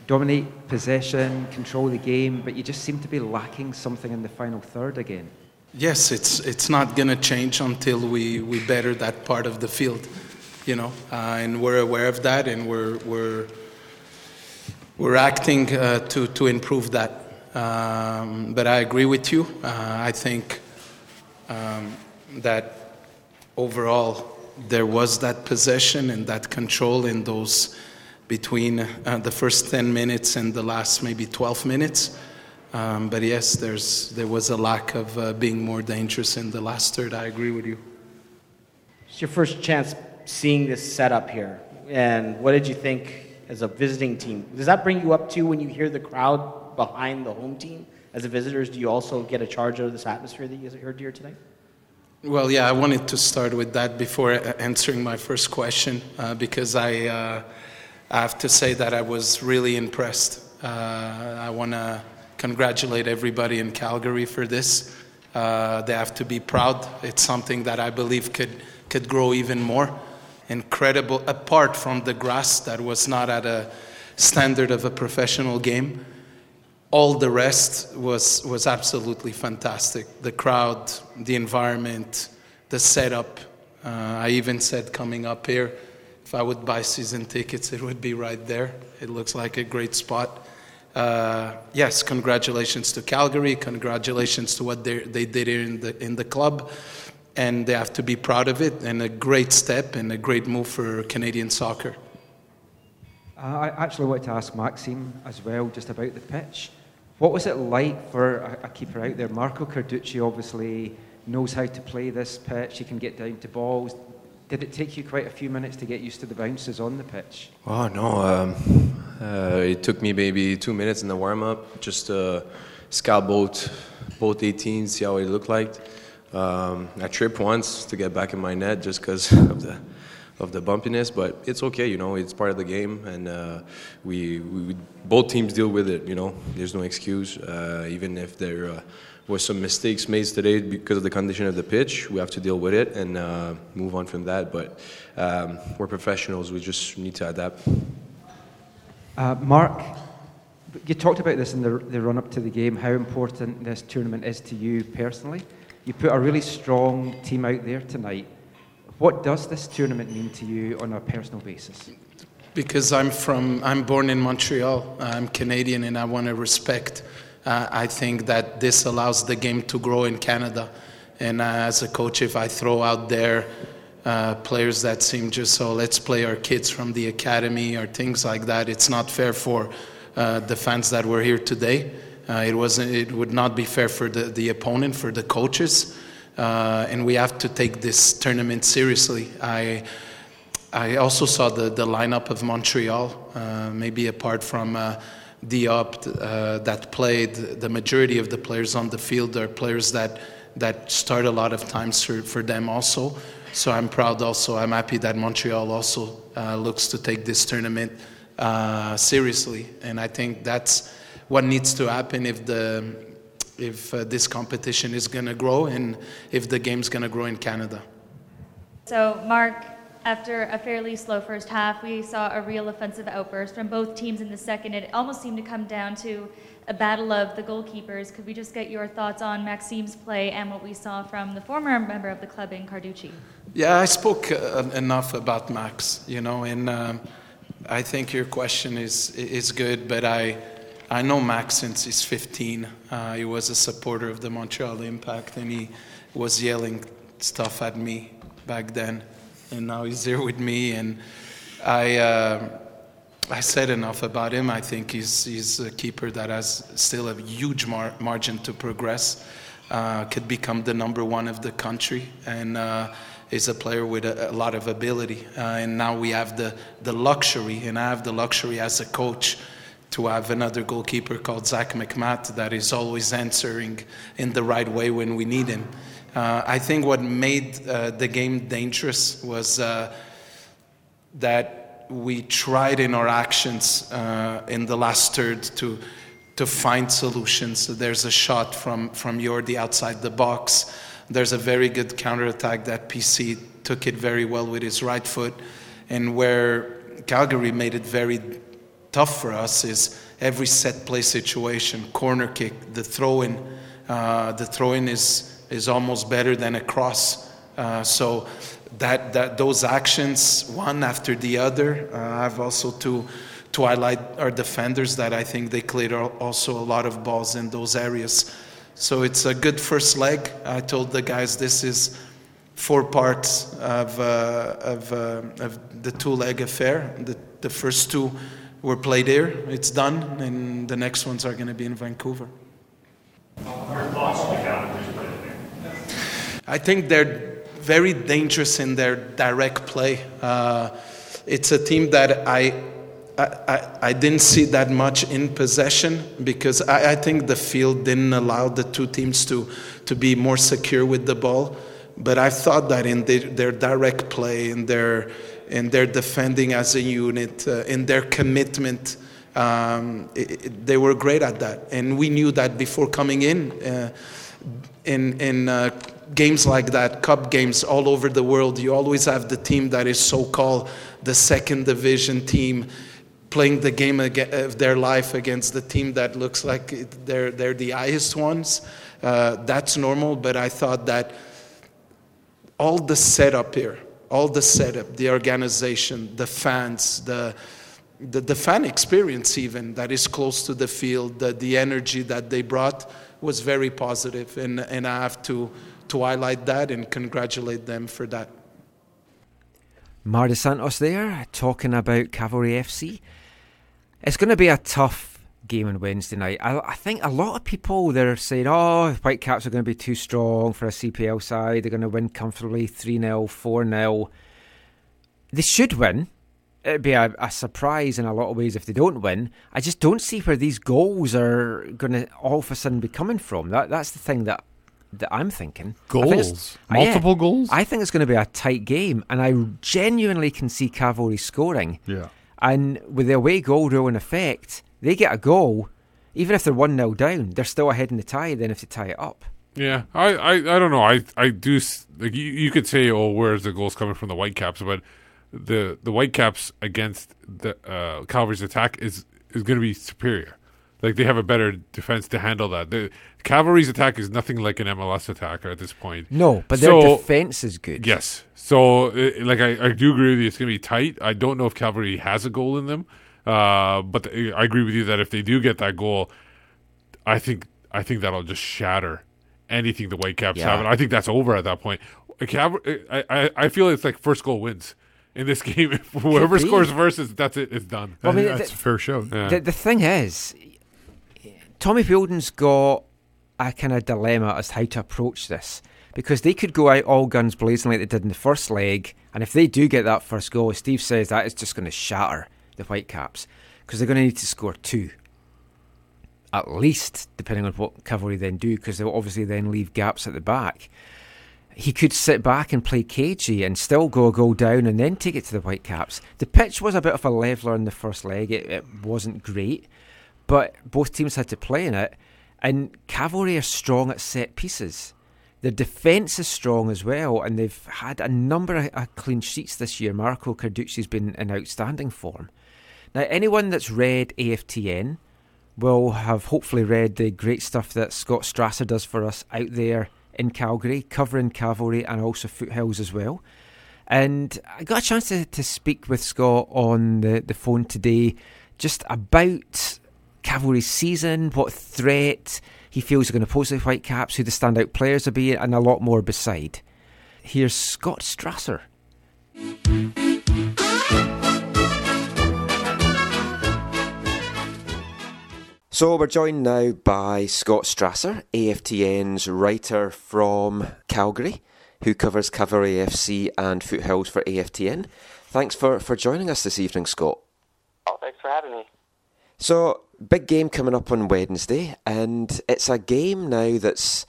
dominate possession, control the game, but you just seem to be lacking something in the final third again.
Yes, it's it's not going to change until we, we better that part of the field, you know, uh, and we're aware of that, and we're we're we're acting uh, to to improve that. Um, but I agree with you. Uh, I think um, that overall there was that possession and that control in those between uh, the first 10 minutes and the last maybe 12 minutes. Um, but yes, there's, there was a lack of uh, being more dangerous in the last third. I agree with you.
It's your first chance seeing this setup here. And what did you think as a visiting team? Does that bring you up too when you hear the crowd behind the home team? As a visitors, do you also get a charge out of this atmosphere that you heard here today?
Well, yeah, I wanted to start with that before uh, answering my first question uh, because I, uh, I have to say that I was really impressed. Uh, I want to congratulate everybody in Calgary for this. Uh, they have to be proud. It's something that I believe could, could grow even more. Incredible, apart from the grass that was not at a standard of a professional game all the rest was was absolutely fantastic. The crowd, the environment, the setup. Uh, I even said coming up here, if I would buy season tickets, it would be right there. It looks like a great spot. Uh, yes, congratulations to Calgary. Congratulations to what they they did here in the in the club, and they have to be proud of it. And a great step and a great move for Canadian soccer.
Uh, I actually wanted to ask Maxime as well just about the pitch. What was it like for a, a keeper out there? Marco Carducci obviously knows how to play this pitch. He can get down to balls. Did it take you quite a few minutes to get used to the bounces on the pitch?
Oh no, um, uh, it took me maybe two minutes in the warm up, just to scout both both 18s, see how it looked like. Um, I tripped once to get back in my net just because of the of the bumpiness, but it's okay, you know, it's part of the game, and uh, we, we both teams deal with it. You know, there's no excuse, uh, even if there uh, was some mistakes made today because of the condition of the pitch, we have to deal with it and uh, move on from that. But um, we're professionals; we just need to adapt.
Uh, Marc, you talked about this in the, the run up to the game, how important this tournament is to you personally. You put a really strong team out there tonight. What does this tournament mean to you on a personal basis?
Because I'm from, I'm born in Montreal. I'm Canadian, and I want to respect. Uh, I think that this allows the game to grow in Canada. And uh, as a coach, if I throw out there uh, players that seem just so let's play our kids from the academy or things like that. It's not fair for uh, the fans that were here today. Uh, it wasn't. It would not be fair for the, the opponent, for the coaches, uh, and we have to take this tournament seriously. I I also saw the, the lineup of Montreal, maybe apart from Diop uh, that played. The majority of the players on the field are players that that start a lot of times for, for them also. So I'm proud also. I'm happy that Montreal also uh, looks to take this tournament uh, seriously, and I think that's what needs to happen if the if uh, this competition is going to grow and if the game's going to grow in Canada.
So, Marc, after a fairly slow first half, we saw a real offensive outburst from both teams in the second. It almost seemed to come down to a battle of the goalkeepers. Could we just get your thoughts on Maxime's play and what we saw from the former member of the club in Carducci?
Yeah, I spoke uh, enough about Max, you know, and um, I think your question is is good, but I I know Max since he's 15. Uh, he was a supporter of the Montreal Impact, and he was yelling stuff at me back then, and now he's here with me, and I. Uh, I said enough about him. I think he's, he's a keeper that has still a huge mar- margin to progress. Uh, could become the number one of the country, and uh, is a player with a, a lot of ability. Uh, and now we have the, the luxury, and I have the luxury as a coach to have another goalkeeper called Zac MacMath that is always answering in the right way when we need him. Uh, I think what made uh, the game dangerous was uh, that we tried in our actions uh, in the last third to to find solutions. So there's a shot from from Yordy outside the box. There's a very good counterattack that PC took it very well with his right foot, and where Calgary made it very tough for us is every set play situation, corner kick, the throw in. Uh, the throw in is is almost better than a cross. Uh, so that, that those actions, one after the other, uh, I have also to to highlight our defenders that I think they cleared also a lot of balls in those areas. So it's a good first leg. I told the guys this is four parts of uh, of, uh, of the two leg affair. The, the first two were played here. It's done, and the next ones are going to be in Vancouver.
Your thoughts on the?
I think they're very dangerous in their direct play. Uh, it's a team that I, I, I, didn't see that much in possession because I, I think the field didn't allow the two teams to, to be more secure with the ball. But I thought that in their, their direct play, in their, in their defending as a unit, uh, in their commitment, um, it, it- they were great at that. And we knew that before coming in. Uh, in in uh, games like that, cup games all over the world, you always have the team that is so-called the second division team playing the game of their life against the team that looks like they're they're the highest ones. Uh, that's normal, but I thought that all the setup here, all the setup, the organization, the fans, the the, the fan experience even that is close to the field, the, the energy that they brought was very positive, and, and I have to, to highlight that and congratulate them for that.
Marc Dos Santos there talking about Cavalry FC. It's going to be a tough game on Wednesday night. I, I think a lot of people they're saying, "Oh, Whitecaps are going to be too strong for a CPL side. They're going to win comfortably, three 0 four 0 They should win. It'd be a, a surprise in a lot of ways if they don't win. I just don't see where these goals are going to all of a sudden be coming from. That that's the thing that that I'm thinking. I think it's-
Goals?
Uh, yeah.
Multiple goals?
I think it's going to be a tight game, and I genuinely can see Cavalry scoring.
Yeah.
And with the away goal rule in effect, they get a goal, even if they're 1 0 down, they're still ahead in the tie then if they tie it up.
Yeah, I, I, I don't know. I, I do. Like you, you could say, oh, where's the goals coming from the Whitecaps? But the the Whitecaps against the uh, Cavalry's attack is is going to be superior. Like they have a better defense to handle that. The Cavalry's attack is nothing like an MLS attacker at this point.
No, but their
So-
defense is good.
Yes. So, uh, like, I, I do agree with you. It's going to be tight. I don't know if Cavalry has a goal in them, uh, but I agree with you that if they do get that goal, I think I think that'll just shatter anything the Whitecaps
Yeah.
have, and I think that's over at that point. a Cav- I, I I feel it's like first goal wins in this game. If whoever scores first, is that's it. It's done.
Well, I mean,
that's
the-
a fair show.
Yeah.
The, the thing is, Tommy Wheeldon's got a kind of dilemma as to how to approach this because they could go out all guns blazing like they did in the first leg, and if they do get that first goal, as Steve says that is just going to shatter the Whitecaps because they're going to need to score two. At least, depending on what Cavalry then do, because they'll obviously then leave gaps at the back. He could sit back and play cagey and still go a goal down and then take it to the Whitecaps. The pitch was a bit of a leveler in the first leg. It, it wasn't great, but both teams had to play in it. And Cavalry are strong at set pieces. Their defence is strong as well, and they've had a number of, clean sheets this year. Marco Carducci's been in outstanding form. Now, anyone that's read AFTN will have hopefully read the great stuff that Scott Strasser does for us out there in Calgary, covering cavalry and also foothills as well. And I got a chance to, to speak with Scott on the, the phone today just about cavalry's season, what threat he feels are going to pose to the Whitecaps, who the standout players will be, and a lot more beside. Here's Scott Strasser. So we're joined now by Scott Strasser, AFTN's writer from Calgary, who covers Cavalry FC and Foothills for AFTN. Thanks for, for joining us this evening, Scott.
Oh, thanks for having me.
So, big game coming up on Wednesday, and it's a game now that's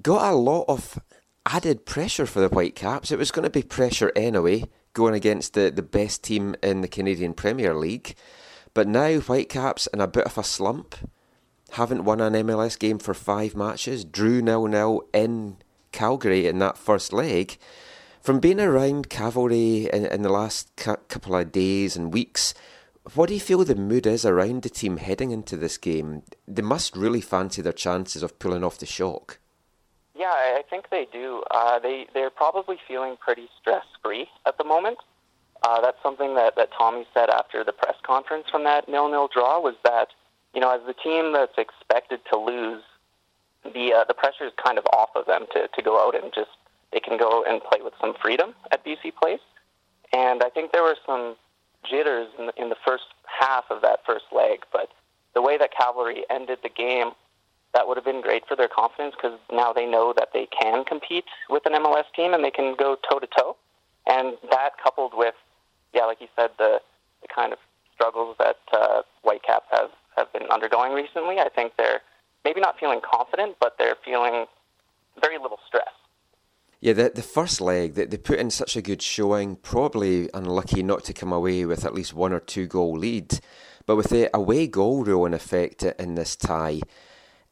got a lot of added pressure for the Whitecaps. It was going to be pressure anyway, going against the, the best team in the Canadian Premier League. But now Whitecaps in a bit of a slump, haven't won an MLS game for five matches, drew nil nil in Calgary in that first leg. From being around Cavalry in, in the last cou- couple of days and weeks, what do you feel the mood is around the team heading into this game? They must really fancy their chances of pulling off the shock.
Yeah, I think they do. Uh, they they're probably feeling pretty stress free at the moment. Uh, that's something that, that Tommy said after the press conference from that nil nil draw was that you know as the team that's expected to lose, the uh, the pressure is kind of off of them to to go out and just they can go and play with some freedom at BC Place. And I think there were some jitters in the, in the first half of that first leg, but the way that Cavalry ended the game, that would have been great for their confidence because now they know that they can compete with an MLS team and they can go toe to toe. And that coupled with, yeah, like you said, the, the kind of struggles that uh, Whitecaps have, have been undergoing recently, I think they're maybe not feeling confident, but they're feeling very little stress.
Yeah, the, the first leg, they, they put in such a good showing, probably unlucky not to come away with at least one or two goal lead. But with the away goal rule in effect in this tie,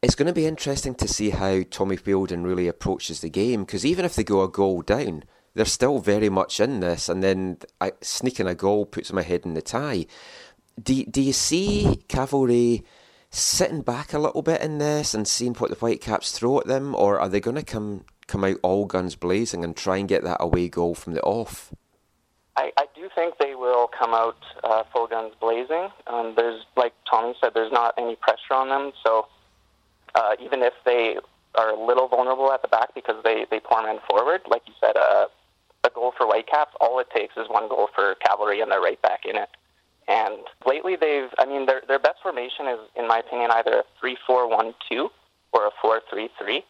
it's going to be interesting to see how Tommy Wheeldon really approaches the game because even if they go a goal down, they're still very much in this, and then uh, sneaking a goal puts them ahead in the tie. Do, do you see Cavalry sitting back a little bit in this and seeing what the Whitecaps throw at them, or are they going to come come out all guns blazing and try and get that away goal from the off?
I, I do think they will come out uh, full guns blazing. Um, there's, like Tommy said, there's not any pressure on them. So uh, even if they are a little vulnerable at the back because they, they pour men forward, like you said, uh, a goal for Whitecaps, all it takes is one goal for Cavalry and they're right back in it. And lately they've, I mean, their, their best formation is, in my opinion, either a 3 4 1 2 or a 4 3 3.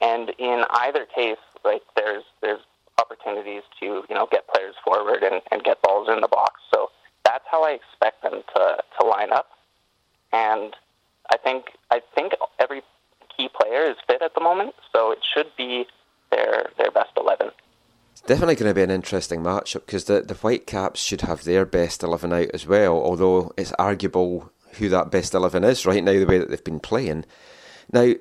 And in either case, like there's there's opportunities to you know get players forward and, and get balls in the box. So that's how I expect them to, to line up. And I think I think every key player is fit at the moment, so it should be their their best eleven.
It's definitely going to be an interesting matchup because the, the Whitecaps should have their best 11 out as well, although it's arguable who that best 11 is right now, the way that they've been playing. Now,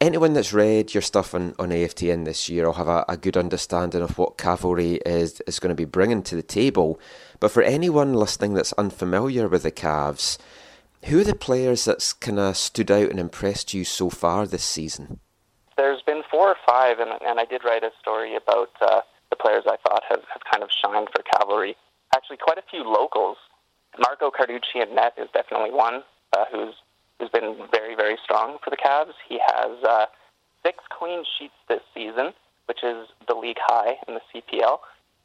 anyone that's read your stuff on, on AFTN this year will have a, a good understanding of what Cavalry is, is going to be bringing to the table. But for anyone listening that's unfamiliar with the Cavs, who are the players that's kind of stood out and impressed you so far this season?
There's been four or five, and, and I did write a story about uh, the players I thought have, have kind of shined for Cavalry. Actually, quite a few locals. Marco Carducci in net is definitely one uh, who's who's been very very strong for the Cavs. He has uh, six clean sheets this season, which is the league high in the CPL.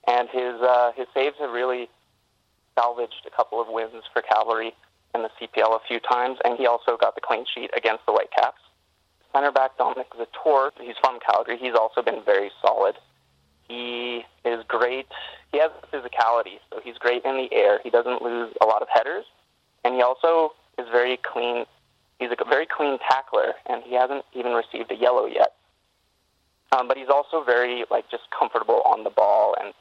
And his uh, his saves have really salvaged a couple of wins for Cavalry in the CPL a few times, and he also got the clean sheet against the Whitecaps. Center back Dominic Zator, he's from Calgary. He's also been very solid. He is great. He has physicality, so he's great in the air. He doesn't lose a lot of headers, and he also is very clean. He's a very clean tackler, and he hasn't even received a yellow yet. Um, but he's also very like just comfortable on the ball, and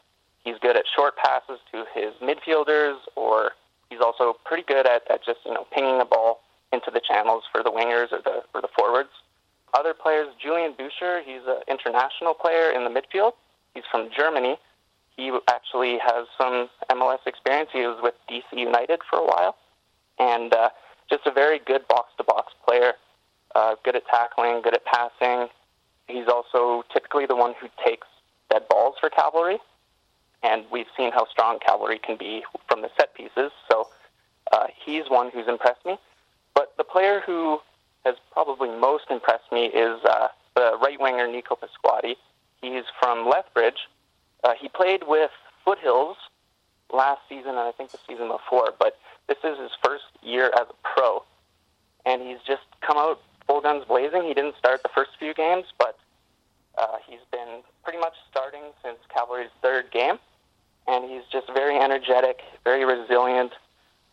he's good at short passes to his midfielders, or he's also pretty good at, at just you know pinging the ball into the channels for the wingers or the or the forwards. Other players, Julian Büscher, he's an international player in the midfield. He's from Germany. He actually has some MLS experience. He was with DC United for a while, and uh, just a very good box-to-box player. Uh, good at tackling, good at passing. He's also typically the one who takes dead balls for Cavalry, and we've seen how strong Cavalry can be from the set pieces. So uh, he's one who's impressed me. But the player who has probably most impressed me is uh, the right winger Nico Pasquotti. He's from Lethbridge. Uh, he played with Foothills last season and I think the season before, but this is his first year as a pro, and he's just come out full guns blazing. He didn't start the first few games, but uh, he's been pretty much starting since Cavalry's third game, and he's just very energetic, very resilient,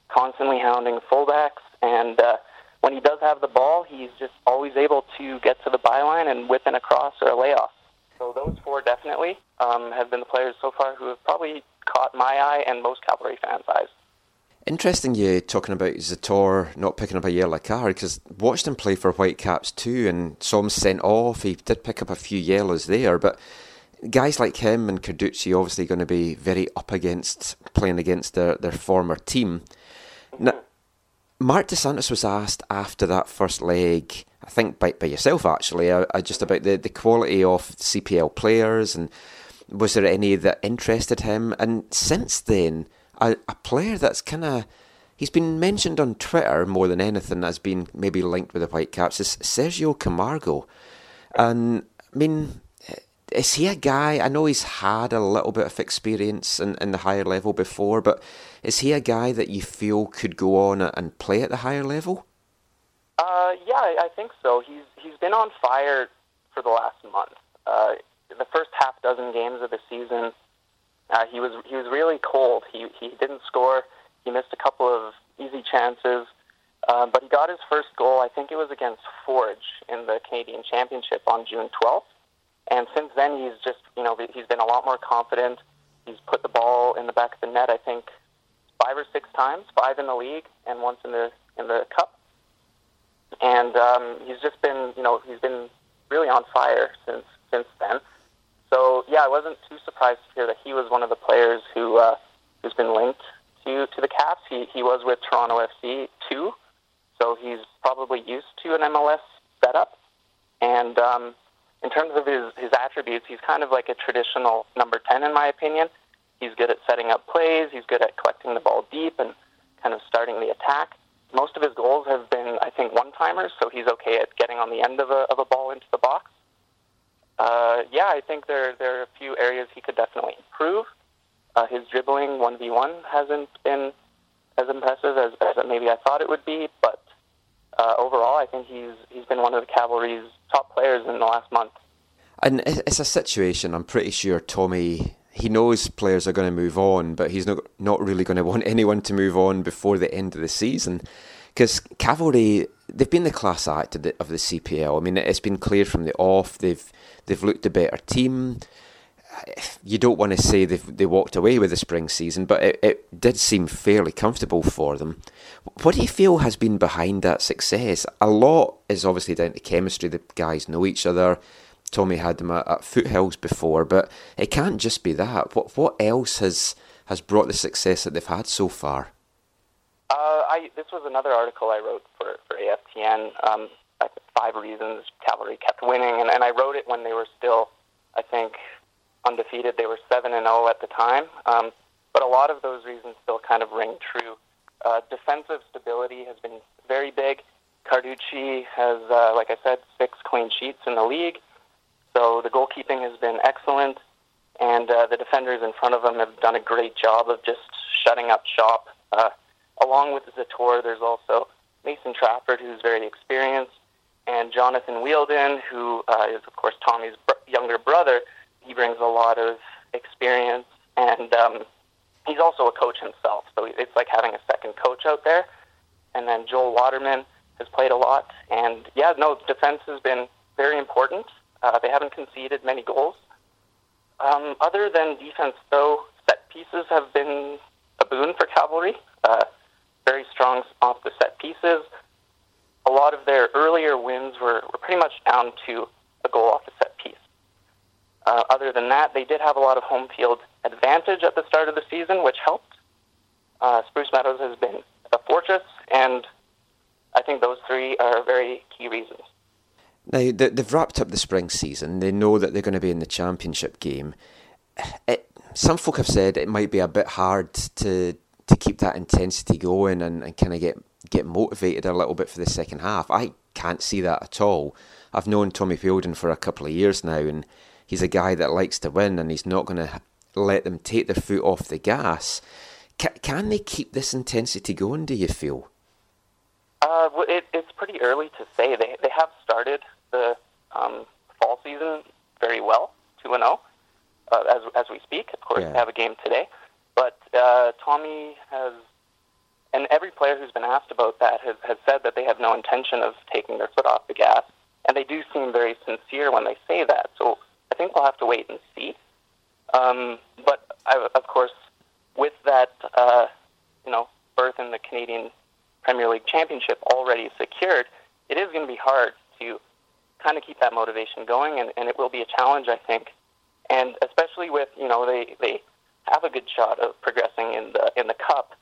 constantly hounding fullbacks, and uh, when he does have the ball, he's just always able to get to the byline and whip in a cross or a layoff. So those four definitely um, have been the players so far who have probably caught my eye and most Cavalry fans' eyes.
Interesting you talking about Zator not picking up a yellow card because watched him play for Whitecaps too and saw him sent off. He did pick up a few yellows there, but guys like him and Carducci obviously going to be very up against playing against their, their former team. Now, Marc Dos Santos was asked after that first leg, I think by, by yourself actually, uh, uh, just about the, the quality of CPL players and was there any that interested him? And since then, a, a player that's kind of he's been mentioned on Twitter more than anything as being maybe linked with the Whitecaps is Sergio Camargo, and I mean. Is he a guy? I know he's had a little bit of experience in, in the higher level before, but is he a guy that you feel could go on and play at the higher level?
Uh, yeah, I think so. He's he's been on fire for the last month. Uh, the first half dozen games of the season, uh, he was he was really cold. He he didn't score. He missed a couple of easy chances, uh, but he got his first goal. I think it was against Forge in the Canadian Championship on June 12th. And since then, he's just you know he's been a lot more confident. He's put the ball in the back of the net. I think five or six times, five in the league and once in the in the cup. And um, he's just been you know he's been really on fire since since then. So yeah, I wasn't too surprised to hear that he was one of the players who uh, who's been linked to to the Caps. He he was with Toronto FC too, so he's probably used to an MLS setup. And um, in terms of his his attributes, he's kind of like a traditional number ten in my opinion. He's good at setting up plays. He's good at collecting the ball deep and kind of starting the attack. Most of his goals have been, I think, one timers, so he's okay at getting on the end of a of a ball into the box uh, yeah, I think there there are a few areas he could definitely improve. Uh, his dribbling one v one hasn't been as impressive as, as maybe I thought it would be, but uh, overall, I think he's he's been one of the Cavalry's top players in the last month.
And it's a situation. I'm pretty sure Tommy he knows players are going to move on, but he's not not really going to want anyone to move on before the end of the season. Because Cavalry, they've been the class act of the, of the CPL. I mean, it's been clear from the off. They've they've looked a better team. You don't want to say they've they walked away with the spring season, but it, it did seem fairly comfortable for them. What do you feel has been behind that success? A lot is obviously down to chemistry. The guys know each other. Tommy had them at, at Foothills before, but it can't just be that. What what else has has brought the success that they've had so far?
I this was another article I wrote for for AFTN. Um, five reasons Cavalry kept winning, and, and I wrote it when they were still, I think, undefeated. They were seven and zero at the time, um, but a lot of those reasons still kind of ring true. Uh, defensive stability has been very big. Carducci has, uh, like I said, six clean sheets in the league. So the goalkeeping has been excellent, and uh, the defenders in front of them have done a great job of just shutting up shop. Uh, along with Zator, there's also Mason Trafford, who's very experienced, and Jonathan Wheeldon, who uh, is, of course, Tommy's br- younger brother. He brings a lot of experience, and um, he's also a coach himself. So it's like having a second coach out there. And then Joel Waterman has played a lot. And yeah, no, defense has been very important. Uh, they haven't conceded many goals. Um, other than defense, though, set pieces have been a boon for Cavalry. Uh, very strong off the set pieces. A lot of their earlier wins were, were pretty much down to a goal off the set piece. Uh, other than that, they did have a lot of home field advantage at the start of the season, which helped. Uh, Spruce Meadows has been a fortress, and I think those three are very key reasons.
Now they, they've wrapped up the spring season. They know that they're going to be in the championship game. It, some folk have said it might be a bit hard to to keep that intensity going and, and kind of get get motivated a little bit for the second half. I can't see that at all. I've known Tommy Wheeldon for a couple of years now, and he's a guy that likes to win, and he's not going to let them take their foot off the gas. Can, can they keep this intensity going? Do you feel?
Uh, well, it, it's pretty early to say. They they have started the um, fall season very well, two and zero, uh, as as we speak. Of course,
Yeah.
they have a game today, but uh, Tommy has, and every player who's been asked about that has has said that they have no intention of taking their foot off the gas, and they do seem very sincere when they say that. So I think we'll have to wait and see. Um, but I, of course, with that, uh, you know, berth in the Canadian Premier League Championship already secured, it is going to be hard to kind of keep that motivation going, and, and it will be a challenge, I think. And especially with you know they they have a good shot of progressing in the in the cup.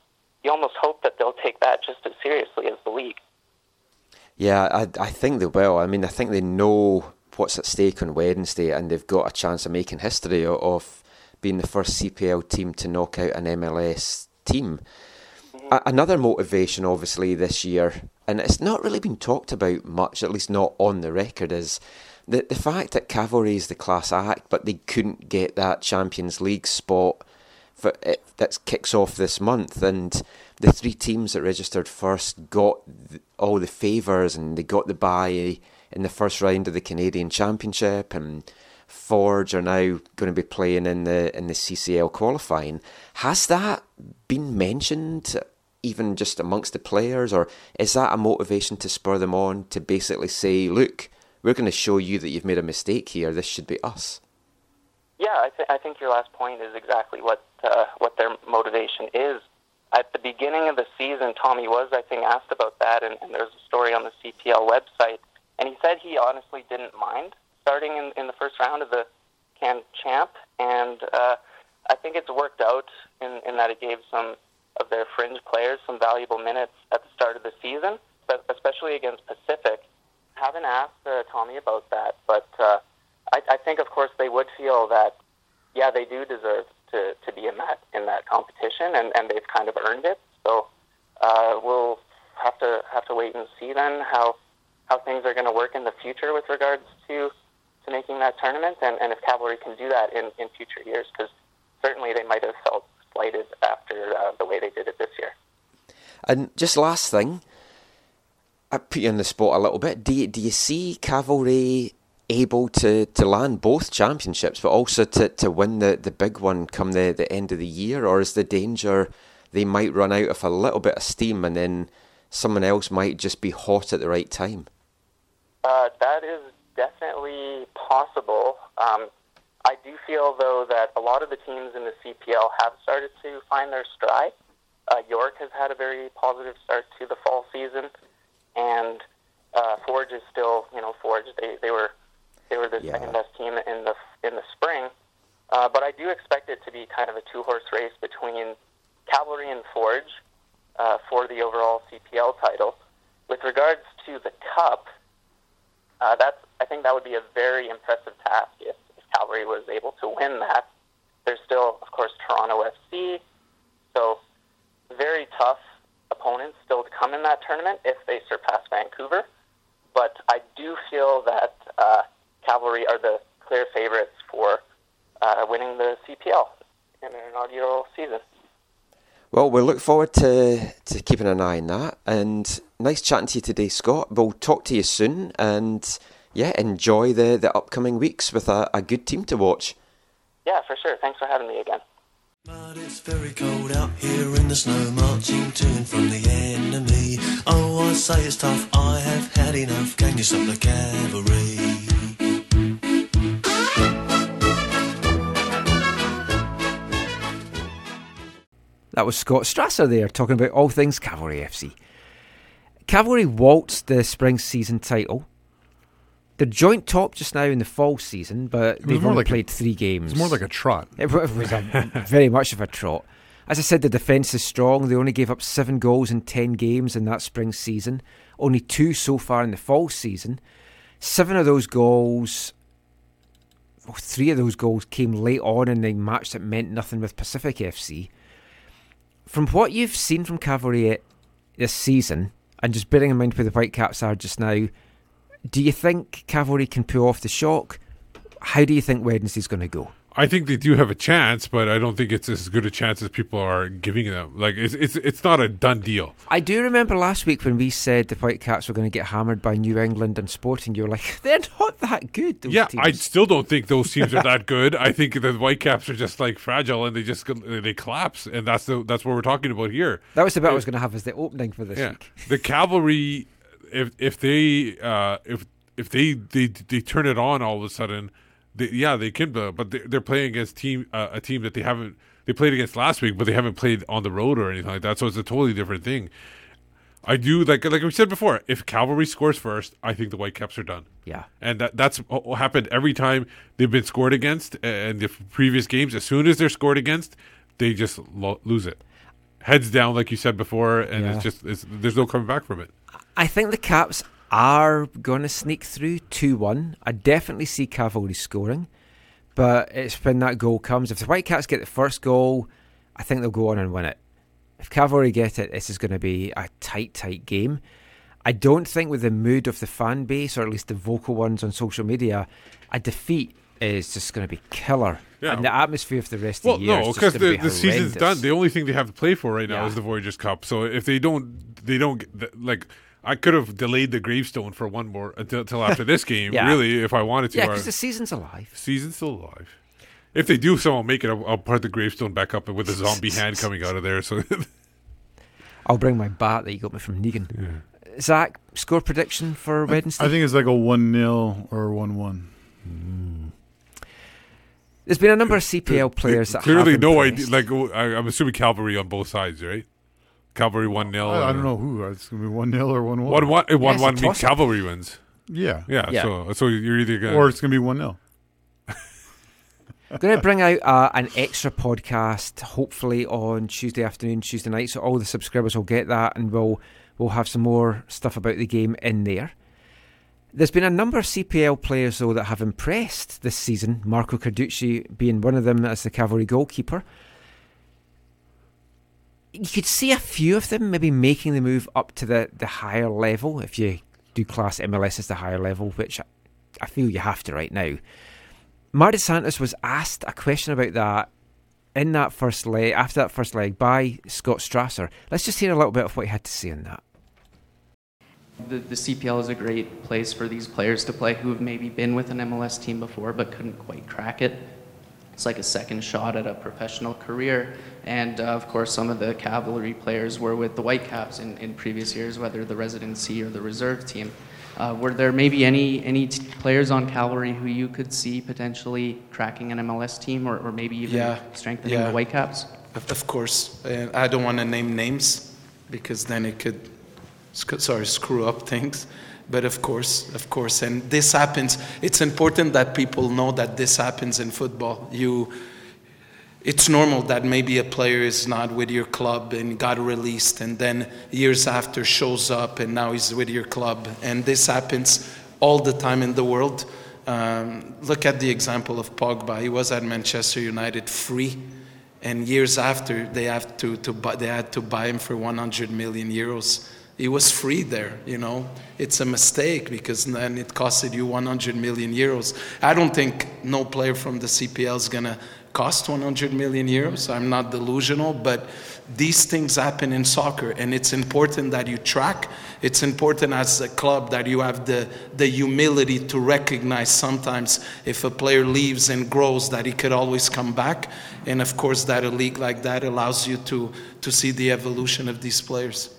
You almost hope that they'll take that just as seriously as the league.
Yeah, I, I think they will. I mean, I think they know what's at stake on Wednesday, and they've got a chance of making history of being the first CPL team to knock out an MLS team. Mm-hmm. A- another motivation, obviously, this year, and it's not really been talked about much, at least not on the record, is the the fact that Cavalry is the class act, but they couldn't get that Champions League spot for it, that kicks off this month, and the three teams that registered first got all the favours, and they got the bye in the first round of the Canadian Championship, and Forge are now going to be playing in the in the CCL qualifying. Has that been mentioned? Even just amongst the players, or is that a motivation to spur them on to basically say, "Look, we're going to show you that you've made a mistake here. This should be us."
Yeah, I, th- I think your last point is exactly what uh, what their motivation is. At the beginning of the season, Tommy was, I think, asked about that, and, and there's a story on the CPL website, and he said he honestly didn't mind starting in, in the first round of the Can Champ, and uh, I think it's worked out in, in that it gave some of their fringe players some valuable minutes at the start of the season, but especially against Pacific. Haven't asked uh, Tommy about that, but uh, I, I think, of course, they would feel that, yeah, they do deserve to, to be in that in that competition, and, and they've kind of earned it. So uh, we'll have to have to wait and see then how how things are going to work in the future with regards to to making that tournament, and, and if Cavalry can do that in, in future years, because certainly they might have felt slighted after uh, the way they did it this year.
And just last thing, I put you on the spot a little bit. Do you, do you see Cavalry able to, to land both championships, but also to, to win the, the big one come the, the end of the year? Or is the danger they might run out of a little bit of steam and then someone else might just be hot at the right time?
Uh, that is definitely possible. Um, I do feel, though, that a lot of the teams in the CPL have started to find their stride. Uh, York has had a very positive start to the fall season, and uh, Forge is still, you know, Forge. They they were they were the second best team in the in the spring, uh, but I do expect it to be kind of a two horse race between Cavalry and Forge uh, for the overall CPL title. With regards to the Cup, uh, that's I think that would be a very impressive task if, if Calgary was able to win that. There's still, of course, Toronto FC, so very tough opponents still to come in that tournament if they surpass Vancouver. But I do feel that uh, Cavalry are the clear favorites for uh, winning the CPL in an inaugural season.
Well, we look forward to, to keeping an eye on that. And nice chatting to you today, Scott. We'll talk to you soon. And yeah, enjoy the, the upcoming weeks with a, a good team to watch.
Yeah, for sure. Thanks for having me again.
But it's very cold out here in the snow, marching to and from the enemy. Oh, I say it's tough, I have had enough. Can you stop the cavalry?
That was Scott Strasser there talking about all things Cavalry FC. Cavalry waltzed the spring season title. They're joint top just now in the fall season, but they've only
like a-
played three games.
It's more like a trot.
It wa- was a, very much of a trot. As I said, the defence is strong. They only gave up seven goals in ten games in that spring season. Only two so far in the fall season. Seven of those goals, well, three of those goals came late on in the match that meant nothing with Pacific FC. From what you've seen from Cavalry this season, and just bearing in mind where the Whitecaps are just now, do you think Cavalry can pull off the shock? How do you think Wednesday's going to go?
I think they do have a chance, but I don't think it's as good a chance as people are giving them. Like it's it's it's not a done deal.
I do remember last week when we said the Whitecaps were going to get hammered by New England and Sporting. You were like, they're not that good. Those
yeah,
teams.
I still don't think those teams are that good. I think the Whitecaps are just like fragile and they just they collapse, and that's the that's what we're talking about here.
that was the bit I was going to have as the opening for this
yeah,
week.
the cavalry, if if they uh, if if they, they they turn it on all of a sudden, they, yeah, they can. uh, But they're, they're playing against team uh, a team that they haven't they played against last week, but they haven't played on the road or anything like that. So it's a totally different thing. I do like like we said before. If Cavalry scores first, I think the Whitecaps are done.
Yeah.
and that that's what happened every time they've been scored against. And the previous games, as soon as they're scored against, they just lo- lose it. Heads down, like you said before, and
Yeah.
it's just it's, there's no coming back from it.
I think the Caps are going to sneak through 2 1. I definitely see Cavalry scoring, but it's when that goal comes. If the Whitecaps get the first goal, I think they'll go on and win it. If Cavalry get it, this is going to be a tight, tight game. I don't think, with the mood of the fan base, or at least the vocal ones on social media, a defeat is just going to be killer.
Yeah.
And the atmosphere of the rest
Well,
of the year Well, no,
because the,
be
the season's done. The only thing they have to play for right now
Yeah.
is the Voyageurs Cup. So if they don't, they don't like. I could have delayed the gravestone for one more uh, until, until after this game.
Yeah.
Really, if I wanted to.
Yeah, because the season's alive.
season's still alive. If they do, someone make it. I'll, I'll put the gravestone back up with a zombie hand coming out of there. So
I'll bring my bat that you got me from Negan. Zach, score prediction for Wednesday?
I think it's like a 1 0 or 1 1.
There's been a number of CPL players that
clearly
have
no idea. Like I, I'm assuming cavalry on both sides, right? Cavalry one 0
I, I don't know who. It's going to be 1 0 or 1 1.
One one one
it's a
one means
toss-up.
cavalry wins.
Yeah.
Yeah.
Yeah.
So so you're either gonna
Or it's going to be 1 0.
going to bring out uh, an extra podcast, hopefully on Tuesday afternoon, Tuesday night. So all the subscribers will get that, and we'll we'll have some more stuff about the game in there. There's been a number of CPL players though that have impressed this season. Marco Carducci being one of them as the cavalry goalkeeper. You could see a few of them maybe making the move up to the, the higher level if you do class MLS as the higher level, which I, feel you have to right now. Marc Dos Santos was asked a question about that in that first leg, after that first leg, by Scott Strasser. Let's just hear a little bit of what he had to say on that.
The, the CPL is a great place for these players to play who have maybe been with an MLS team before but couldn't quite crack it. It's like a second shot at a professional career. And uh, of course, some of the cavalry players were with the Whitecaps in, in previous years, whether the residency or the reserve team. Uh, were there maybe any, any t- players on cavalry who you could see potentially cracking an MLS team or, or maybe even
Yeah,
strengthening
yeah.
the Whitecaps?
Of, of course, uh, I don't want to name names because then it could, sc- sorry, screw up things. But of course, of course, and this happens. It's important that people know that this happens in football. You, it's normal that maybe a player is not with your club and got released, and then years after shows up and now he's with your club, and this happens all the time in the world. Um, look at the example of Pogba. He was at Manchester United free and years after they have to, to buy, they had to buy him for 100 million euros he was free there. You know, it's a mistake because then it costed you 100 million euros. I don't think no player from the CPL is gonna cost 100 million euros. I'm not delusional, but these things happen in soccer, and it's important that you track. It's important as a club that you have the, the humility to recognize sometimes if a player leaves and grows that he could always come back. And of course, that a league like that allows you to, to see the evolution of these players.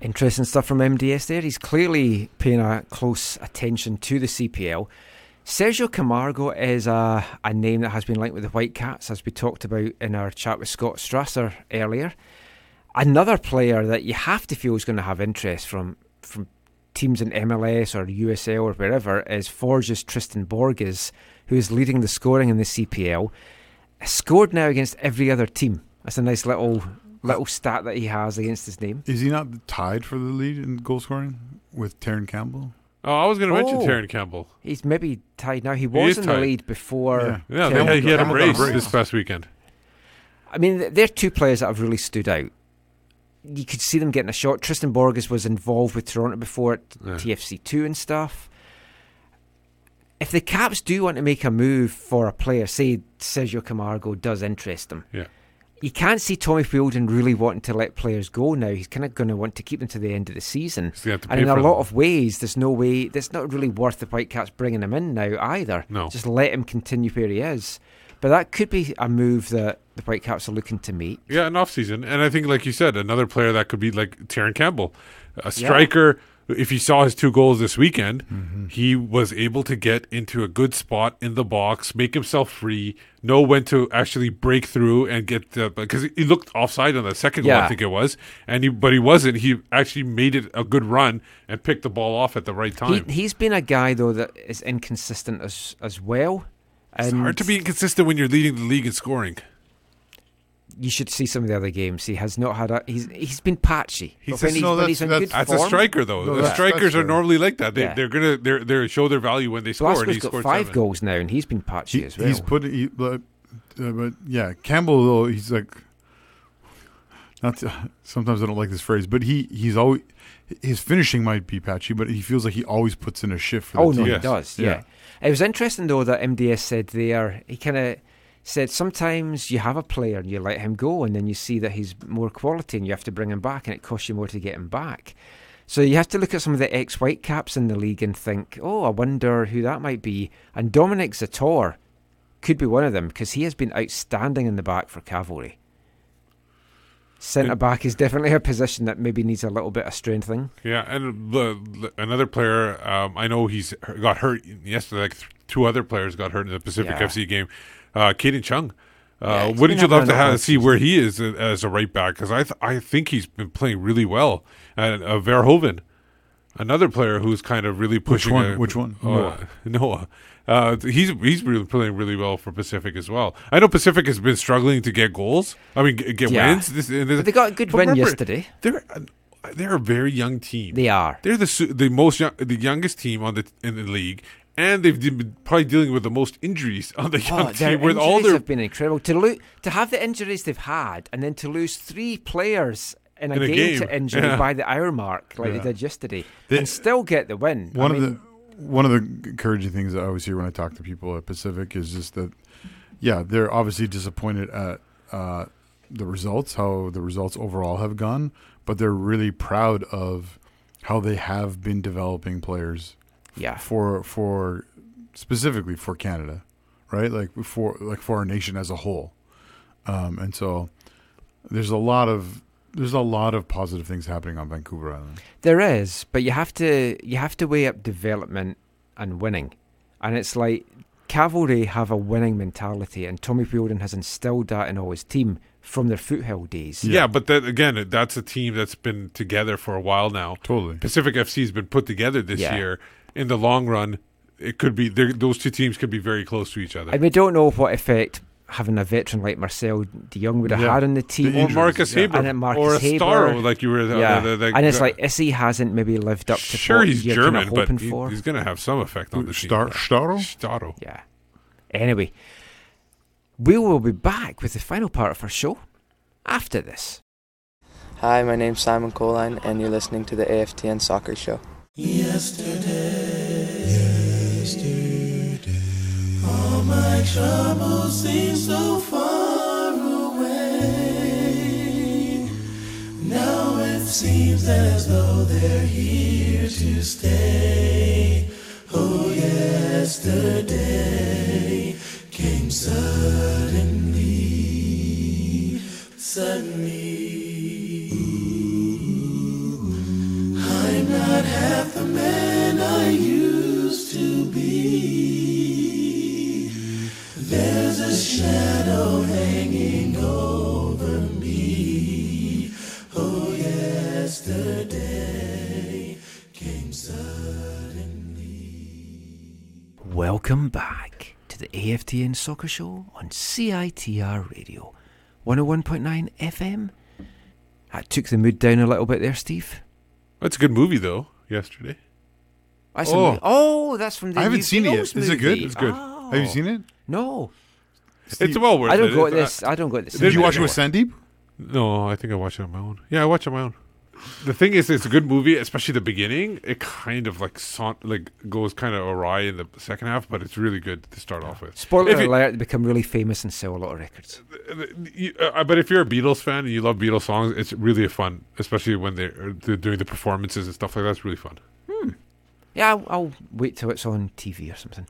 Interesting stuff from MDS there. He's clearly paying a close attention to the CPL. Sergio Camargo is a, a name that has been linked with the Whitecaps, as we talked about in our chat with Scott Strasser earlier. Another player that you have to feel is going to have interest from from teams in MLS or USL or wherever is Forges Tristan Borges, who is leading the scoring in the CPL. Scored now against every other team. That's a nice little little stat that he has against his name.
Is he not tied for the lead in goal scoring with Terran Campbell?
Oh, I was going to mention
Oh.
Terran Campbell.
He's maybe tied now. He
He
was
is
in the lead before.
Yeah,
Campbell
they had, he had a
got-
brace this past weekend.
I mean, th- they're two players that have really stood out. You could see them getting a shot. Tristan Borges was involved with Toronto before at
Yeah.
TFC2 and stuff. If the Caps do want to make a move for a player, say Sergio Camargo does interest them,
Yeah.
You can't see Tommy Wheeldon really wanting to let players go now. He's kind of going to want to keep them to the end of the season.
to
And in a lot
them.
of ways, there's no way, it's not really worth the Whitecaps bringing him in now either.
No.
Just let him continue where he is. But that could be a move that the Whitecaps are looking to make.
Yeah, an off season, and I think, like you said, another player that could be like Terran Campbell, a
Yeah.
If you saw his two goals this weekend,
Mm-hmm.
he was able to get into a good spot in the box, make himself free, know when to actually break through and get the because he looked offside on the second goal, I think it was, and he but he wasn't. He actually made it a good run and picked the ball off at the right time.
he's been a guy though that is inconsistent as as well.
it's
And
hard to be inconsistent when you're leading the league in scoring.
You should see some of the other games. He has not had a. He's he's been patchy.
He's just-
he's,
no, that's-
he's in
that's-
good
That's a striker, though.
No,
the
that's-
strikers are normally like that. They,
Yeah.
They're gonna they're, they show their value when they score. and
Glasgow's
he
got
scored
five
seven.
goals now, and he's been patchy
He-
as well.
He's put he, but, uh, but yeah, Campbell though he's like not. To, sometimes I don't like this phrase, but he he's always his finishing might be patchy, but he feels like he always puts in a shift for the
Oh
team.
no, he does. Yeah. It was interesting though that MDS said there. He kind of said sometimes you have a player and you let him go, and then you see that he's more quality, and you have to bring him back, and it costs you more to get him back. So you have to look at some of the ex-Whitecaps in the league and think, oh, I wonder who that might be. And Dominic Zator could be one of them because he has been outstanding in the back for Cavalry. Centre back is definitely a position that maybe needs a little bit of strengthening.
Yeah, and the, the- another player, um, I know he's got hurt yesterday. Like th- two other players got hurt in the Pacific
Yeah.
FC game. Uh, Kadin Chung.
Yeah,
Uh,
he's
what
been
did you love to have, see where he is uh, as a right back? Because I th- I think he's been playing really well. And uh, Verhoeven, another player who's kind of really pushing.
one?
a-
Which one?
Uh,
Noah.
Noah. Uh, he's he's really playing really well for Pacific as well. I know Pacific has been struggling to get goals. I mean, g- get
Yeah.
wins. This, and this-
But they got a good
but
win
remember,
yesterday.
They're they're a very young team.
They are.
They're the su- the most young, the youngest team on the in the league, and they've been probably dealing with the most injuries on the young
Oh, their
team. With
injuries
all their
have been incredible. To lo- to have the injuries they've had, and then to lose three players in a,
In a
game,
game,
to injury
yeah.
by the hour mark, like
Yeah.
they did yesterday,
They-
and still get the win. I
One
mean,
of the one of the encouraging things I always hear when I talk to people at Pacific is just that, yeah, they're obviously disappointed at uh, the results, how the results overall have gone, but they're really proud of how they have been developing players.
Yeah.
For for specifically for Canada, right? Like for like for our nation as a whole, um, and so there's a lot of there's a lot of positive things happening on Vancouver Island.
There is, but you have to you have to weigh up development and winning, and it's like Cavalry have a winning mentality, and Tommy Wheeldon has instilled that in all his team from their foothill days.
Yeah, but that again, that's a team that's been together for a while now.
Totally,
Pacific FC has been put together this
Yeah.
year. In the long run, it could be those two teams could be very close to each other.
And we don't know what effect having a veteran like Marcel De Jong would have
Yeah.
had on the team.
The Or Marcus injuries, yeah. Haber,
And then Marcus
or a
Haber.
Starro, like you were, uh,
yeah.
the- the-
and it's
the-
like Issy hasn't maybe lived up to
sure,
what
he's
you're kinda
German, but
hoping
he- he's going to have some effect on the team.
Star- Starro?
Starro.
Yeah. Anyway, we will be back with the final part of our show after this.
Hi, my name's Simon Colyn, and you're listening to the AFTN Soccer Show.
Yesterday, yesterday, oh, all my troubles seem so far away. Now it seems as though they're here to stay. Oh, yesterday came suddenly, suddenly. I'm not half the man I used to be. There's a shadow hanging over me. Oh, yesterday came suddenly.
Welcome back to the AFTN Soccer Show on CITR Radio 101.9 FM. That took the mood down a little bit there, Steve.
That's a good movie, though. Yesterday.
That's
Oh.
oh. oh, that's from the
I haven't
new
seen it yet.
Beatles
Is it good? It's good.
Oh.
Have you seen it?
No.
It's well worth it.
I don't
it.
go
It's,
to
uh,
this. I don't go to this.
Did you watch it with Sandeep?
No, I think I watched it on my own. Yeah, I watched it on my own. The thing is, it's a good movie, especially the beginning. It kind of like son- like goes kind of awry in the second half, but it's really good to start off with.
Spoiler
If you-
alert! They become really famous and sell a lot of records.
you- uh, but if you're a Beatles fan and you love Beatles songs, it's really a fun, especially when they're, they're doing the performances and stuff like that. It's really fun.
Yeah, I'll, I'll wait till it's on TV or something.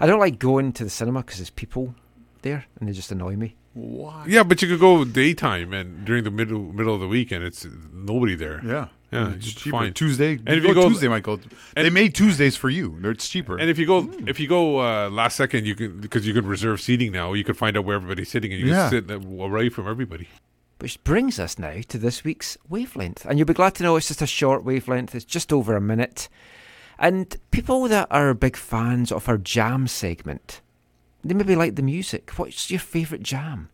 I don't like going to the cinema because there's people there and they just annoy me.
Why?
Yeah, but you could go daytime and during the middle middle of the week, and it's nobody there.
Yeah.
yeah,
It's
it's
cheaper.
fine.
Tuesday.
and
you
if you
go
go
Tuesday, Michael. They made Tuesdays for you. They're- It's cheaper.
And if you go, if you go uh, last second, you can because you can reserve seating now. You can find out where everybody's sitting, and you
Yeah.
can sit away from everybody.
Which brings us now to this week's wavelength. And you'll be glad to know it's just a short wavelength, it's just over a minute. And people that are big fans of our jam segment, they maybe like the music. What's your favourite jam?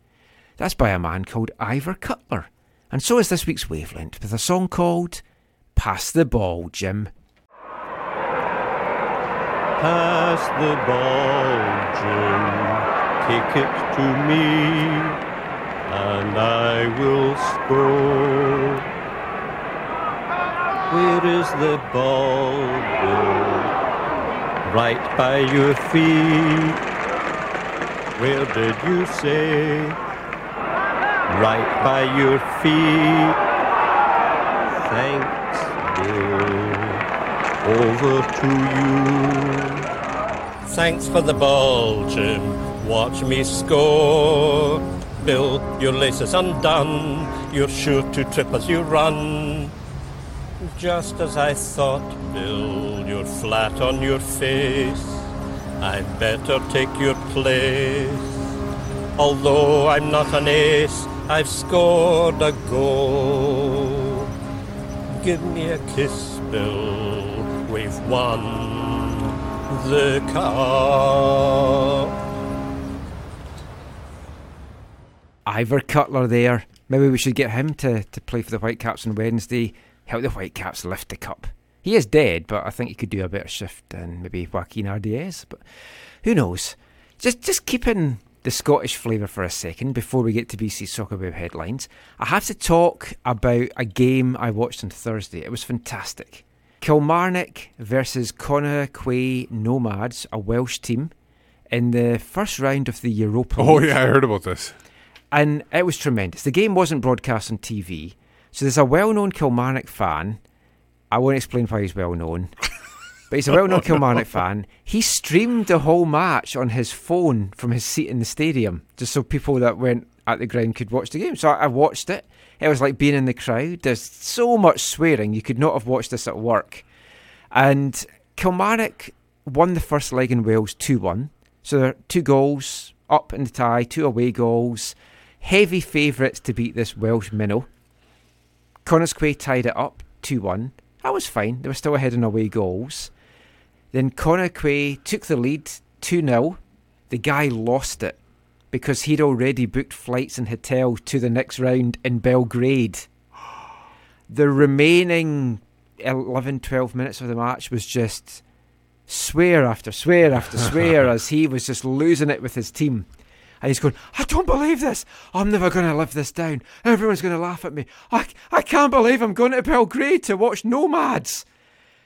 That's by a man called Ivor Cutler. And so is this week's wavelength with a song called Pass the Ball, Jim.
Pass the ball, Jim. Kick it to me, and I will score. Where is the ball, Bill? Right by your feet. Where did you say? Right by your feet. Thanks, Bill over to you. Thanks for the ball, Jim. Watch me score. Bill, your lace is undone. You're sure to trip as you run. Just as I thought, Bill, you're flat on your face. I'd better take your place. Although I'm not an ace, I've scored a goal. Give me a kiss, Bill. We've won the cup.
Ivor Cutler there. Maybe we should get him to, to play for the Whitecaps on Wednesday. Help the Whitecaps lift the cup. He is dead, but I think he could do a better shift than maybe Joaquin Ardaiz. But who knows? Just just keeping the Scottish flavour for a second before we get to BC Soccer Web headlines. I have to talk about a game I watched on Thursday. It was fantastic. Kilmarnock versus Connah's Quay Nomads, a Welsh team, in the first round of the Europa
Oh yeah, I heard about this.
And it was tremendous. The game wasn't broadcast on TV. So there's a well known Kilmarnock fan. I won't explain why he's well known. but he's a well known oh, Kilmarnock fan. He streamed the whole match on his phone from his seat in the stadium, just so people that went at the ground could watch the game. So I, I watched it. It was like being in the crowd. There's so much swearing. You could not have watched this at work. And Kilmarnock won the first leg in Wales 2 1. So there are two goals up in the tie, two away goals. Heavy favourites to beat this Welsh minnow. Connah's Quay tied it up 2 1. That was fine. They were still ahead in away goals. Then Connah's Quay took the lead 2 0. The guy lost it because he'd already booked flights and hotels to the next round in Belgrade. The remaining 11 12 minutes of the match was just swear after swear after swear as he was just losing it with his team. And he's going, I don't believe this. I'm never going to live this down. Everyone's going to laugh at me. I, I can't believe I'm going to Belgrade to watch Nomads.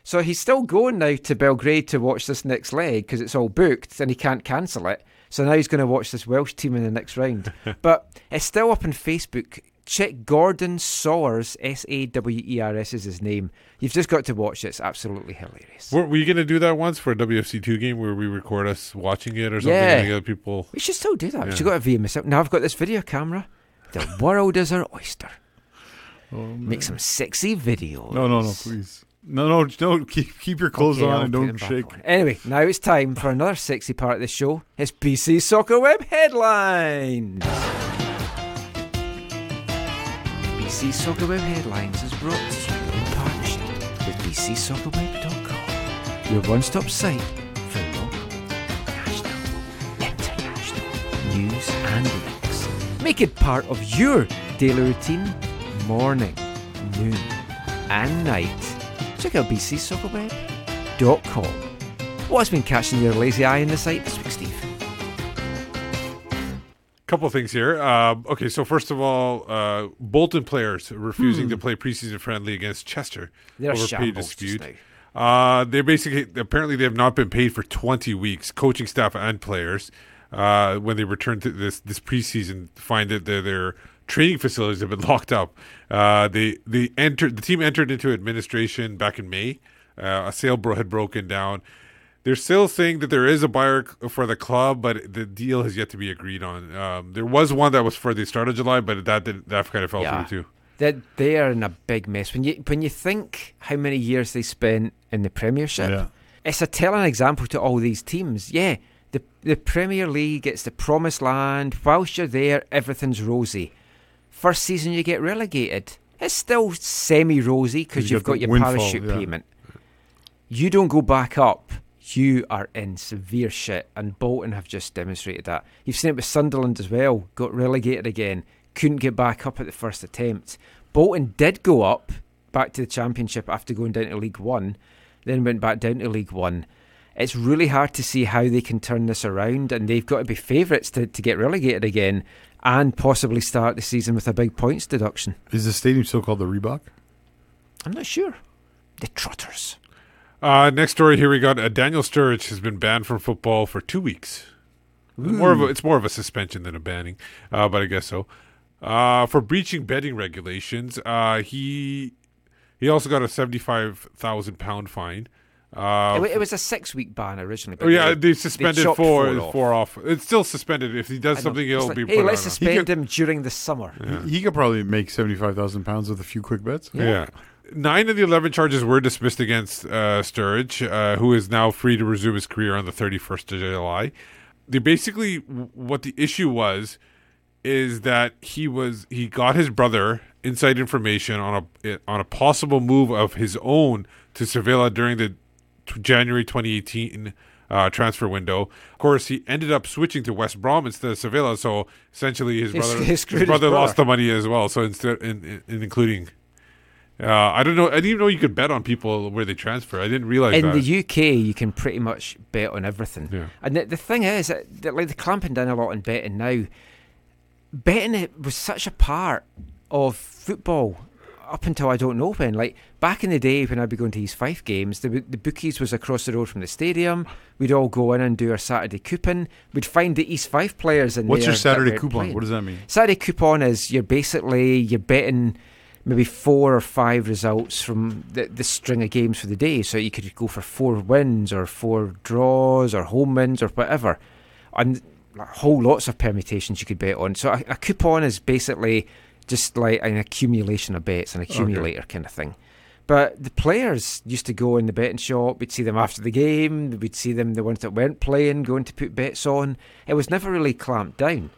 So he's still going now to Belgrade to watch this next leg because it's all booked and he can't cancel it. So now he's going to watch this Welsh team in the next round. but it's still up on Facebook. Check Gordon Sawers, S A W E R S is his name. You've just got to watch it. It's absolutely hilarious.
Were, were you going to do that once for a WFC two game where we record us watching it or something?
Yeah.
and other people.
We should still do that. We should got a via myself. Now I've got this video camera. The world is our oyster. Oh, Make some sexy videos.
No, no, no, please. No, no, no. Keep keep your clothes
Okay,
on
I'll
and don't shake.
on. Anyway, now it's time for another sexy part of the show. It's BC Soccer Web headlines. BC Soccer Web headlines is brought to you in partnership with bcsoccerweb.com, your one-stop site for local, national, international news and links. Make it part of your daily routine, morning, noon, and night. Check out bcsoccerweb.com. What's been catching your lazy eye in the site this week, Steve?
Couple things here. Um, okay, so first of all, uh, Bolton players refusing
Hmm.
to play preseason friendly against Chester
They're
over pay dispute. Uh, they basically apparently they have not been paid for 20 weeks. Coaching staff and players, uh, when they return to this this preseason, find that their, their training facilities have been locked up. Uh, they they entered the team entered into administration back in May. Uh, a sale bro had broken down. They're still saying that there is a buyer for the club, but the deal has yet to be agreed on. Um, there was one that was for the start of July, but that did, that kind of fell
Yeah.
through too.
That they are in a big mess. When you when you think how many years they spent in the Premiership,
Yeah.
it's a telling example to all these teams. Yeah, the the Premier League, it's the promised land. Whilst you're there, everything's rosy. First season you get relegated, it's still semi rosy because
You
you've
got
got your
windfall,
parachute
yeah.
payment. You don't go back up, you are in severe shit. And Bolton have just demonstrated that. You've seen it with Sunderland as well. Got relegated again. Couldn't get back up at the first attempt. Bolton did go up back to the Championship after going down to League One, then went back down to League One. It's really hard to see how they can turn this around, and they've got to be favourites to, to get relegated again and possibly start the season with a big points deduction.
Is the stadium still called the Reebok?
I'm not sure. The Trotters.
Uh, next story here we got uh, Daniel Sturridge has been banned from football for two weeks. More of a, it's more of a suspension than a banning, uh, but I guess so. Uh, for breaching betting regulations, uh, he he also got a seventy five thousand pound fine. Uh,
it, it was a six week ban originally. But
oh yeah, they suspended
chopped
four
off.
four off. It's still suspended. If he does something,
It's
it'll
like,
be
hey,
put
let's
on.
suspend him during the summer.
He, he could probably make seventy five thousand pounds with a few quick bets.
Yeah. Nine of the 11 charges were dismissed against uh, Sturridge, uh, who is now free to resume his career on the 31st of July. They basically, what the issue was, is that he was he got his brother inside information on a on a possible move of his own to Sevilla during the t- January 2018 uh, transfer window. Of course, he ended up switching to West Brom instead of Sevilla, so essentially his brother
screwed
his
his
brother lost the money as well. So instead, in, in, in including. Uh, I don't know. I didn't even know you could bet on people where they transfer. I didn't realize
in
that.
the UK, you can pretty much bet on everything.
Yeah.
And the, the thing is, that, that, like, they're clamping down a lot on betting now. Betting it was such a part of football up until I don't know when. Like back in the day when I'd be going to East Fife games, the the bookies was across the road from the stadium. We'd all go in and do our Saturday coupon. We'd find the East Fife players in
What's your Saturday coupon?
playing.
What does that mean?
Saturday coupon is you're basically you're betting maybe four or five results from the, the string of games for the day. So you could go for four wins or four draws or home wins or whatever, and whole lots of permutations you could bet on. So a, a coupon is basically just like an accumulation of bets, an accumulator kind of thing. But the players used to go in the betting shop. We'd see them after the game. We'd see them, the ones that weren't playing, going to put bets on. It was never really clamped down.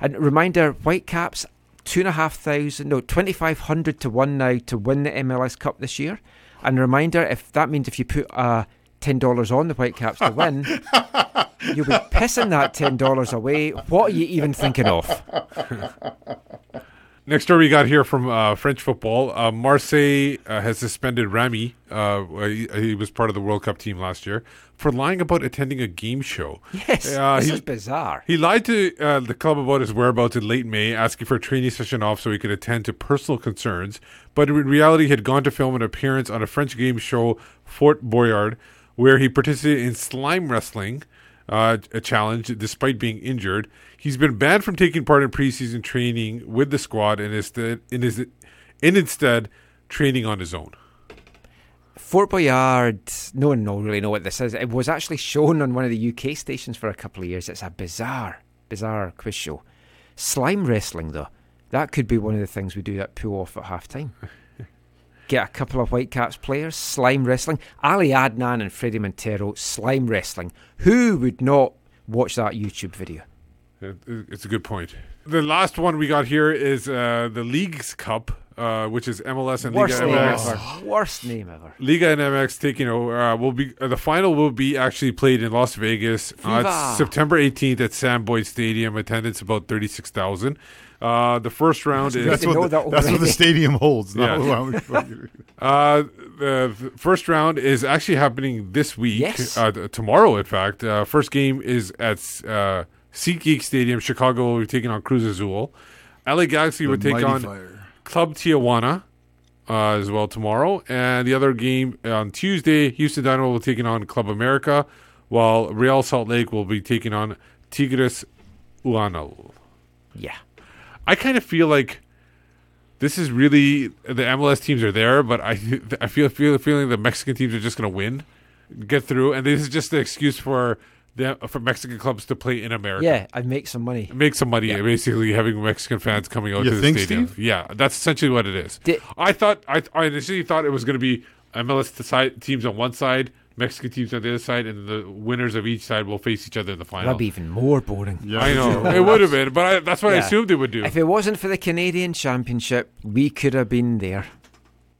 And reminder, Whitecaps, two and a half thousand, no, twenty five hundred to one now to win the MLS Cup this year. And a reminder, if that means if you put uh, ten dollars on the Whitecaps to win, you'll be pissing that ten dollars away. What are you even thinking of?
Next story we got here from uh, French football. Uh, Marseille uh, has suspended Rami. Uh, he, he was part of the World Cup team last year for lying about attending a game show.
Yes,
Uh,
this
he-
is bizarre.
He lied to uh, the club about his whereabouts in late May, asking for a training session off so he could attend to personal concerns. But in reality, he had gone to film an appearance on a French game show, Fort Boyard, where he participated in slime wrestling, uh, a challenge, despite being injured. He's been banned from taking part in preseason training with the squad and is in, instead training on his own.
Fort Boyard, no one will really know what this is. It was actually shown on one of the UK stations for a couple of years. It's a bizarre, bizarre quiz show. Slime wrestling, though, that could be one of the things we do that pull off at half time. Get a couple of Whitecaps players, slime wrestling. Ali Adnan and Fredy Montero, slime wrestling. Who would not watch that YouTube video?
It's a good point. The last one we got here is uh, the Leagues Cup, uh, which is MLS and
Worst
Liga
name
MX.
ever. Worst name ever.
Liga and MX taking over. Uh, will be uh, the final will be actually played in Las Vegas. Uh, it's September 18th at Sam Boyd Stadium. Attendance about 36,000. Uh, the first round is
That's what, the, that's what the stadium holds. not
Yeah.
how many fucking-
Uh, the first round is actually happening this week.
Yes.
Uh, th- tomorrow, in fact. Uh, first game is at uh, SeatGeek Stadium. Chicago will be taking on Cruz Azul. LA Galaxy
The
will take on
Fire.
Club Tijuana uh, as well tomorrow. And the other game on Tuesday, Houston Dynamo will be taking on Club America, while Real Salt Lake will be taking on Tigres Uanal.
Yeah.
I kind of feel like this is really the MLS teams are there, but I I feel feel feeling the Mexican teams are just going to win, get through, and this is just the excuse for the for Mexican clubs to play in America.
Yeah, I'd make some money.
Make some money, basically having Mexican fans coming out
You
to the
think,
stadium.
Steve?
Yeah, that's essentially what it is.
Di-
I thought I, I initially thought it was going to be MLS t- teams on one side, Mexican teams on the other side, and the winners of each side will face each other in the final.
That'd be even more boring.
Yeah, I know it would have been, but I, that's what I assumed it would do.
If it wasn't for the Canadian Championship, we could have been there.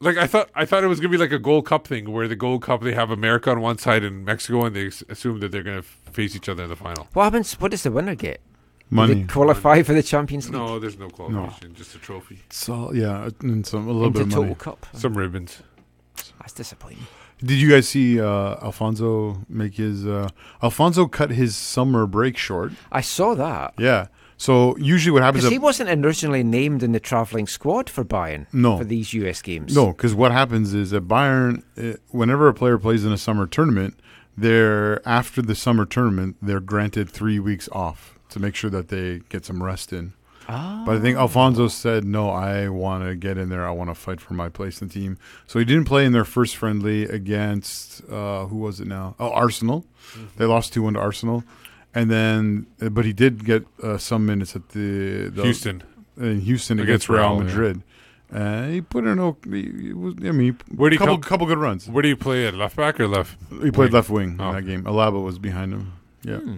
Like I thought, I thought it was gonna be like a Gold Cup thing, where the Gold Cup they have America on one side and Mexico, and they assume that they're gonna face each other in the final.
What happens? What does the winner get? Do
Money.
they qualify for the Champions League?
No, there's no qualification, just a trophy,
So yeah, and some a little
Into
bit of
Total
money.
Cup.
some ribbons.
That's disappointing.
Did you guys see uh, Alphonso make his? Uh, Alphonso cut his summer break short.
I saw that.
Yeah. So usually what happens?
Because he wasn't originally named in the travelling squad for Bayern
No.
for these US games.
No, because what happens is that Bayern, uh, whenever a player plays in a summer tournament, they're after the summer tournament, they're granted three weeks off to make sure that they get some rest in. But I think Alphonso said, "No, I want to get in there. I want to fight for my place in the team." So he didn't play in their first friendly against uh, who was it now? Oh, Arsenal. They lost two one to Arsenal, and then uh, but he did get uh, some minutes at the, the
Houston.
in Houston
Against
against, Real,
Real, yeah.
Madrid. Uh, he put in a, he, was, I mean,
Where do you
couple,
come-
couple good runs.
Where do you play at left back or left?
He played left wing
Oh.
in that game. Alaba was behind him. Yeah,
Hmm.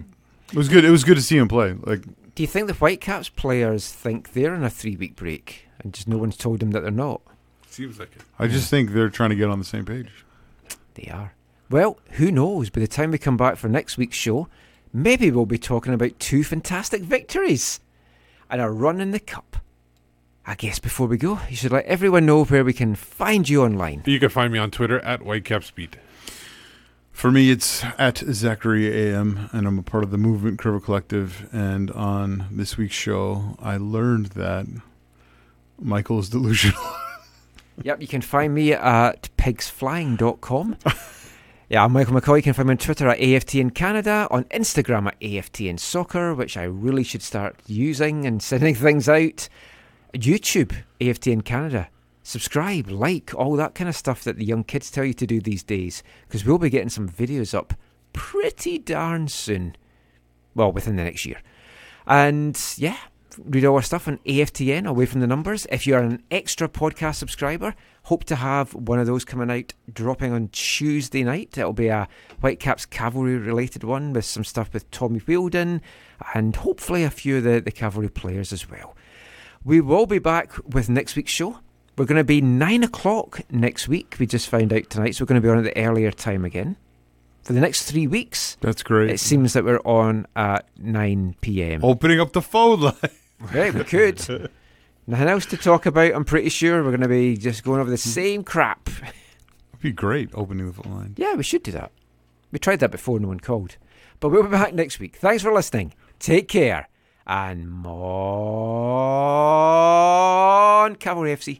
it was good. It was good to see him play. Like
Do you think the Whitecaps players think they're on a three week break and just no one's told them that they're not?
Seems like it.
I just think they're trying to get on the same page.
They are. Well, who knows? By the time we come back for next week's show, maybe we'll be talking about two fantastic victories and a run in the cup. I guess before we go, you should let everyone know where we can find you online.
You can find me on Twitter at WhitecapsBeat.
For me, it's at Zachary AM, and I'm a part of the Movement Curve Collective. And on this week's show, I learned that Michael is delusional.
Yep, you can find me at pigsflying.com. yeah, I'm Michael McCoy. You can find me on Twitter at AFTN Canada, on Instagram at AFTN Soccer, which I really should start using and sending things out. YouTube, AFTN Canada. Subscribe, like, all that kind of stuff that the young kids tell you to do these days, because we'll be getting some videos up pretty darn soon. Well, within the next year. And yeah, read all our stuff on AFTN, away from the numbers. If you're an extra podcast subscriber, hope to have one of those coming out, dropping on Tuesday night. It'll be a Whitecaps Cavalry related one with some stuff with Tommy Wheeldon and hopefully a few of the, the Cavalry players as well. We will be back with next week's show. We're going to be 9 o'clock next week. We just found out tonight, so we're going to be on at the earlier time again. For the next three weeks,
That's great.
it seems that we're on at 9 p.m.
Opening up the phone line.
Right, we could. Nothing else to talk about. I'm pretty sure we're going to be just going over the hmm. same crap.
It'd be great opening the phone line.
Yeah, we should do that. We tried that before, no one called. But we'll be back next week. Thanks for listening. Take care. And Mon Cavalry FC.